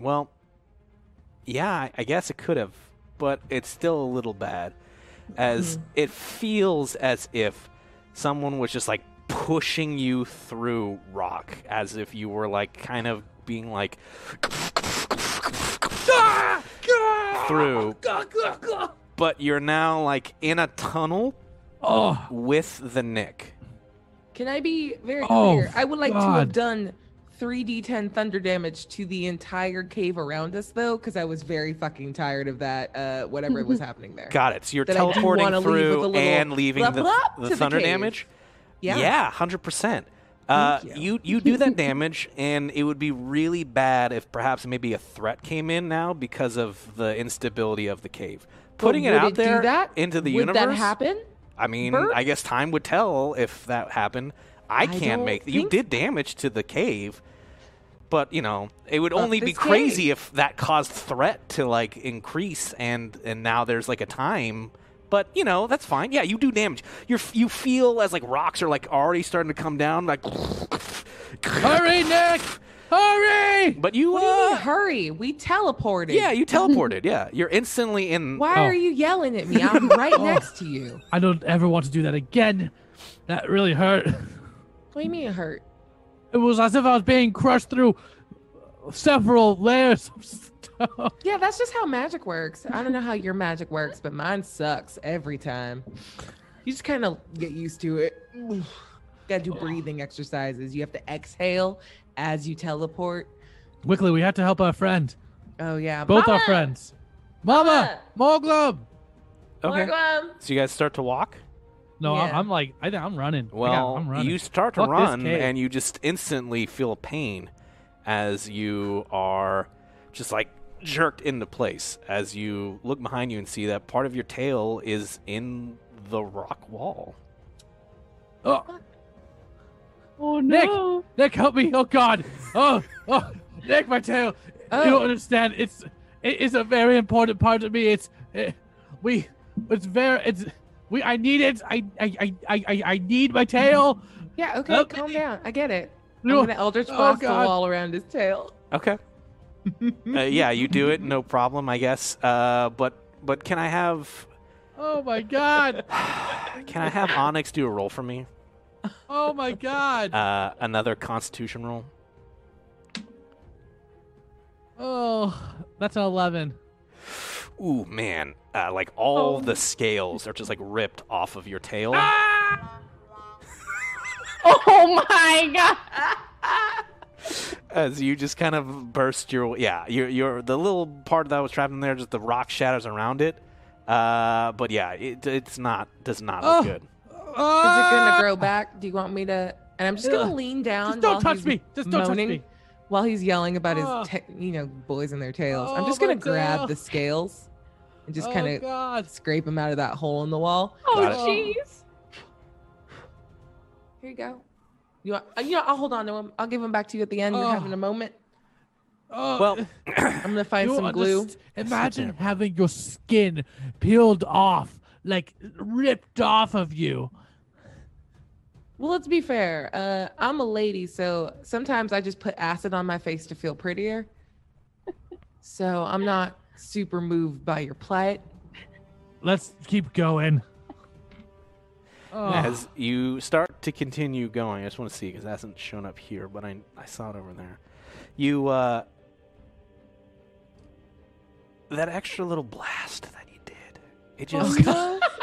Well, yeah, I- I guess it could have, but it's still a little bad, as hmm. it feels as if someone was just like pushing you through rock, as if you were like kind of being like ah! through, ah! But you're now like in a tunnel Oh, with the Nick. Can I be very Oh, clear? I would like to have done 3d10 thunder damage to the entire cave around us, though, because I was very fucking tired of that, uh, whatever was happening there. Got it. So you're That teleporting wanna leave through and leaving blah, the, blah the the thunder cave. damage. Yeah. Yeah, hundred percent. Uh, Thank you you do that damage, and it would be really bad if perhaps maybe a threat came in now because of the instability of the cave. But Putting it out do there that? into the would universe. that happen? I mean, Bert? I guess time would tell if that happened. I I can't don't make you did damage to the cave, but you know it would only be crazy cave. if that caused threat to like increase and and now there's like a time. But you know that's fine. Yeah, you do damage. You you feel as like rocks are like already starting to come down. Like hurry, Nick! Hurry! But you What do you mean, uh, hurry? We teleported. yeah, you teleported. yeah, you're instantly in. Why Oh. are you yelling at me? I'm right next to you. I don't ever want to do that again. That really hurt. What do you mean it hurt? It was as if I was being crushed through several layers of stuff. Yeah, that's just how magic works. I don't know how your magic works, but mine sucks every time. You just kind of get used to it. Gotta do breathing exercises. You have to exhale as you teleport. Quickly, we have to help our friend. Oh yeah, Both our friends. Mama! Moglum! Okay, Morgum! so you guys start to walk. No, I'm, Yeah. I'm like, I think I'm running. I got- Well, I'm running. you start to Fuck this run cave. and you just instantly feel pain as you are just like jerked into place as you look behind you and see that part of your tail is in the rock wall. Oh, Oh Nick! no! Nick, help me! Oh God! Oh, oh, Nick, my tail! Oh. You don't understand. It's it is a very important part of me. It's eh, we. It's very. It's we. I need it. I I I I I- I need my tail. Yeah, okay, calm down. I get it. I'm No. gonna Eldritch Oh, Blast the wall around his tail. Okay. uh, yeah, you do it, no problem, I guess. Uh, but but can I have Oh my God! can I have Onyx do a roll for me? Oh my God! Uh, another Constitution roll. Oh, that's an eleven. Ooh man, uh, like all the scales are just like ripped off of your tail. Oh my god! as you just kind of burst your yeah your your the little part that was trapped in there just the rock shadows around it uh but yeah it, it's not does not look Oh. good Is it gonna grow back? Do you want me to? And I'm just gonna Ugh. lean down. Just don't while touch he's me. Just don't touch me. While he's yelling about his, Oh. ta- you know, boys and their tails. I'm Oh, just gonna grab tail. the scales and just oh kind of scrape him out of that hole in the wall. Oh jeez! Here you go. You want? uh, You know, I'll hold on to him. I'll give him back to you at the end. You're Oh. having a moment. Oh, well I'm gonna find you some glue. underst- Imagine having your skin peeled off, like ripped off of you. Well, let's be fair. Uh, I'm a lady, so sometimes I just put acid on my face to feel prettier. so I'm not super moved by your plight. Let's keep going. Oh, as you start to continue going i just want to see because it hasn't shown up here but i i saw it over there you uh that extra little blast that you did it just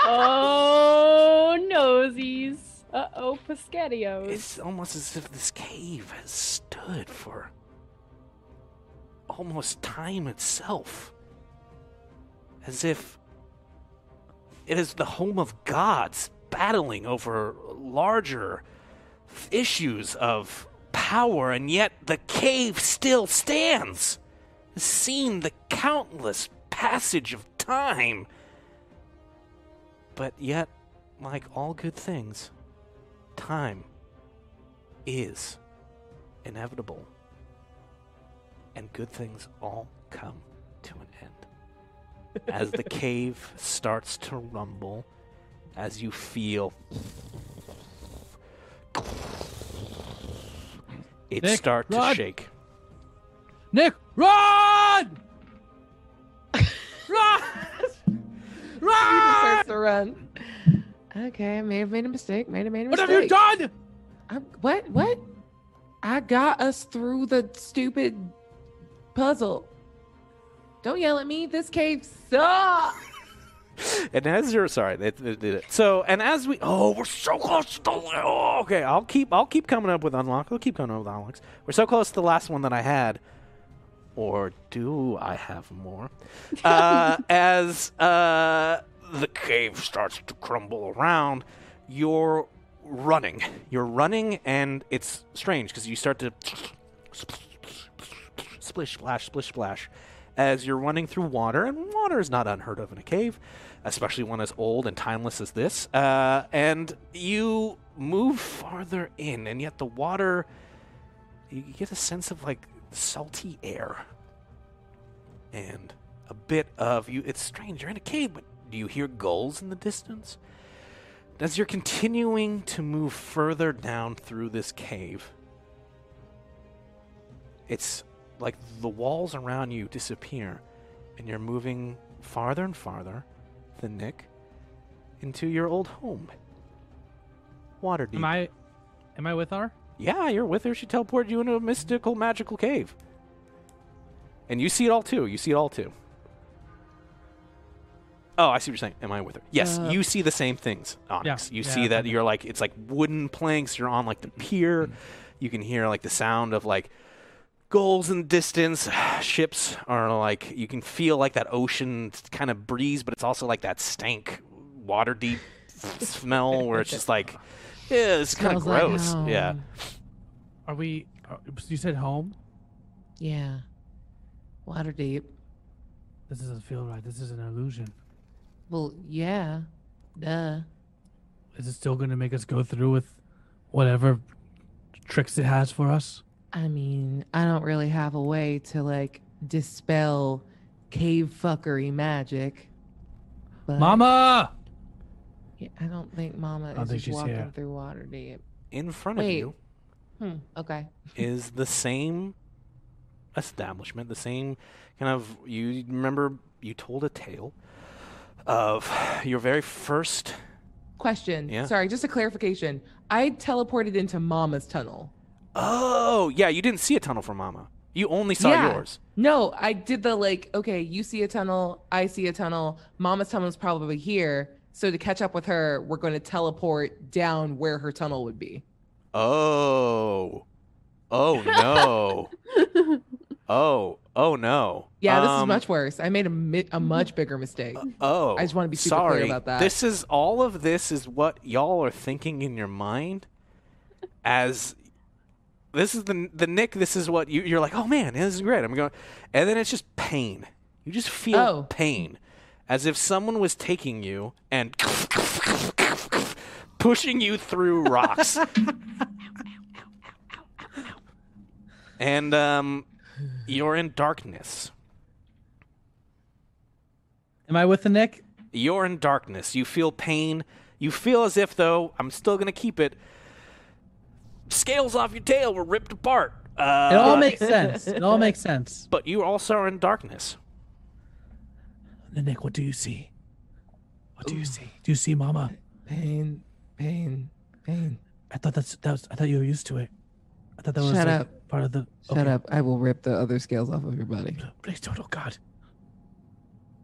Oh nosies! Uh oh, Pescatios. It's almost as if this cave has stood for almost time itself. As if it is the home of gods battling over larger issues of power, and yet the cave still stands. Seen the countless passage of time. But yet, like all good things, time is inevitable. And good things all come to an end. As the cave starts to rumble, as you feel it Nick, start to run. shake. Nick, run! run! Run! He just run! starts to run. Okay, I may have made a mistake. May have made a mistake. What have you done? I'm, what? What? I got us through the stupid puzzle. Don't yell at me. This cave sucks. And as you're sorry, they, they did it. So, and as we, oh, we're so close to the. Oh, okay, I'll keep, I'll keep coming up with unlock. I'll keep coming up with unlocks. We're so close to the last one that I had, or do I have more? Uh, as uh, the cave starts to crumble around, you're running. You're running, and it's strange because you start to splish splash splish splash as you're running through water and water is not unheard of in a cave especially one as old and timeless as this uh, and you move farther in and yet the water you get a sense of like salty air and a bit of you it's strange you're in a cave but do you hear gulls in the distance as you're continuing to move further down through this cave it's like the walls around you disappear and you're moving farther and farther than Nick into your old home. Waterdeep. Am I am I with her? Yeah, you're with her. She teleported you into a mystical, magical cave. And you see it all too. You see it all too. Oh, I see what you're saying. Am I with her? Yes, Uh, you see the same things, Onyx. You yeah, see that you're like it's like wooden planks. You're on like the pier. You can hear like the sound of like gulls in the distance. Ships are like you can feel like that ocean kind of breeze, but it's also like that stank, Waterdeep smell where it's just like, yeah, it's kind of Smells like gross. yeah. Are we? Are, you said home. Yeah. Waterdeep. This doesn't feel right. This is an illusion. Well, yeah. Duh. Is it still going to make us go through with whatever tricks it has for us? I mean, I don't really have a way to like dispel cave fuckery magic. But Mama! Yeah, I don't think Mama don't is think just walking here. through Waterdeep. In front of you Hmm. Okay. is the same establishment, the same kind of. You remember you told a tale of your very first. Question. Yeah. Sorry, just a clarification. I teleported into Mama's tunnel. Oh, yeah, you didn't see a tunnel for Mama. You only saw Yeah. yours. No, I did the like, okay, you see a tunnel, I see a tunnel. Mama's tunnel is probably here. So to catch up with her, we're going to teleport down where her tunnel would be. Oh. Oh no. oh. Oh no. Yeah, this is Um, much worse. I made a, mi- a much bigger mistake. Oh. I just wanna be super clear sorry. about that. This is all of this is what y'all are thinking in your mind as this is the the Nick, this is what you you're like, "Oh man, this is great." I'm going and then it's just pain. You just feel Oh. pain as if someone was taking you and pushing you through rocks. and um you're in darkness. Am I with the Nick? You're in darkness. You feel pain. You feel as if, though, I'm still going to keep it. Scales off your tail were ripped apart. Uh, It all makes sense. It all makes sense. But you also are in darkness. The Nick, what do you see? What do you see? Do you see Mama? Pain, pain, pain. I thought that's that was. I thought you were used to it. I thought that was Shut like, up. Part of the. Shut okay. up. I will rip the other scales off of your body. Please don't. Oh God.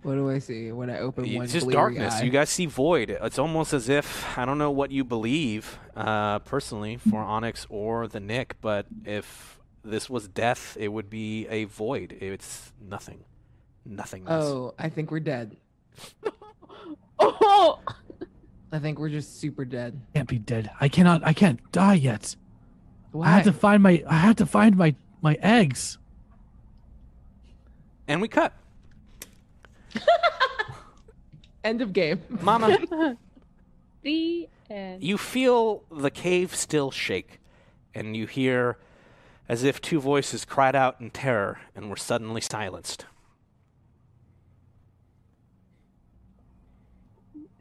What do I see when I open one It's just darkness. eye? You guys see void. It's almost as if I don't know what you believe, uh, personally, for Onyx or the Nick, but if this was death, it would be a void. It's nothing, nothingness. Oh, I think we're dead. Oh, I think we're just super dead. Can't be dead. I cannot. I can't die yet. Why? I have to find my. I have to find my my eggs. And we cut. End of game. Mama, the end. you feel the cave still shake, and you hear as if two voices cried out in terror and were suddenly silenced.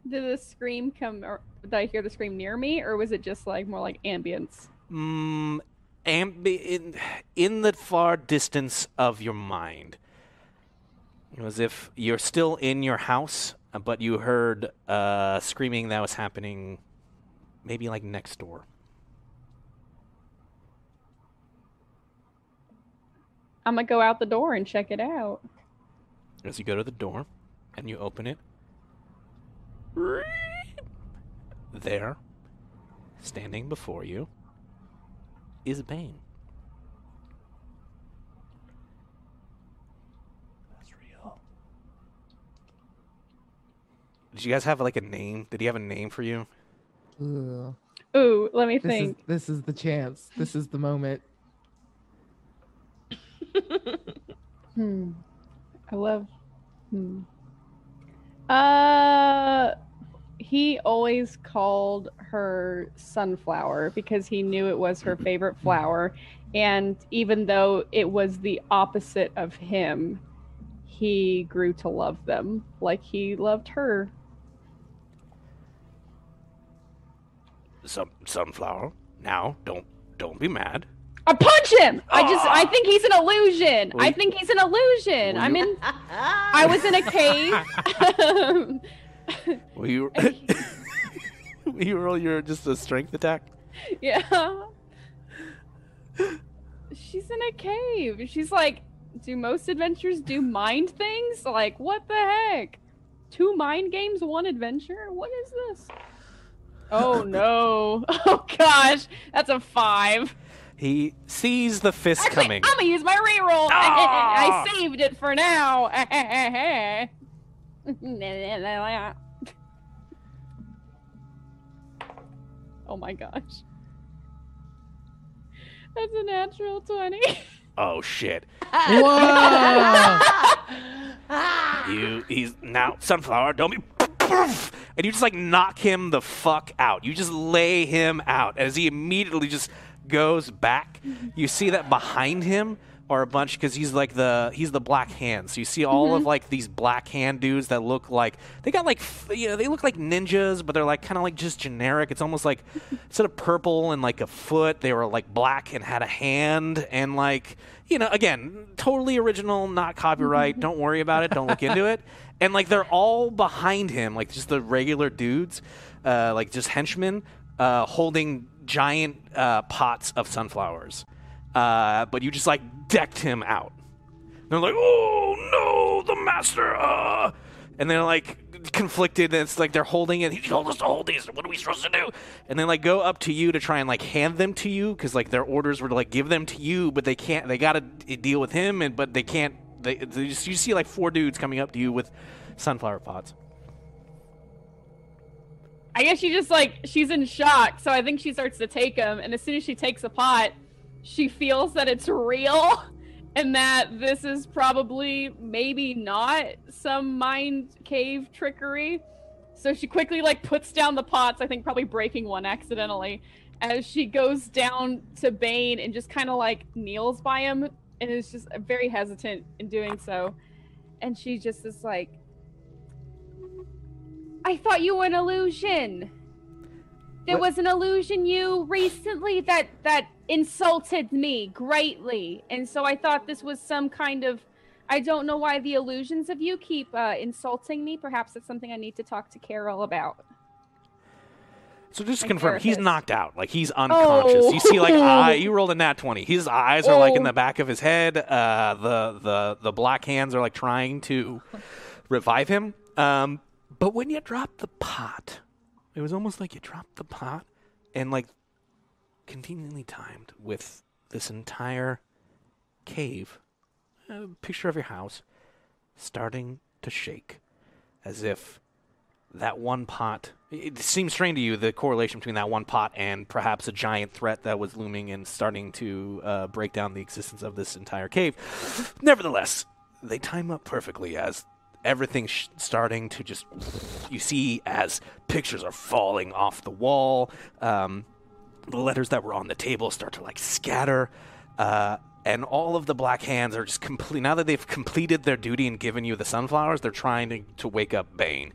Did the scream come? Or did I hear the scream near me, or was it just like more like ambience? Mm, ambi- in, in the far distance of your mind. It was as if you're still in your house, uh, but you heard uh, screaming that was happening maybe like next door. I'm gonna go out the door and check it out. As you go to the door and you open it, there, standing before you, is Bane. That's real. Did you guys have like a name? Did he have a name for you? Ugh. Ooh, let me This is think. this is the chance. This is the moment. Hmm. I love. Hmm. Uh, he always called her sunflower because he knew it was her favorite flower, and even though it was the opposite of him, he grew to love them like he loved her. Sun, sunflower. Now, don't don't be mad. I punch him. I just I Ah. think he's an illusion. I think he's an illusion. I'm in. I was in a cave. Will you? will you roll your just a strength attack? yeah. She's in a cave. She's like, do most adventures do mind things? Like, what the heck? Two mind games, one adventure? What is this? Oh no. Oh gosh. That's a five. He sees the fist Actually, coming. I'm gonna use my reroll. Ah! I saved it for now. Oh my gosh. That's a natural 20. Oh shit! Whoa! You he's now sunflower. Don't be. and you just like knock him the fuck out. You just lay him out as he immediately just goes back. You see that behind him are a bunch because he's like the he's the black hand. So you see all of like these black hand dudes that look like they got like f- you know they look like ninjas, but they're like kind of like just generic. It's almost like instead of purple and like a foot, they were like black and had a hand and like you know again totally original, not copyright. Don't worry about it. Don't look into it. And like they're all behind him, like just the regular dudes, uh, like just henchmen, uh, holding giant uh, pots of sunflowers. Uh, but you just like decked him out. They're like, oh no, the master. Uh. And they're like conflicted. And it's like they're holding it. He told us to hold these. What are we supposed to do? And they like go up to you to try and like hand them to you because like their orders were to like give them to you, but they can't. They got to deal with him, and but they can't. They, they just, you see like four dudes coming up to you with sunflower pots. I guess she just like she's in shock, so I think she starts to take them, and as soon as she takes a pot, she feels that it's real and that this is probably maybe not some mind cave trickery. So she quickly like puts down the pots, I think probably breaking one accidentally, as she goes down to Bane and just kind of like kneels by him and is just very hesitant in doing so. And she just is like, I thought you were an illusion. There What- was an illusion you recently that that insulted me greatly, and so I thought this was some kind of. I don't know why the illusions of you keep uh, insulting me. Perhaps it's something I need to talk to Carol about. So just to confirm, he's knocked out. Like he's unconscious. You see, like Oh. eye. You rolled a nat twenty. His eyes are like in Oh. the back of his head. Uh, the the the black hands are like trying to revive him. Um, but when you drop the pot, it was almost like you dropped the pot, and like conveniently timed with this entire cave, picture of your house, starting to shake, as if that one pot. It seems strange to you the correlation between that one pot and perhaps a giant threat that was looming and starting to uh, break down the existence of this entire cave. Nevertheless, they time up perfectly as everything's sh- starting to just. You see as pictures are falling off the wall. Um, the letters that were on the table start to like scatter. Uh, and all of the black hands are just complete. Now that they've completed their duty and given you the sunflowers, they're trying to, to wake up Bane.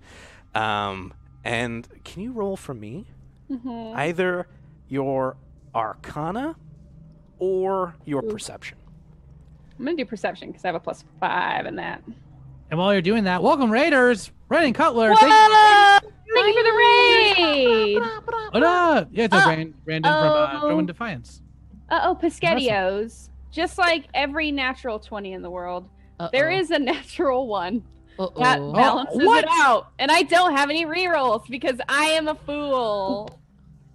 Um, and can you roll for me? Mm-hmm. Either your Arcana or your perception. I'm gonna do perception because I have a plus five in that. And while you're doing that, welcome Raiders, Brandon Cutler. Thank Whoa! Thank you for the raid. What up? Yeah, it's Uh, Brandon, Brandon from uh, oh. Drummond Defiance. Uh oh, Pescatios. Just like every natural twenty in the world, Uh-oh. there is a natural one Uh-oh. that Oh, balances what? it out, and I don't have any rerolls because I am a fool.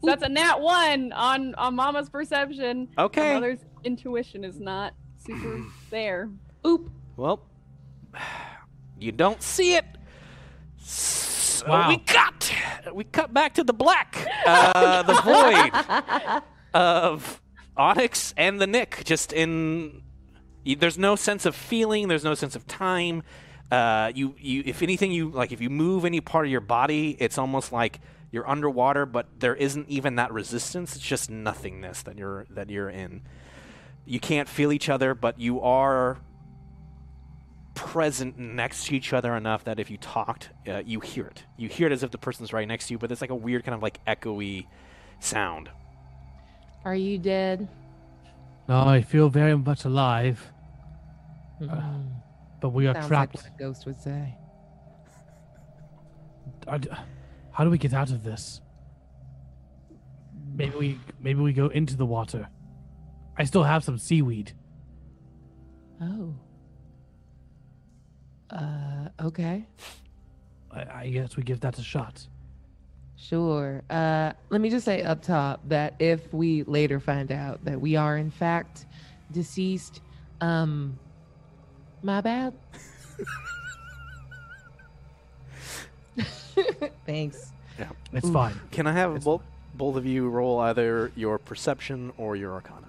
So that's a nat one on on Mama's perception. My Okay. mother's intuition is not super there. Oop. Well, you don't see it. So Wow. we cut. We cut back to the black, uh, the void of Onyx and the Nick. Just in, there's no sense of feeling. There's no sense of time. Uh, you, you, if anything, you like if you move any part of your body, it's almost like you're underwater, but there isn't even that resistance. It's just nothingness that you're that you're in. You can't feel each other, but you are present next to each other enough that if you talked, uh, you hear it. You hear it as if the person's right next to you, but it's like a weird kind of like echoey sound. Are you dead? No, I feel very much alive, Mm, but we are Sounds trapped. like what a ghost would say. How do we get out of this? Maybe we maybe we go into the water. I still have some seaweed. Oh. Uh, okay. I, I guess we give that a shot. Sure. Uh, let me just say up top that if we later find out that we are in fact deceased, um, my bad. Thanks. Yeah, it's Oof. fine. Can I have both both of you roll either your perception or your arcana?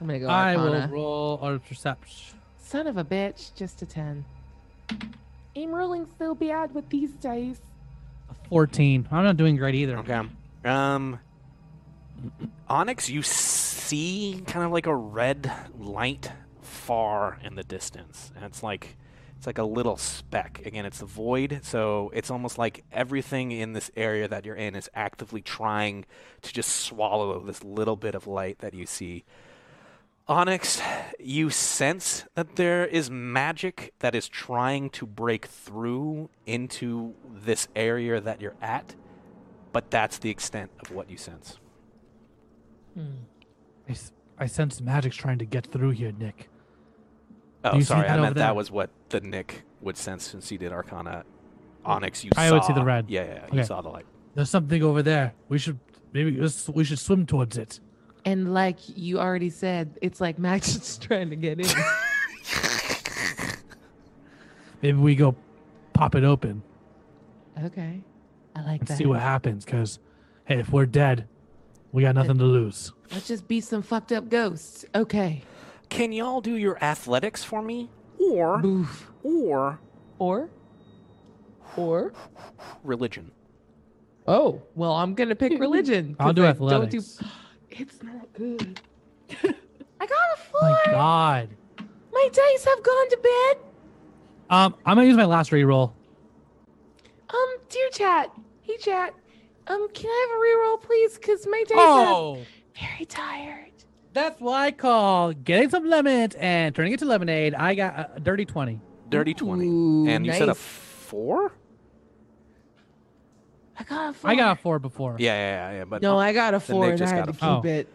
I'm gonna go I will roll our perception. Son of a bitch, just a ten. I'm rolling so bad with these dice. A Fourteen. I'm not doing great either. Okay. Um, Onyx, you see kind of like a red light far in the distance, and it's like it's like a little speck. Again, it's the void, so it's almost like everything in this area that you're in is actively trying to just swallow this little bit of light that you see. Onyx, you sense that there is magic that is trying to break through into this area that you're at, but that's the extent of what you sense. Hmm. I, s- I sense magic's trying to get through here, Nick. Oh, Do you see sorry, I meant that was what the Nick would sense since he did Arcana. Onyx, you I saw. would see the red. Yeah, yeah, Okay. you saw the light. There's something over there. We should maybe let's- we should swim towards it. And like you already said, it's like Max is trying to get in. Maybe we go pop it open okay. I like and that. see what happens. Because hey, if we're dead, we got nothing to lose. Let's just be some fucked up ghosts. Okay. Can y'all do your athletics for me, or Boof. or Or? Or? religion? Oh, well, I'm gonna pick religion. I'll 'cause do I athletics. Don't do... It's not good. I got a four. My God. My dice have gone to bed. Um, I'm gonna use my last reroll. Um, dear chat. Hey chat. Um, can I have a reroll, please? Cause my dice Oh, are very tired. that's what I call getting some lemons and turning it to lemonade. I got a, a dirty twenty. Dirty twenty. Ooh, and you said a four? I got a four. I got a four before. Yeah, yeah, yeah. yeah but No, oh, I got a four Nick and I had to keep four. it.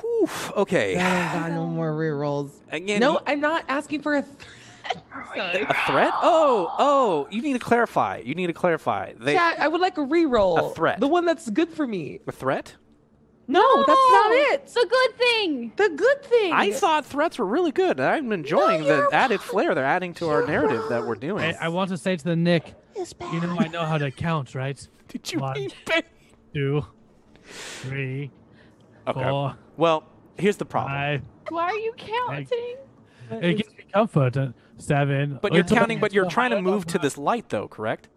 Whew, okay. I got no more rerolls. Again, No, you- I'm not asking for a threat. a threat? Oh, oh, you need to clarify. You need to clarify. They, Chat, I would like a reroll. A threat. The one that's good for me. a threat? No, that's not it. It's a good thing. The good thing. I thought threats were really good. I'm enjoying the you're added flair they're adding to our You're narrative that we're doing. I, I want to say to the Nick, It's bad. you know I know how to count, right? Did you One. mean bang? Two, three, Okay. four, Well, here's the problem. five. Why are you counting? It gives me comfort. Uh, seven. But you're counting, but you're trying to move to this light, though, correct?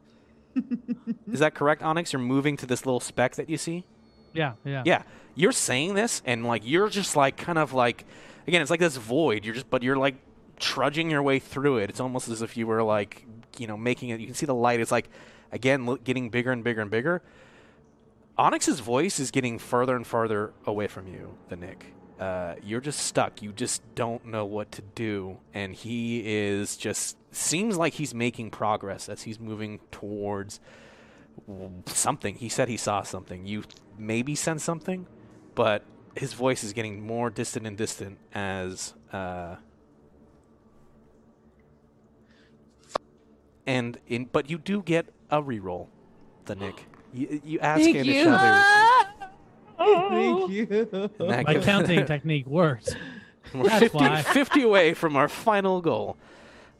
Is that correct, Onyx? You're moving to this little speck that you see? Yeah, yeah. Yeah. You're saying this, and like you're just like kind of like, again, it's like this void. You're just, but you're like trudging your way through it. It's almost as if you were like, you know, making it. You can see the light. It's like, again, getting bigger and bigger and bigger. Onyx's voice is getting further and further away from you, the Nick. uh, you're just stuck. You just don't know what to do, and he is just seems like he's making progress as he's moving towards something. He said he saw something. You maybe sense something, but his voice is getting more distant and distant as. Uh, and in, but you do get a reroll, the Nick. You, you ask Thank and you. it shall be Thank you. My gives- counting technique works. We're That's 50, why. 50 away from our final goal.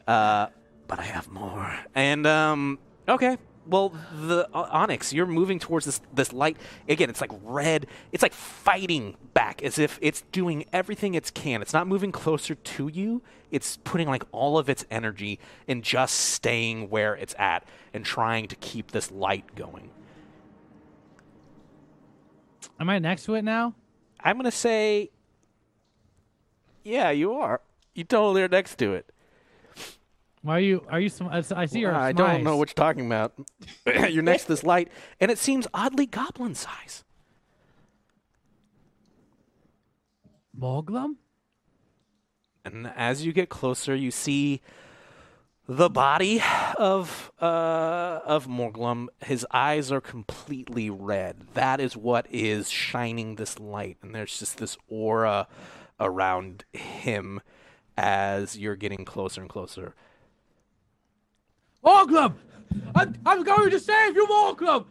Uh, but I have more. And, um, okay. Well, the uh, Onyx, you're moving towards this, this light. Again, it's like red. It's like fighting back as if it's doing everything it can. It's not moving closer to you. It's putting like all of its energy in just staying where it's at and trying to keep this light going. Am I next to it now? I'm going to say, yeah, you are. You totally are next to it. Why are you? Are you? Sm- I s- I see your. I don't know what you're talking about. you're next to this light, and it seems oddly goblin size. Moglum? And as you get closer, you see the body of uh, of Morglum. His eyes are completely red. That is what is shining this light, and there's just this aura around him as you're getting closer and closer. Moglum! I'm, I'm going to save you, Moglum!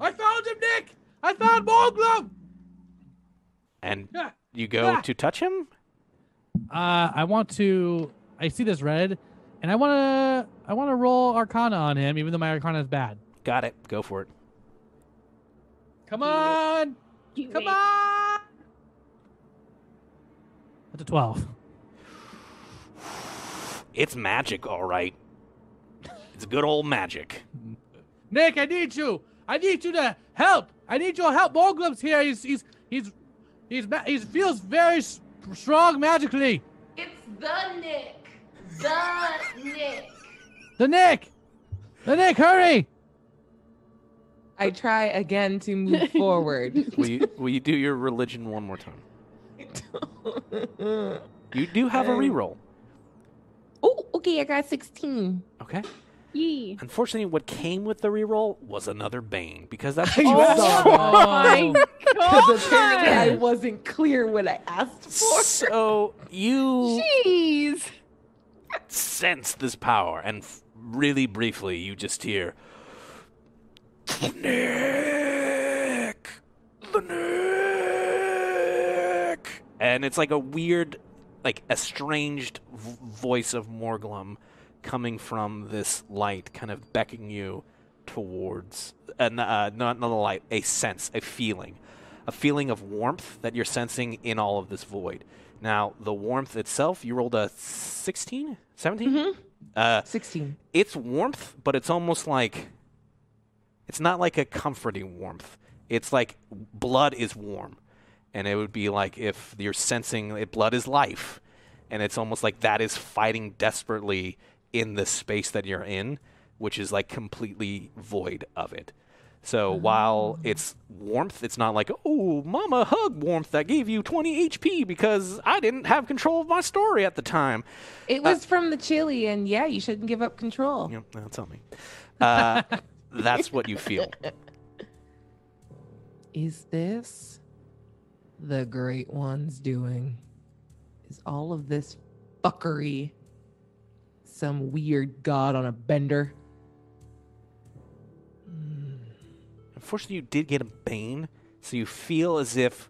I found him, Nick! I found Moglum! And Yeah. you go Ah. to touch him. Uh, I want to. I see this red, and I want to. I want to roll Arcana on him, even though my Arcana is bad. Got it. Go for it. Come on! Do Come it. on! That's a twelve. It's magic, all right. It's good old magic. Nick, I need you. I need you to help. I need your help. Moglum's here. He's he's he's he's he feels very strong magically. It's the Nick. The Nick. The Nick, the Nick, hurry! I try again to move forward. Will you, will you do your religion one more time? You do have a Um, reroll. oh, okay. I got 16. Okay. Yee. Unfortunately, what came with the reroll was another bane because that's You what you saw asked that. for. Oh my Because apparently I wasn't clear what I asked for. So you Jeez. sense this power, and f- really briefly, you just hear Nick, the Nick, and it's like a weird, like estranged v- voice of Morglum coming from this light, kind of beckoning you towards, uh, uh, not not a light, a sense, a feeling, a feeling of warmth that you're sensing in all of this void. Now, the warmth itself, you rolled a 16, 17? Uh, 16. it's warmth, but it's almost like it's not like a comforting warmth. It's like blood is warm, and it would be like if you're sensing it, blood is life, and it's almost like that is fighting desperately in the space that you're in, which is like completely void of it. So while it's warmth, it's not like, oh, mama hug warmth that gave you 20 HP because I didn't have control of my story at the time. It was from the chili, and yeah, you shouldn't give up control. Yep, now tell me. Uh, that's what you feel. Is this the Great One's doing? Is all of this fuckery some weird god on a bender? Unfortunately, you did get a bane, so you feel as if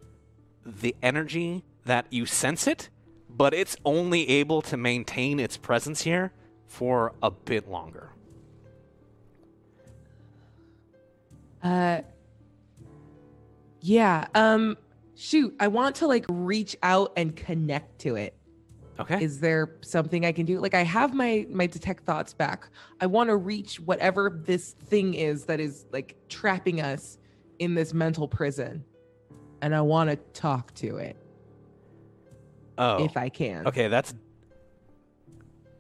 the energy that you sense it, but it's only able to maintain its presence here for a bit longer. Uh Yeah, um shoot, I want to like reach out and connect to it. Okay. Is there something I can do? Like I have my my detect thoughts back. I want to reach whatever this thing is that is like trapping us in this mental prison. And I want to talk to it oh. if I can. Okay, that's.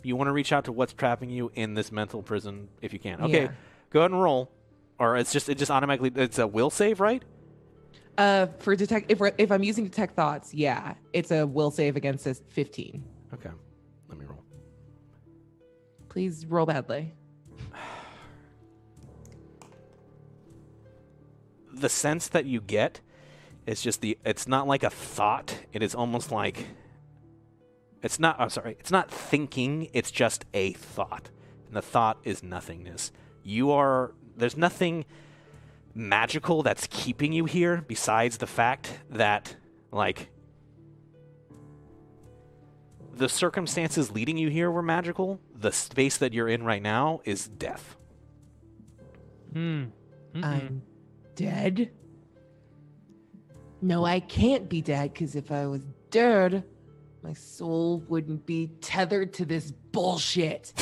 You want to reach out to what's trapping you in this mental prison if you can. Okay, Yeah. go ahead and roll, or it's just it just automatically it's a will save, right? Uh, for detect, if if I'm using detect thoughts, yeah, it's a will save against a 15. Okay. Let me roll. Please roll badly. The sense that you get is just the it's not like a thought. It is almost like it's not I'm sorry, it's not thinking, it's just a thought. And the thought is nothingness. You are there's nothing magical that's keeping you here besides the fact that like the circumstances leading you here were magical. The space that you're in right now is death. Hmm. I'm dead. No, I can't be dead because if I was dead, my soul wouldn't be tethered to this bullshit.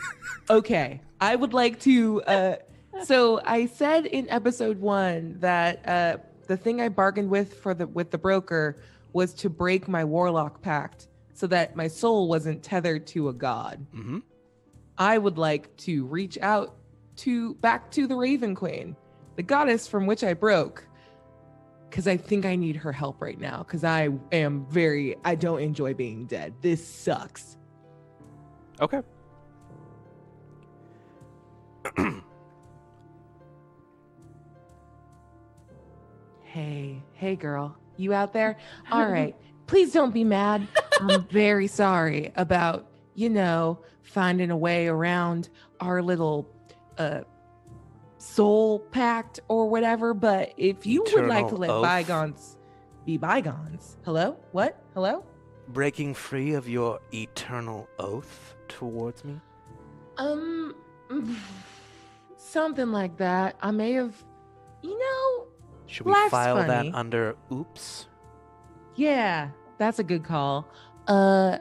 okay, I would like to. Uh, so I said in episode one that uh, the thing I bargained with for the with the broker was to break my warlock pact so that my soul wasn't tethered to a god. Mm-hmm. I would like to reach out to back to the Raven Queen, the goddess from which I broke, because I think I need her help right now. Because I am very, I don't enjoy being dead. This sucks. Okay. Hey, hey, girl, you out there? All right, please don't be mad. I'm very sorry about, you know, finding a way around our little uh soul pact or whatever. But if you would like to let oath. bygones be bygones, hello? What? Hello? Breaking free of your eternal oath towards me? Um, something like that. I may have, you know, Should we file funny. that under oops? Yeah, that's a good call. Uh,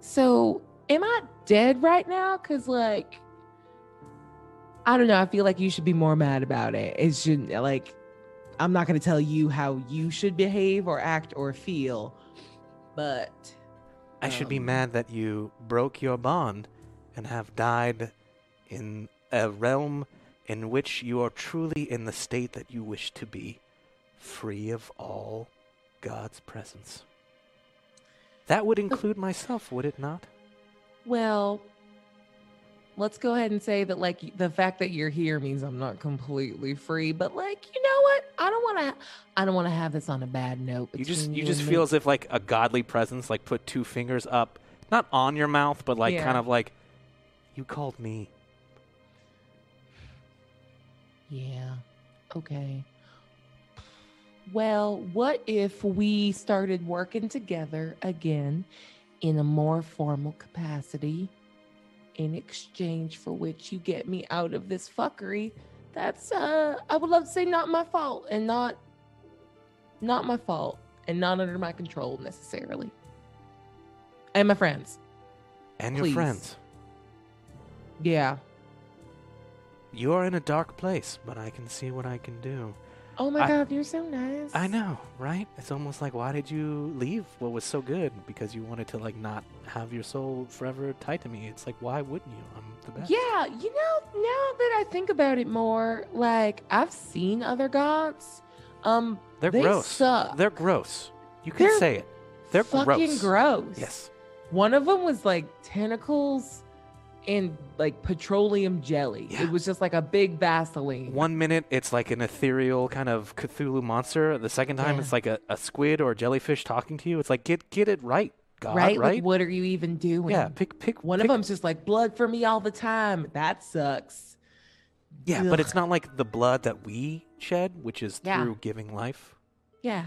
so am I dead right now? Cause like, I don't know. I feel like you should be more mad about it. It shouldn't like. I'm not gonna tell you how you should behave or act or feel, but I should be Um, mad that you broke your bond and have died in a realm in which you are truly in the state that you wish to be, free of all God's presence. That would include myself, would it not? well, let's go ahead and say that like the fact that you're here means I'm not completely free. But like, you know what? I don't want to. I don't want to have this on a bad note. You just between you just feel me. as if like a godly presence like put two fingers up, not on your mouth, but like Yeah. kind of like you called me. Yeah. Okay. Well, what if we started working together again in a more formal capacity in exchange for which you get me out of this fuckery? That's uh I would love to say not my fault and not not my fault and not under my control necessarily. And my friends. And your friends. Yeah. You are in a dark place, but I can see what I can do. Oh my I- god, you're so nice. I know, right? It's almost like why did you leave what was so good? Because you wanted to like not have your soul forever tied to me. It's like why wouldn't you? I'm the best. Yeah, you know, now that I think about it more, like I've seen other gods. Um, They're they gross. suck. They're gross. You can They're say it. They're fucking gross. gross. Yes. One of them was like tentacles and like petroleum jelly. Yeah. It was just like a big Vaseline. One minute it's like an ethereal kind of Cthulhu monster. The second time Yeah. it's like a, a squid or a jellyfish talking to you. It's like get get it right, God. right? Right? Like, what are you even doing? yeah. Pick pick One pick, of them's just like blood for me all the time. That sucks. Yeah, but it's not like the blood that we shed, which is Yeah. through giving life. Yeah.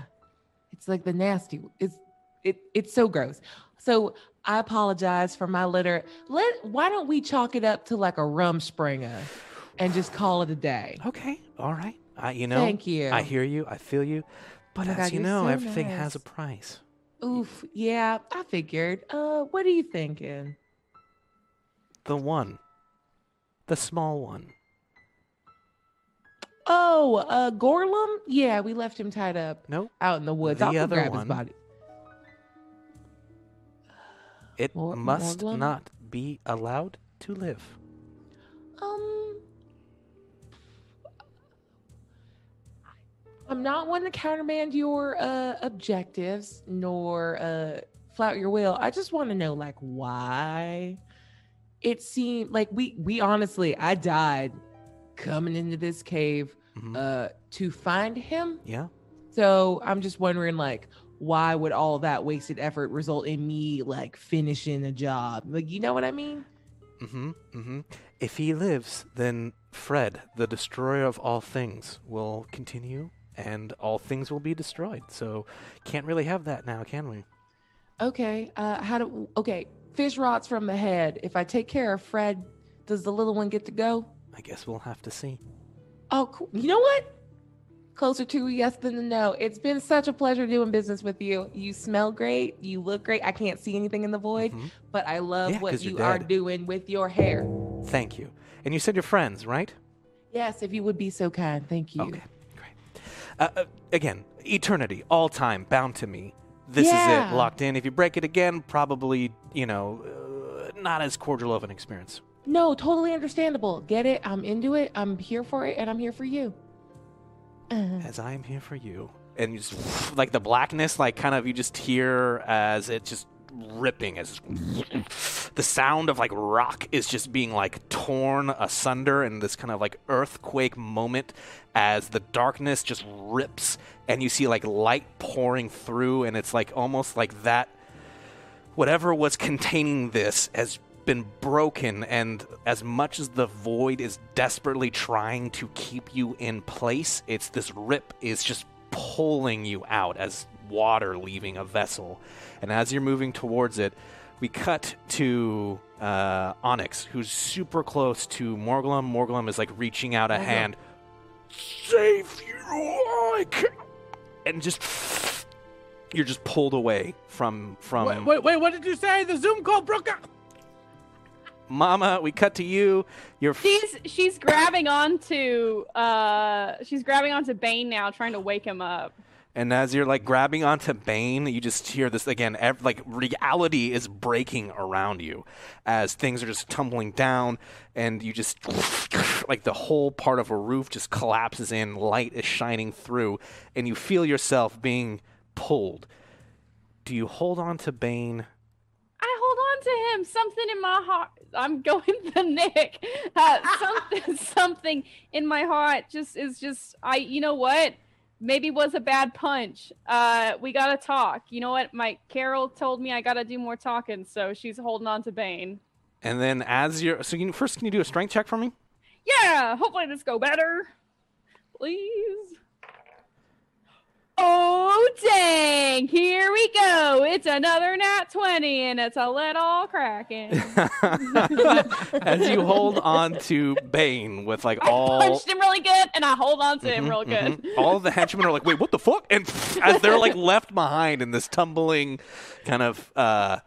It's like the nasty. It's it it's so gross. So I apologize for my litter. Let why don't we chalk it up to like a rumspringa and just call it a day? Okay. All right. I you know Thank you. I hear you. I feel you. But my as God, you know, so everything has a price. Oof. Yeah, I figured. Uh what are you thinking? The one. The small one. Oh, uh Gorlum? Yeah, we left him tied up No, out in the woods. The I'll other grab one. his body. It Mor- must Morglum? not be allowed to live. Um I'm not one to countermand your uh, objectives nor uh, flout your will. I just want to know, like, why it seemed like we we honestly, I died coming into this cave Mhm. uh, to find him. Yeah. So I'm just wondering, like, why would all that wasted effort result in me like finishing a job? Like, you know what I mean? Mm-hmm. Mm-hmm. If he lives, then Fred, the destroyer of all things, will continue, and all things will be destroyed. So, can't really have that now, can we? Okay. Uh, how do? Okay, fish rots from the head. If I take care of Fred, does the little one get to go? I guess we'll have to see. Oh, cool. You know what? Closer to a yes than a no. It's been such a pleasure doing business with you. You smell great. You look great. I can't see anything in the void, Mhm. but I love Yeah, what you are doing with your hair. Thank you. And you said you're friends, right? Yes, if you would be so kind. Thank you. Okay, great. Uh, uh, again, eternity, all time, bound to me. This is it, locked in. If you break it again, probably, you know, uh, not as cordial of an experience. No, totally understandable. Get it? I'm into it. I'm here for it, and I'm here for you. Uh, As I am here for you. And you just, like the blackness, like kind of, you just hear as it just ripping, as the sound of like rock is just being like torn asunder in this kind of like earthquake moment as the darkness just rips and you see like light pouring through, and it's like almost like that whatever was containing this has been broken and as much as the void is desperately trying to keep you in place it's this rip is just pulling you out as water leaving a vessel and as you're moving towards it we cut to uh, onyx who's super close to morglum morglum is like reaching out a hand save you I can't. and just you're just pulled away from from Wait, wait, wait, what did you say? The Zoom call broke up. Mama, we cut to you. You're f- She's she's grabbing onto uh she's grabbing onto Bane now, trying to wake him up. and as you're like grabbing onto Bane, you just hear this again. Ev- like reality is breaking around you as things are just tumbling down, and you just like the whole part of a roof just collapses in. Light is shining through, and you feel yourself being pulled. Do you hold on to Bane? I hold on to him. Something in my heart. I'm going the Nick. Uh, something, something in my heart just is just. I. You know what? Maybe was a bad punch. Uh, we gotta talk. You know what? My Carol told me I gotta do more talking, so she's holding on to Bane. And then as you're so, you, first, can you do a strength check for me? Yeah. Hopefully this go better. Please. Oh dang! Here we go. It's another nat twenty, and it's a let all cracking. as you hold on to Bane with like I all punched him really good, and I hold on to him Mhm, real good. mhm. All of the henchmen are like, "Wait, what the fuck?" And as they're like left behind in this tumbling kind of uh,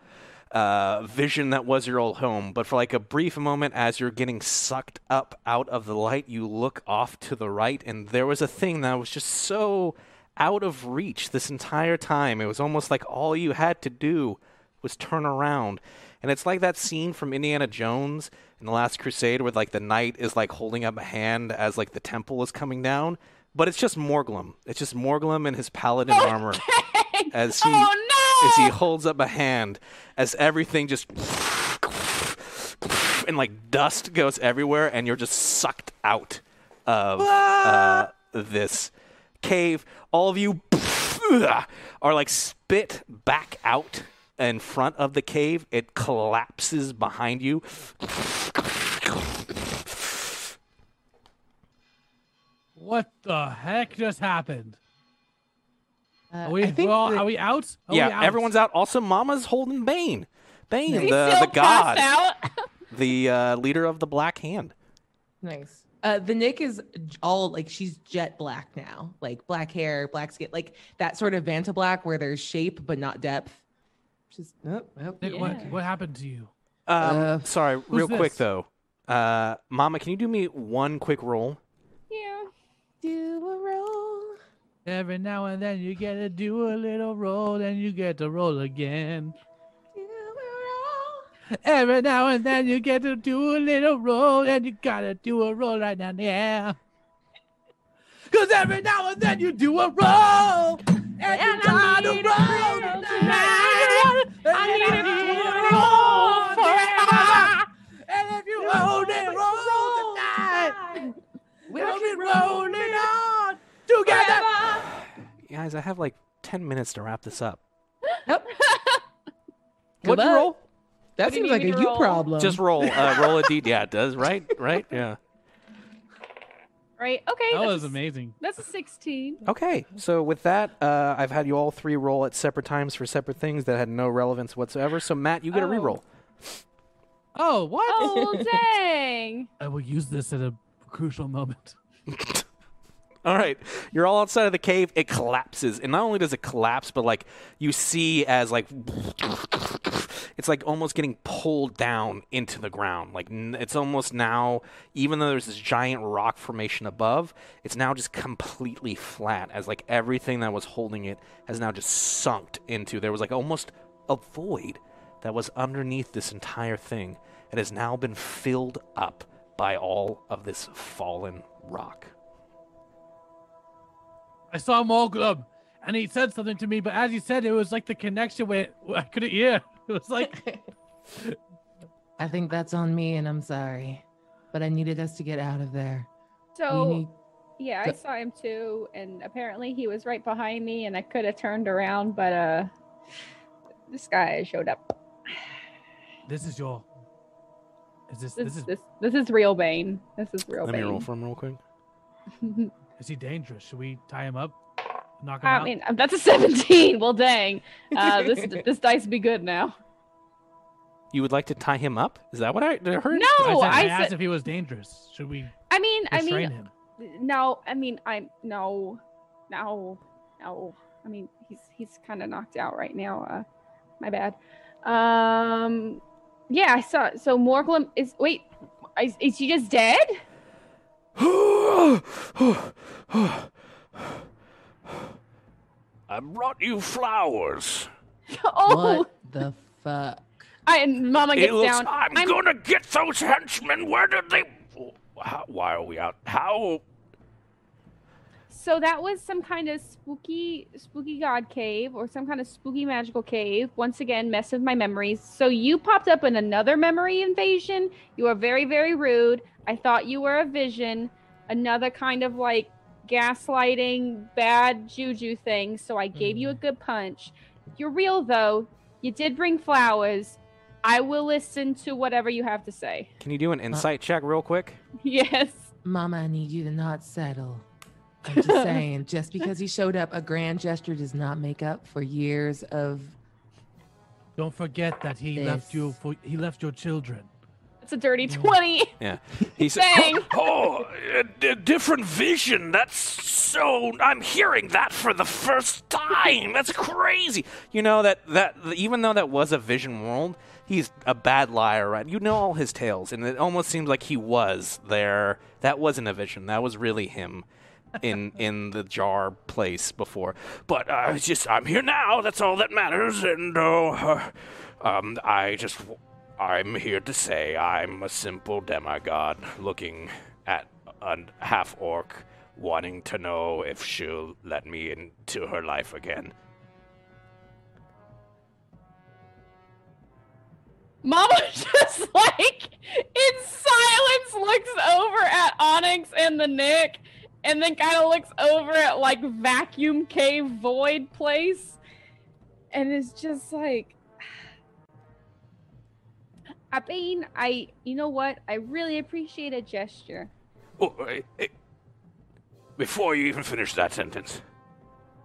uh, vision that was your old home. But for like a brief moment, as you're getting sucked up out of the light, you look off to the right, and there was a thing that was just so out of reach this entire time. It was almost like all you had to do was turn around. And it's like that scene from Indiana Jones in The Last Crusade where like the knight is like holding up a hand as like the temple is coming down. But it's just Morglum. It's just Morglum in his paladin armor as he oh as he holds up a hand as everything just and like dust goes everywhere and you're just sucked out of uh, this cave. All of you are like spit back out in front of the cave. It collapses behind you. What the heck just happened? uh, Are we, I think well, that- are we out? Are we yeah, out? everyone's out. Also, Mama's holding Bane. Bane, He's the, the god, out. the uh, leader of the Black Hand. Nice. Uh, the Nick is all like she's jet black now, like black hair, black skin, like that sort of Vanta black where there's shape but not depth. Just oh, oh, Nick, Yeah. what, what happened to you? Um, Uh, sorry, real quick though. Uh, Mama, can you do me one quick roll? yeah. do a roll. Every now and then you get to do a little roll, and you get to roll again. Do a roll. Every now and then you get to do a little roll, and you gotta do a roll right now, yeah. Cause every now and then you do a roll. And, you I gotta need a roll roll tonight. I And need you a gotta roll forever. And if you only roll tonight, we'll be rolling on together. Guys, I have like 10 minutes to wrap this up. Nope. What'd you roll? That What do you seems like me a you roll? problem. Just roll, uh, roll a d. Yeah, it does, right? Right? Yeah. Right? Okay. That was a, amazing. That's a 16. Okay, so with that, uh, I've had you all three roll at separate times for separate things that had no relevance whatsoever. So, Matt, you get a Oh. reroll. Oh, what? Oh, dang. I will use this at a crucial moment. All right, you're all outside of the cave. It collapses, and not only does it collapse, but like you see as like it's like almost getting pulled down into the ground. Like it's almost now, even though there's this giant rock formation above, it's now just completely flat. As like everything that was holding it has now just sunk into. There was like almost a void that was underneath this entire thing. It has now been filled up by all of this fallen rock. I saw Morglum, and he said something to me, but as he said, it was like the connection went. I couldn't hear. It was like I think that's on me, and I'm sorry, but I needed us to get out of there. So, need- yeah, I saw him too, and apparently he was right behind me, and I could have turned around, but uh, this guy showed up. this is your. Is this This this is this this is real Bane. This is real Let me roll for him real quick. is he dangerous? Should we tie him up? Knock him I out? mean, um, that's a 17. Well, dang. Uh, this this dice be good now. You would like to tie him up? Is that what I, I heard? No, I, said, I, I asked said. if he was dangerous. Should we I mean, I restrain mean, him? no. I mean, I'm no, no, no. I mean, he's he's kind of knocked out right now. Uh, my bad. Um, yeah, I saw. So Morglum is wait. Is, is he just dead? I brought you flowers. oh, What the fuck? I and Mama gets looks, down. I'm, I'm- gonna get those henchmen. Where did they? How, why are we out? How? So that was some kind of spooky, spooky god cave or some kind of spooky magical cave. Once again, mess with my memories. So you popped up in another memory invasion. You are very, very rude. I thought you were a vision, another kind of like gaslighting, bad juju thing. So I gave you a mm. good punch. You're real though. You did bring flowers. I will listen to whatever you have to say. Can you do an insight check real quick? Yes. Mama, I need you to not settle. I'm just saying, just because he showed up, a grand gesture does not make up for years of. Don't forget that he left you for he left your children. It's a dirty 20. Yeah. He said, Dang. Oh, a, a different vision. That's so. I'm hearing that for the first time. That's crazy. you know that that even though that was a vision world, he's a bad liar, right? You know all his tales, and it almost seems like he was there. That wasn't a vision. That was really him in in the jar place before. But uh, it's just I'm here now. That's all that matters. And uh, um, I just I'm here to say I'm a simple demigod looking at a half orc, wanting to know if she'll let me into her life again. Mama just like in silence looks over at Onyx and the Nick and then kind of looks over at like vacuum cave void place and is just like Mean, I you know what? I really appreciate a gesture. Oh, eh, eh, before you even finish that sentence,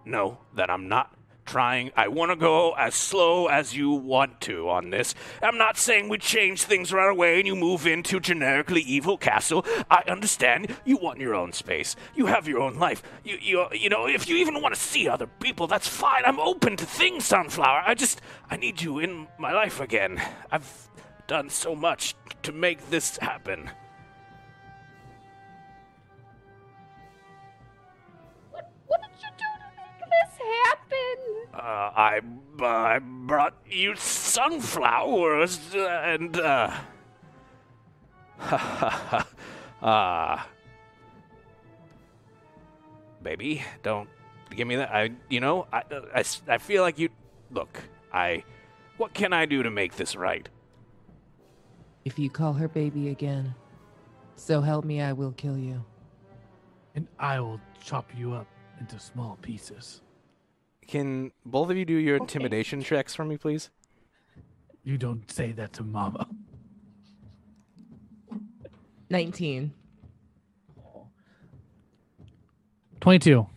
know that I'm not trying. I want to go as slow as you want to on this. I'm not saying we change things right away and you move into generically evil castle. I understand you want your own space. You have your own life. You you you know, if you even want to see other people, that's fine. I'm open to things, Sunflower. I just I need you in my life again. I've done so much to make this happen. What what did you do to make this happen? Uh, I, I brought you sunflowers and, uh. Ha ha ha. Ah. baby. Don't give me that. I, you know, I, I, I feel like you. Look, I. What can I do to make this right? If you call her baby again, so help me, I will kill you. And I will chop you up into small pieces. Can both of you do your intimidation checks for me, please? You don't say that to Mama. 19. 22.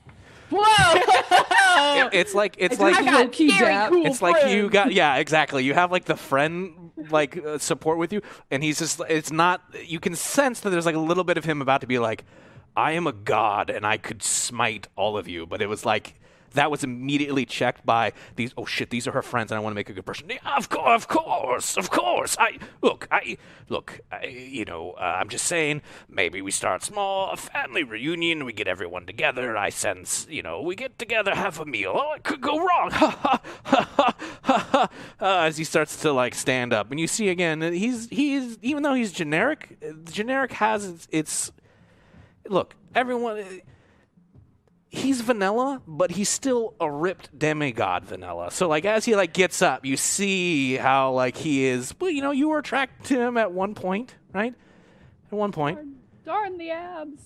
Whoa! It- it's like it's I like got low-key cool it's like you got yeah exactly you have like the friend like uh, support with you. And he's just it's not you can sense that there's like a little bit of him about to be like i am a god and i could smite all of you. But it was like that was immediately checked by these oh shit these are her friends and i want to make a good person Yeah, of course, of course, of course. I look, I look. I, you know, uh, I'm just saying. Maybe we start small, a family reunion. We get everyone together. I sense, you know, we get together, have a meal. Oh, it could go wrong. uh, as he starts to like stand up and you see again uh, he's he's even though he's generic uh, generic has its, its look everyone he's vanilla but he's still a ripped demigod vanilla so like as he like gets up you see how like he is well you know you were attracted to him at one point right at one point Darn the abs.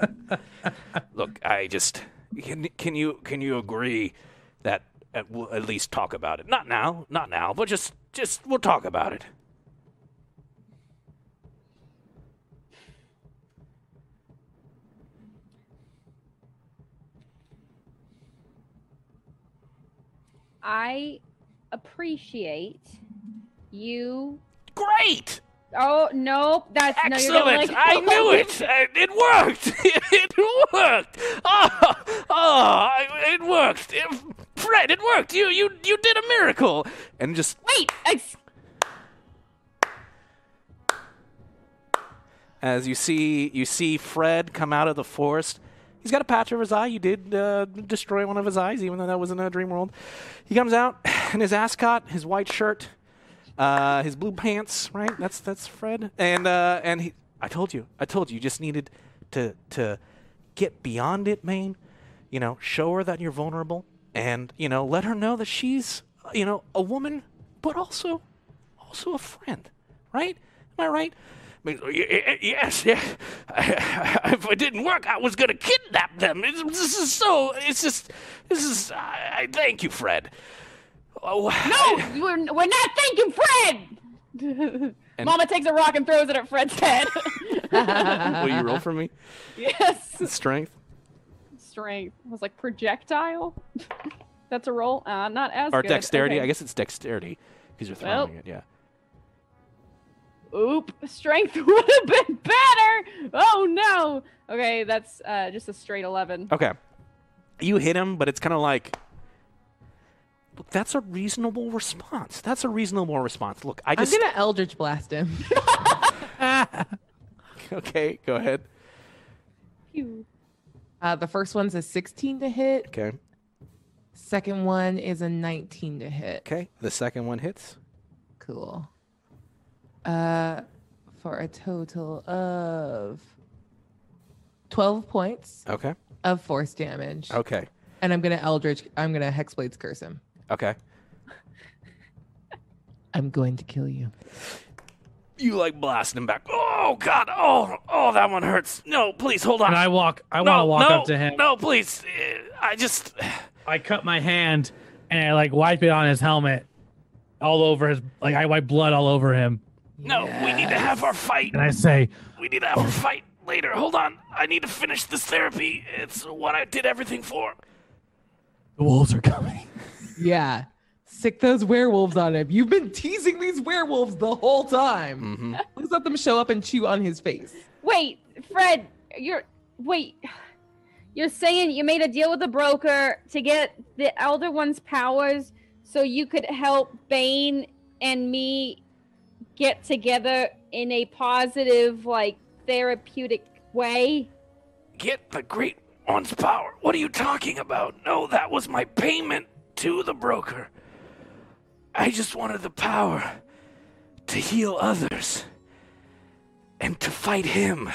Look, I just can. Can you can you agree that uh, we'll at least talk about it? Not now, not now, but just just we'll talk about it. I appreciate you. Great, Oh nope, that's no. Excellent! like, I knew it. Uh, It worked. It worked. Oh, oh, it worked. It- Fred, it worked. You you you did a miracle. and just Wait, ex- as you see you see Fred come out of the forest. He's got a patch over his eye. You did uh, destroy one of his eyes, even though that was in a dream world. He comes out in his ascot, his white shirt, uh, his blue pants. Right, that's that's Fred. And uh, and he, I told you, I told you, you just needed to to get beyond it, man. You know, show her that you're vulnerable, and you know, let her know that she's you know a woman, but also also a friend. Right? Am I right? Y- Yes, yeah. If it didn't work, I was gonna kidnap them. It's, this is so. It's just. This is. I, I thank you, Fred. Oh, no, we're, we're not thanking Fred. Mama takes a rock and throws it at Fred's head. Will you roll for me? yes. Strength. Strength. I was like projectile. That's a roll. Uh, not as Or good. dexterity. Okay. I guess it's dexterity because you're throwing Well. it. Yeah. Oop. Strength would have been better. Oh no. Okay, that's uh, just a straight eleven. Okay. You hit him, but it's kind of like. Look, that's a reasonable response. That's a reasonable response. Look, I I'm just. gonna Eldritch blast him. Okay, go ahead. Phew. Uh, the first one's a 16 to hit. Okay. Second one is a 19 to hit. Okay. The second one hits. Cool. Uh, for a total of 12 points Okay. of force damage. Okay. And I'm gonna Eldritch. I'm gonna Hexblades curse him. Okay. I'm going to kill you. you like blasting him back. Oh God. Oh, oh, that one hurts. No, please hold on. And I walk. I no, want to walk no, up to him. No, please. I just. I cut my hand and I like wipe it on his helmet, all over his. Like I wipe blood all over him, No, we need to have our fight. and I say, We need to have our fight later. Hold on. I need to finish this therapy. It's what I did everything for. "The wolves are coming." Yeah. Sick those werewolves on him. You've been teasing these werewolves the whole time. Mm-hmm. Let's let them show up and chew on his face. Wait, Fred, you're wait. You're saying you made a deal with the broker to get the Elder One's powers so you could help Bane and me get together in a positive, like therapeutic way? Get the Great One's power. What are you talking about? No, that was my payment to the broker. I just wanted the power to heal others and to fight him.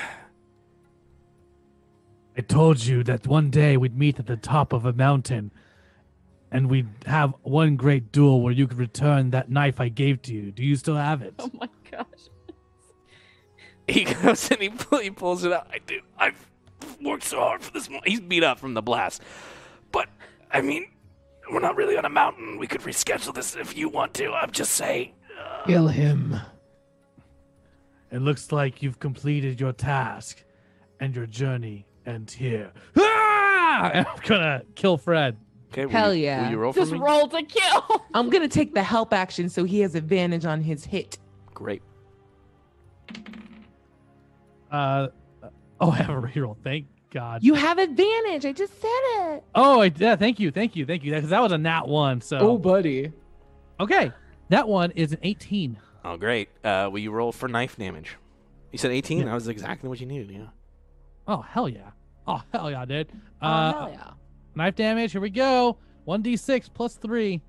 I told you that one day we'd meet at the top of a mountain and we'd have one great duel where you could return that knife I gave to you. Do you still have it? Oh my gosh. He goes and he, pull, he pulls it out. I do. I've worked so hard for this. Mo-. He's beat up from the blast. But, I mean, we're not really on a mountain. We could reschedule this if you want to. I'm just saying. Kill him. It looks like you've completed your task and your journey ends here. Ah! I'm gonna kill Fred. Okay. will Hell you- yeah. Will you roll for Just me? roll to kill. I'm gonna take the help action so he has advantage on his hit. Great. Uh, oh, I have a reroll. Thank God. You have advantage. I just said it. Oh, I, yeah. Thank you, thank you, thank you. Because that was a nat one. So Oh, buddy. okay, that one is an 18. Oh, great. Uh, will you roll for knife damage? You said 18? That was exactly what you needed, yeah. Oh hell yeah. Oh hell yeah, dude. Oh, Uh, hell yeah. Knife damage. Here we go. One d six plus three.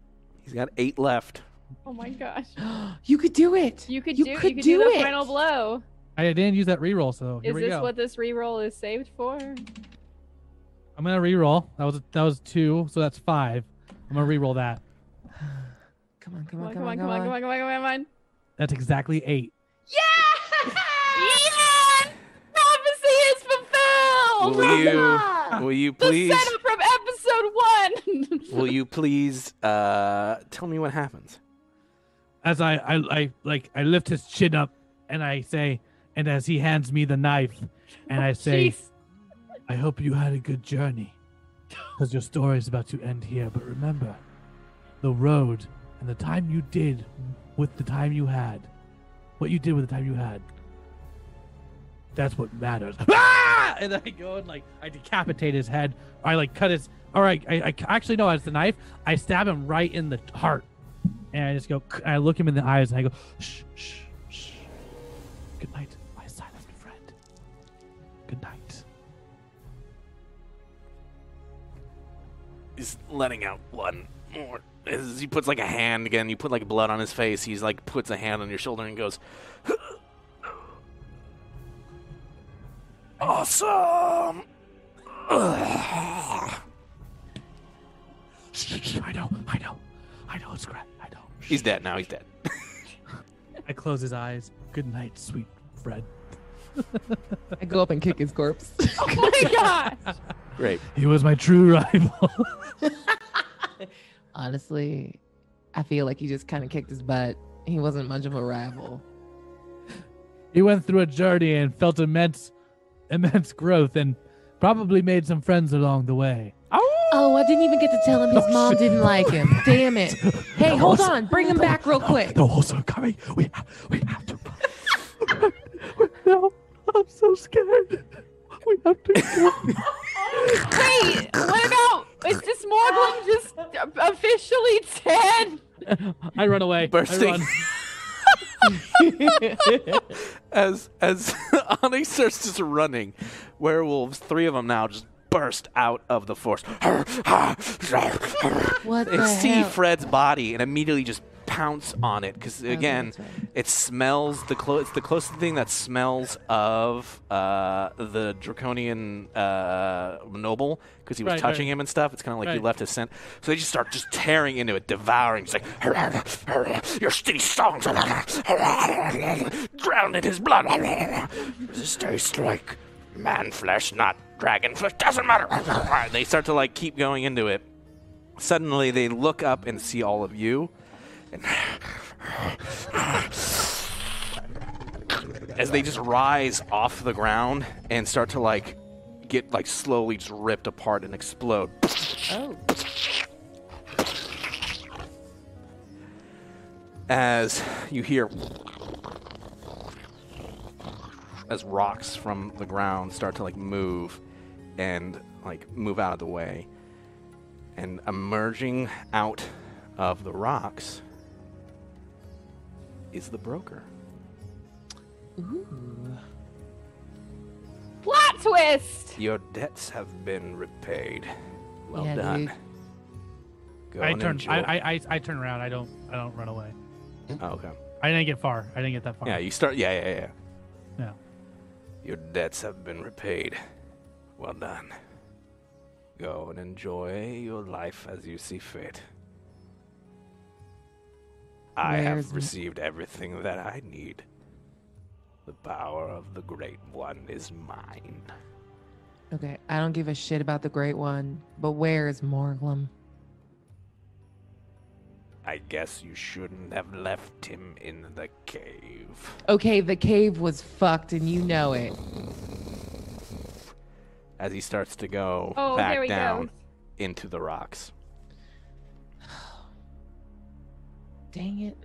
He's got eight left. Oh my gosh. You could do it. You could You do could you could do do, the it. final blow. I didn't use that reroll, so here Is we this go. what this reroll is saved for? I'm gonna reroll. That was that was two, so that's five. I'm gonna reroll that. Come on, come on, Come on, on, come on, come on, come on, come on, come on. That's exactly eight. Yeah! yeah! Prophecy is fulfilled! Will you, will you the please, setup from episode one! will you please, uh, tell me what happens? As I, I I like I lift his chin up and I say, and as he hands me the knife, and I say, Jeez. I hope you had a good journey. Because your story is about to end here. But remember, the road and the time you did with the time you had, what you did with the time you had, that's what matters. Ah! And I go and like, I decapitate his head. I like cut his. All right, I, I actually no, it's the knife. I stab him right in the heart. And I just go, I look him in the eyes and I go, shh, shh, shh. Good night, my silent friend. Good night. He's letting out one more. As he puts like a hand again, you put like blood on his face. He's like puts a hand on your shoulder and goes, Awesome! Shh, shh, I know, I know, I know it's great. I know. He's dead now. He's dead. I close his eyes. Good night, sweet Fred. I go up and kick his corpse. oh my gosh! Great. He was my true rival. Honestly, I feel like he just kind of kicked his butt. He wasn't much of a rival. he went through a journey and felt immense, immense growth, and probably made some friends along the way. Oh, I didn't even get to tell him his Oh, mom shit. didn't like him. Damn it. Hey, The hold horse- on. Bring him back real quick. The horse are coming. We have, we have to. no, I'm so scared. We have to. Wait, what about is this Morgling just officially dead? I run away. I Bursting. run. as as Onyx starts just running, werewolves, three of them now, just burst out of the forest. What They the see hell? Fred's body and immediately just pounce on it because again, that's right. it smells the clo- it's the closest thing that smells of uh, the Dracosian uh, noble because he was Right, touching right. him and stuff. It's kind of like he left his scent. So they just start just tearing into it, devouring. It's like Your steady songs drowned in his blood. This tastes like man flesh, not dragon flesh. Doesn't matter. they start to like keep going into it. Suddenly, they look up and see all of you, and as they just rise off the ground and start to like get like slowly just ripped apart and explode. Oh. As you hear as rocks from the ground start to like move and like move out of the way. And emerging out of the rocks is the broker. Ooh. Plot twist! Your debts have been repaid. Well Yeah, done. dude. Go I turn. I, I I I turn around. I don't. I don't run away. oh, okay. I didn't get far. I didn't get that far. Yeah, you start. Yeah, yeah, yeah. Yeah. Your debts have been repaid. Well done. Go and enjoy your life as you see fit. I Where's have received everything that I need. The power of the Great One is mine. Okay, I don't give a shit about the Great One, but where is Morglum? I guess you shouldn't have left him in the cave. Okay, the cave was fucked and you know it. As he starts to go Oh, back down goes. into the rocks. Dang it.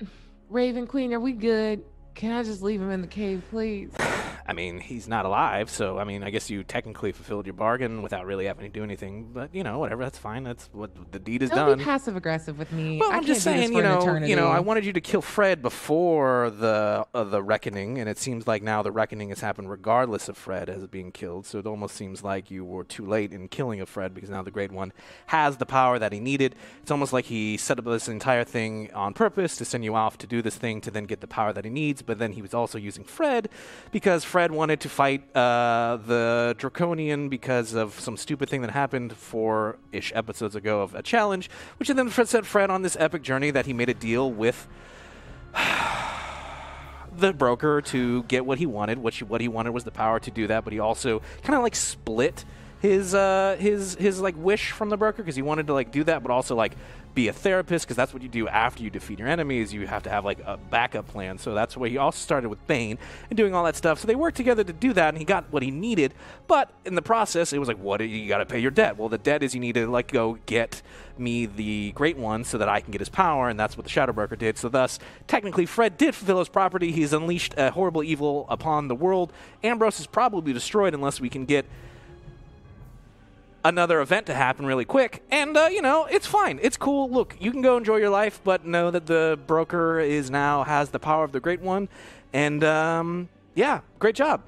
Raven Queen, are we good? Can I just leave him in the cave, please? I mean, he's not alive, so I mean, I guess you technically fulfilled your bargain without really having to do anything. But you know, whatever, that's fine. That's what the deed is Don't done. be passive aggressive with me. Well, I I'm just saying, you know, you know, I wanted you to kill Fred before the uh, the reckoning, and it seems like now the reckoning has happened regardless of Fred as being killed. So it almost seems like you were too late in killing of Fred because now the Great One has the power that he needed. It's almost like he set up this entire thing on purpose to send you off to do this thing to then get the power that he needs. But then he was also using Fred because Fred wanted to fight uh, the Dracosian because of some stupid thing that happened four ish episodes ago of a challenge, which then Fred sent Fred on this epic journey that he made a deal with the broker to get what he wanted. What, she, what he wanted was the power to do that, but he also kind of like split his uh, his his like wish from the broker because he wanted to like do that, but also like be a therapist because that's what you do after you defeat your enemies. You have to have like a backup plan. So that's where he also started with Bane and doing all that stuff. So they worked together to do that, and he got what he needed. But in the process, it was like, what you got to pay your debt? Well, the debt is you need to like go get me the Great One so that I can get his power, and that's what the Shadow Broker did. So thus, technically, Fred did fulfill his property. He's unleashed a horrible evil upon the world. Ambrose is probably destroyed unless we can get another event to happen really quick. And, uh, you know, it's fine. It's cool. Look, you can go enjoy your life, but know that the broker is now has the power of the Great One. And, um, yeah, great job.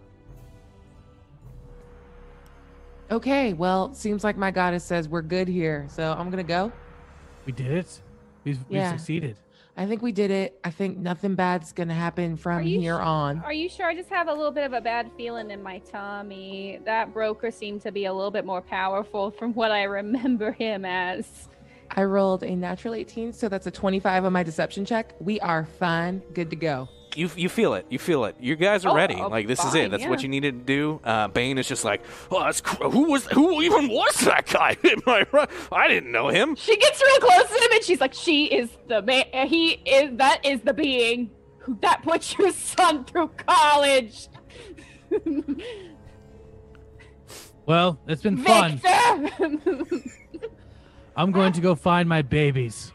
Okay, well, seems like my goddess says we're good here, so I'm gonna go. We did it. We've, Yeah. we succeeded. I think we did it. I think nothing bad's gonna happen from here on. Are you sure? I just have a little bit of a bad feeling in my tummy. That broker seemed to be a little bit more powerful from what I remember him as. I rolled a natural 18, so that's a 25 on my deception check. We are fine, good to go. You, you feel it. You feel it. You guys are Oh, ready. oh, Like this is it. That's what you needed to do. Uh, Bane is just like, oh, that's cr- who was who even was that guy? Am I right? I didn't know him. She gets real close to him and she's like, "She is the man. He is that is the being who that put your son through college." Well, it's been fun. I'm going to go find my babies.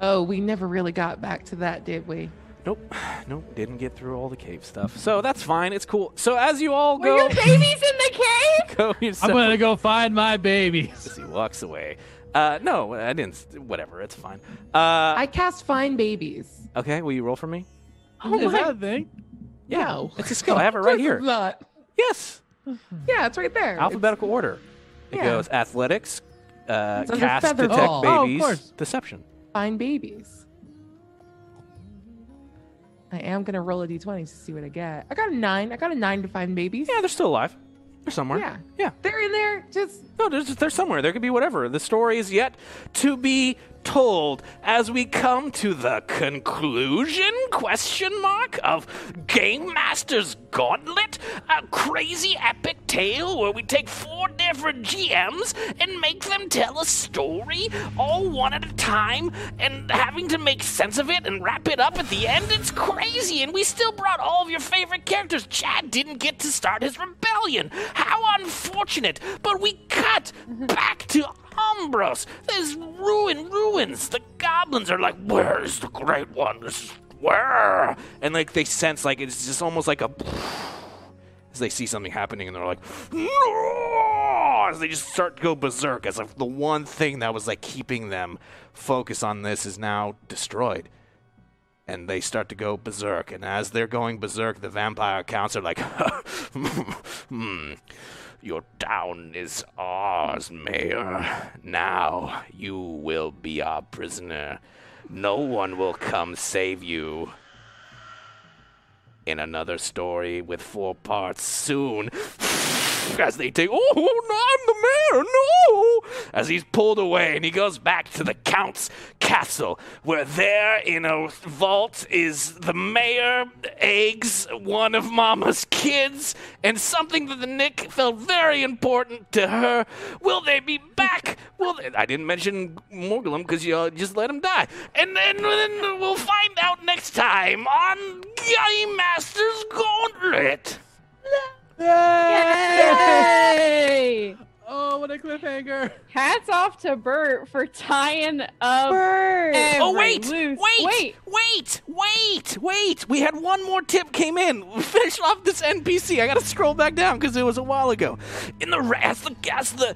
Oh, we never really got back to that, did we? Nope, nope. Didn't get through all the cave stuff. So that's fine. It's cool. So as you all Were go, your babies in the cave? go your I'm going to go find my babies. as he walks away. Uh, no, I didn't. Whatever. It's fine. Uh, I cast Find Babies. okay. Will you roll for me? Oh Is my- that a thing? Yeah, No. it's a skill. I have it right here. not. Yes, Yeah, it's right there. alphabetical order. It Yeah. goes athletics, uh, It's cast, feather detect ball. Oh, of babies, course. deception. Find Babies. I am gonna roll a d20 to see what I get. I got a nine. I got a nine to find babies. Yeah, they're still alive. They're somewhere. Yeah. Yeah. They're in there. Just No, they're, they're somewhere. There could be whatever. The story is yet to be told as we come to the conclusion question mark of Game Master's Gauntlet, a crazy epic tale where we take four different GMs and make them tell a story all one at a time and having to make sense of it and wrap it up at the end. It's crazy and we still brought all of your favorite characters. Chad didn't get to start his rebellion. How unfortunate. But we cut back to Umbros. There's ruin ruins. The goblins are like, where's the great one? This is where? And like they sense like it's just almost like a as they see something happening and they're like, no! As they just start to go berserk as if the one thing that was like keeping them focused on this is now destroyed. And they start to go berserk. And as they're going berserk, the vampire counts are like, hmm, your town is ours, Mayor. Now you will be our prisoner. No one will come save you in another story with four parts soon. As they take, oh, no, I'm the mayor, no! As he's pulled away and he goes back to the Count's castle, where there in a vault is the mayor, eggs, one of Mama's kids, and something that the Nick felt very important to her. Will they be back? Will? I didn't mention Morgulum because you uh, just let him die. And then, then we'll find out next time on Game Masters Gauntlet. Yay! Oh, what a cliffhanger! Hats off to Bert for tying up Bird. every Oh wait, loose- wait, wait. wait, wait, wait! We had one more tip came in. Finish off this NPC. I gotta scroll back down because it was a while ago. In the ra- as the as the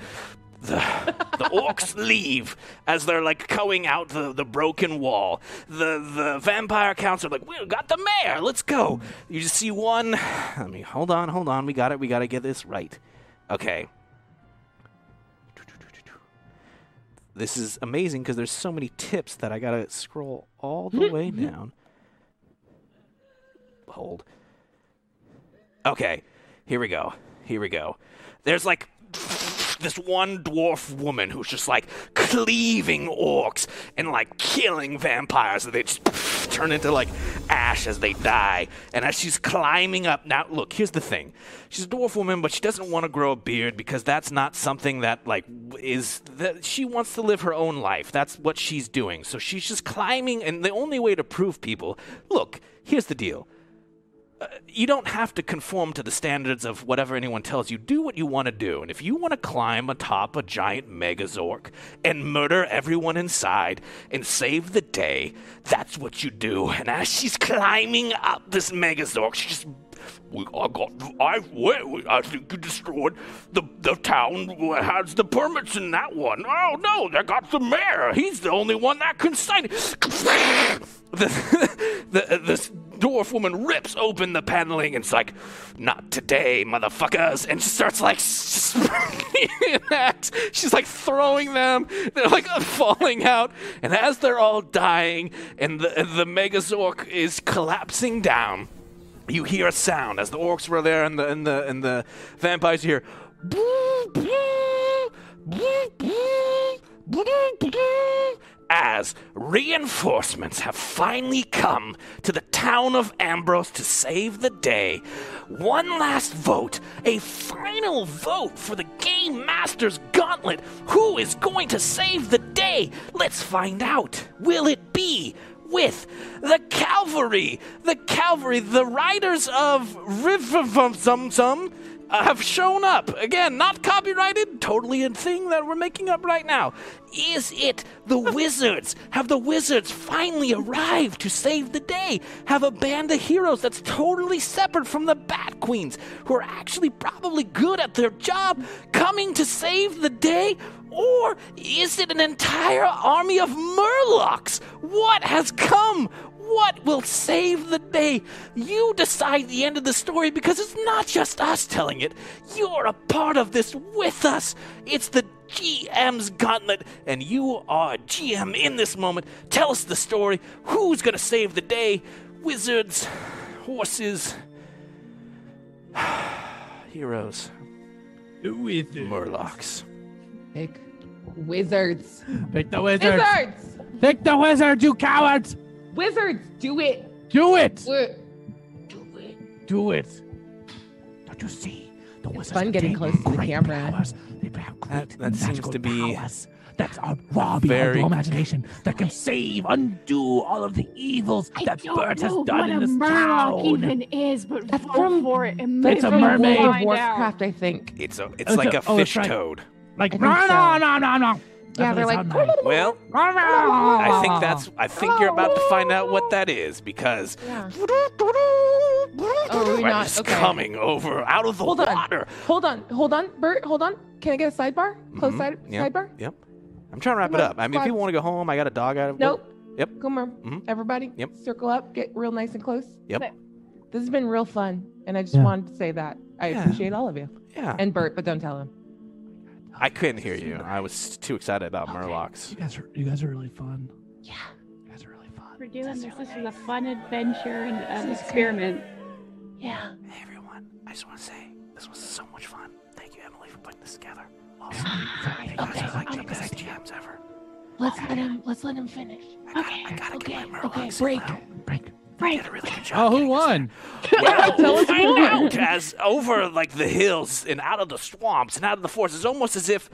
the, the orcs leave as they're like going out the, the broken wall. The the vampire counts are like, we got the mayor. Let's go. You just see one. Let me hold on, hold on. We got it. We got to get this right. Okay. This is amazing because there's so many tips that I gotta scroll all the way down. Hold. Okay, here we go. Here we go. There's like this one dwarf woman who's just like cleaving orcs and like killing vampires and they just turn into like ash as they die. And as she's climbing up, now look, here's the thing. She's a dwarf woman, but she doesn't want to grow a beard because that's not something that like is that she wants to live her own life. That's what she's doing. So she's just climbing and the only way to prove people, look, here's the deal you don't have to conform to the standards of whatever anyone tells you. Do what you want to do. And if you want to climb atop a giant megazord and murder everyone inside and save the day, that's what you do. And as she's climbing up this megazord, she just. We, I got. I. Wait, I think you destroyed the the town has the permits in that one. Oh no, they got the mayor. He's the only one that can sign it. the, the this dwarf woman rips open the paneling and it's like, not today, motherfuckers, and starts like. She's like throwing them. They're like falling out, and as they're all dying and the the Megazord is collapsing down, you hear a sound as the orcs were there and the and the and the vampires hear. As reinforcements have finally come to the town of Ambrose to save the day, one last vote, a final vote for the Game Masters Gauntlet. Who is going to save the day? Let's find out. Will it be with the cavalry. The cavalry, the riders of River Zum Zum uh, have shown up. Again, not copyrighted, totally a thing that we're making up right now. Is it the wizards? Have the wizards finally arrived to save the day? Have a band of heroes that's totally separate from the Bat Queens, who are actually probably good at their job, coming to save the day? Or is it an entire army of Murlocs? What has come? What will save the day? You decide the end of the story because it's not just us telling it. You're a part of this with us. It's the GM's gauntlet, and you are a GM in this moment. Tell us the story. Who's going to save the day? Wizards, horses, heroes, With Murlocs. Pick wizards. Pick the wizards. Wizards. Pick the wizards, you cowards. Wizards. Do it. Do it. Wi- Do it. Don't you see? The wizards fun getting close to the camera. Powers. They have great That- that seems to be powers. That's our raw beyond very- all imagination that can save, undo all of the evils I that don't Bert has know done what in a this Murloc town. even is, but That's from- for it. It's a mermaid. World of find out. Warcraft, I think. It's a, it's Oh, like a so- oh, that's fish right. toad. Like no, think no, no, no, no. Yeah, they're like. Well, I I think that's. I think you're about to find out what that is because Yeah. Oh, we're not- it's okay. coming over out of the Hold on. water. Hold on. Hold on. Bert, hold on. Can I get a sidebar? Close Mhm. side Yep. sidebar? Yep. I'm trying to wrap Come it on, up. I mean, if squad. people want to go home, I got a dog out of Nope. Yep. Come on. Mhm. Everybody. Yep. Circle up. Get real nice and close. Yep. This has been real fun. And I just Yeah. wanted to say that. I Yeah. appreciate all of you. Yeah. And Bert, but don't tell him. I couldn't hear you. I was too excited about You Murlocs. guys are you guys are really fun. Yeah. You guys are really fun. We're doing this. This is a fun adventure and um, an experiment. Good. Yeah. Hey everyone, I just want to say this was so much fun. Thank you, Emily, for putting this together. Awesome. you guys okay, are like the okay, best. GMs ever. Let's let him. Let's let him finish. I gotta, Okay. I gotta okay. get my Okay. Break. now. Break. They Break. did a really good job. Oh, who won? Well, Tell us find out as over like the hills and out of the swamps and out of the forests. It's almost as if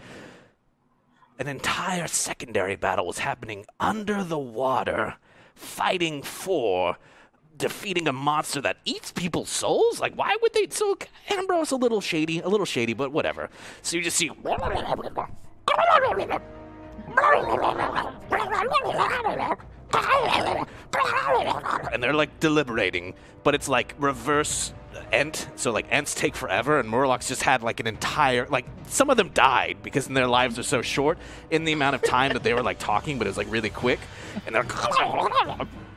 an entire secondary battle was happening under the water, fighting for defeating a monster that eats people's souls. Like, why would they? So Ambrose a little shady, a little shady, but whatever. So you just see. and they're like deliberating, but it's like reverse Ent. So like Ents take forever, and Murlocs just had like an entire like some of them died because their lives are so short in the amount of time that they were like talking, but it was like really quick, and they're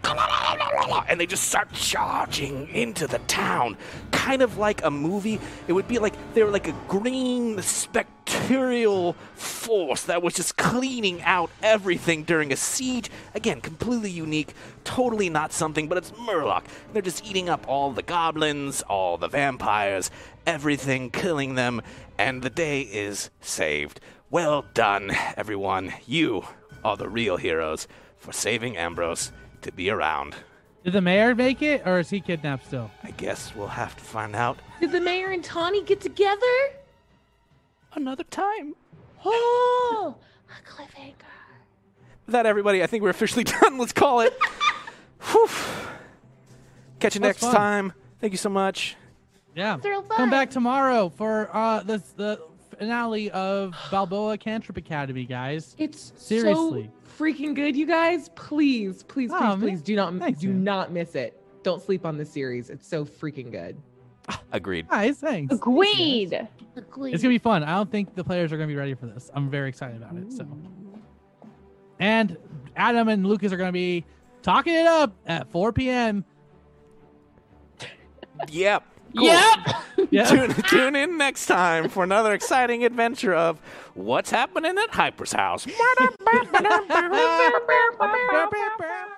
and they just start charging into the town, kind of like a movie. It would be like they were like a green spectral force that was just cleaning out everything during a siege. Again, completely unique, totally not something, but it's Murloc. They're just eating up all the goblins, all the vampires, everything, killing them, and the day is saved. Well done, everyone. You are the real heroes for saving Ambrose to be around. Did the mayor make it, or is he kidnapped still? I guess we'll have to find out Did the mayor and Tawny get together? another time. Oh, a cliffhanger. With that, everybody, I think we're officially done. Let's call it. Whew. Catch you next fun. time. Thank you so much. Yeah. Real Come back tomorrow for uh the the finale of Balboa Cantrip Academy, guys. It's Seriously. so freaking good, you guys. Please, please, please, Aw, man. please do not Thanks, do man. not miss it. Don't sleep on this series. It's so freaking good. Agreed. Guys, thanks. Agreed. It's gonna be fun. I don't think the players are gonna be ready for this. I'm very excited about it. So, and Adam and Lucas are gonna be talking it up at 4 p.m. Yep. Cool. Yeah. Tune, tune in next time for another exciting adventure of what's happening at Hyper's house.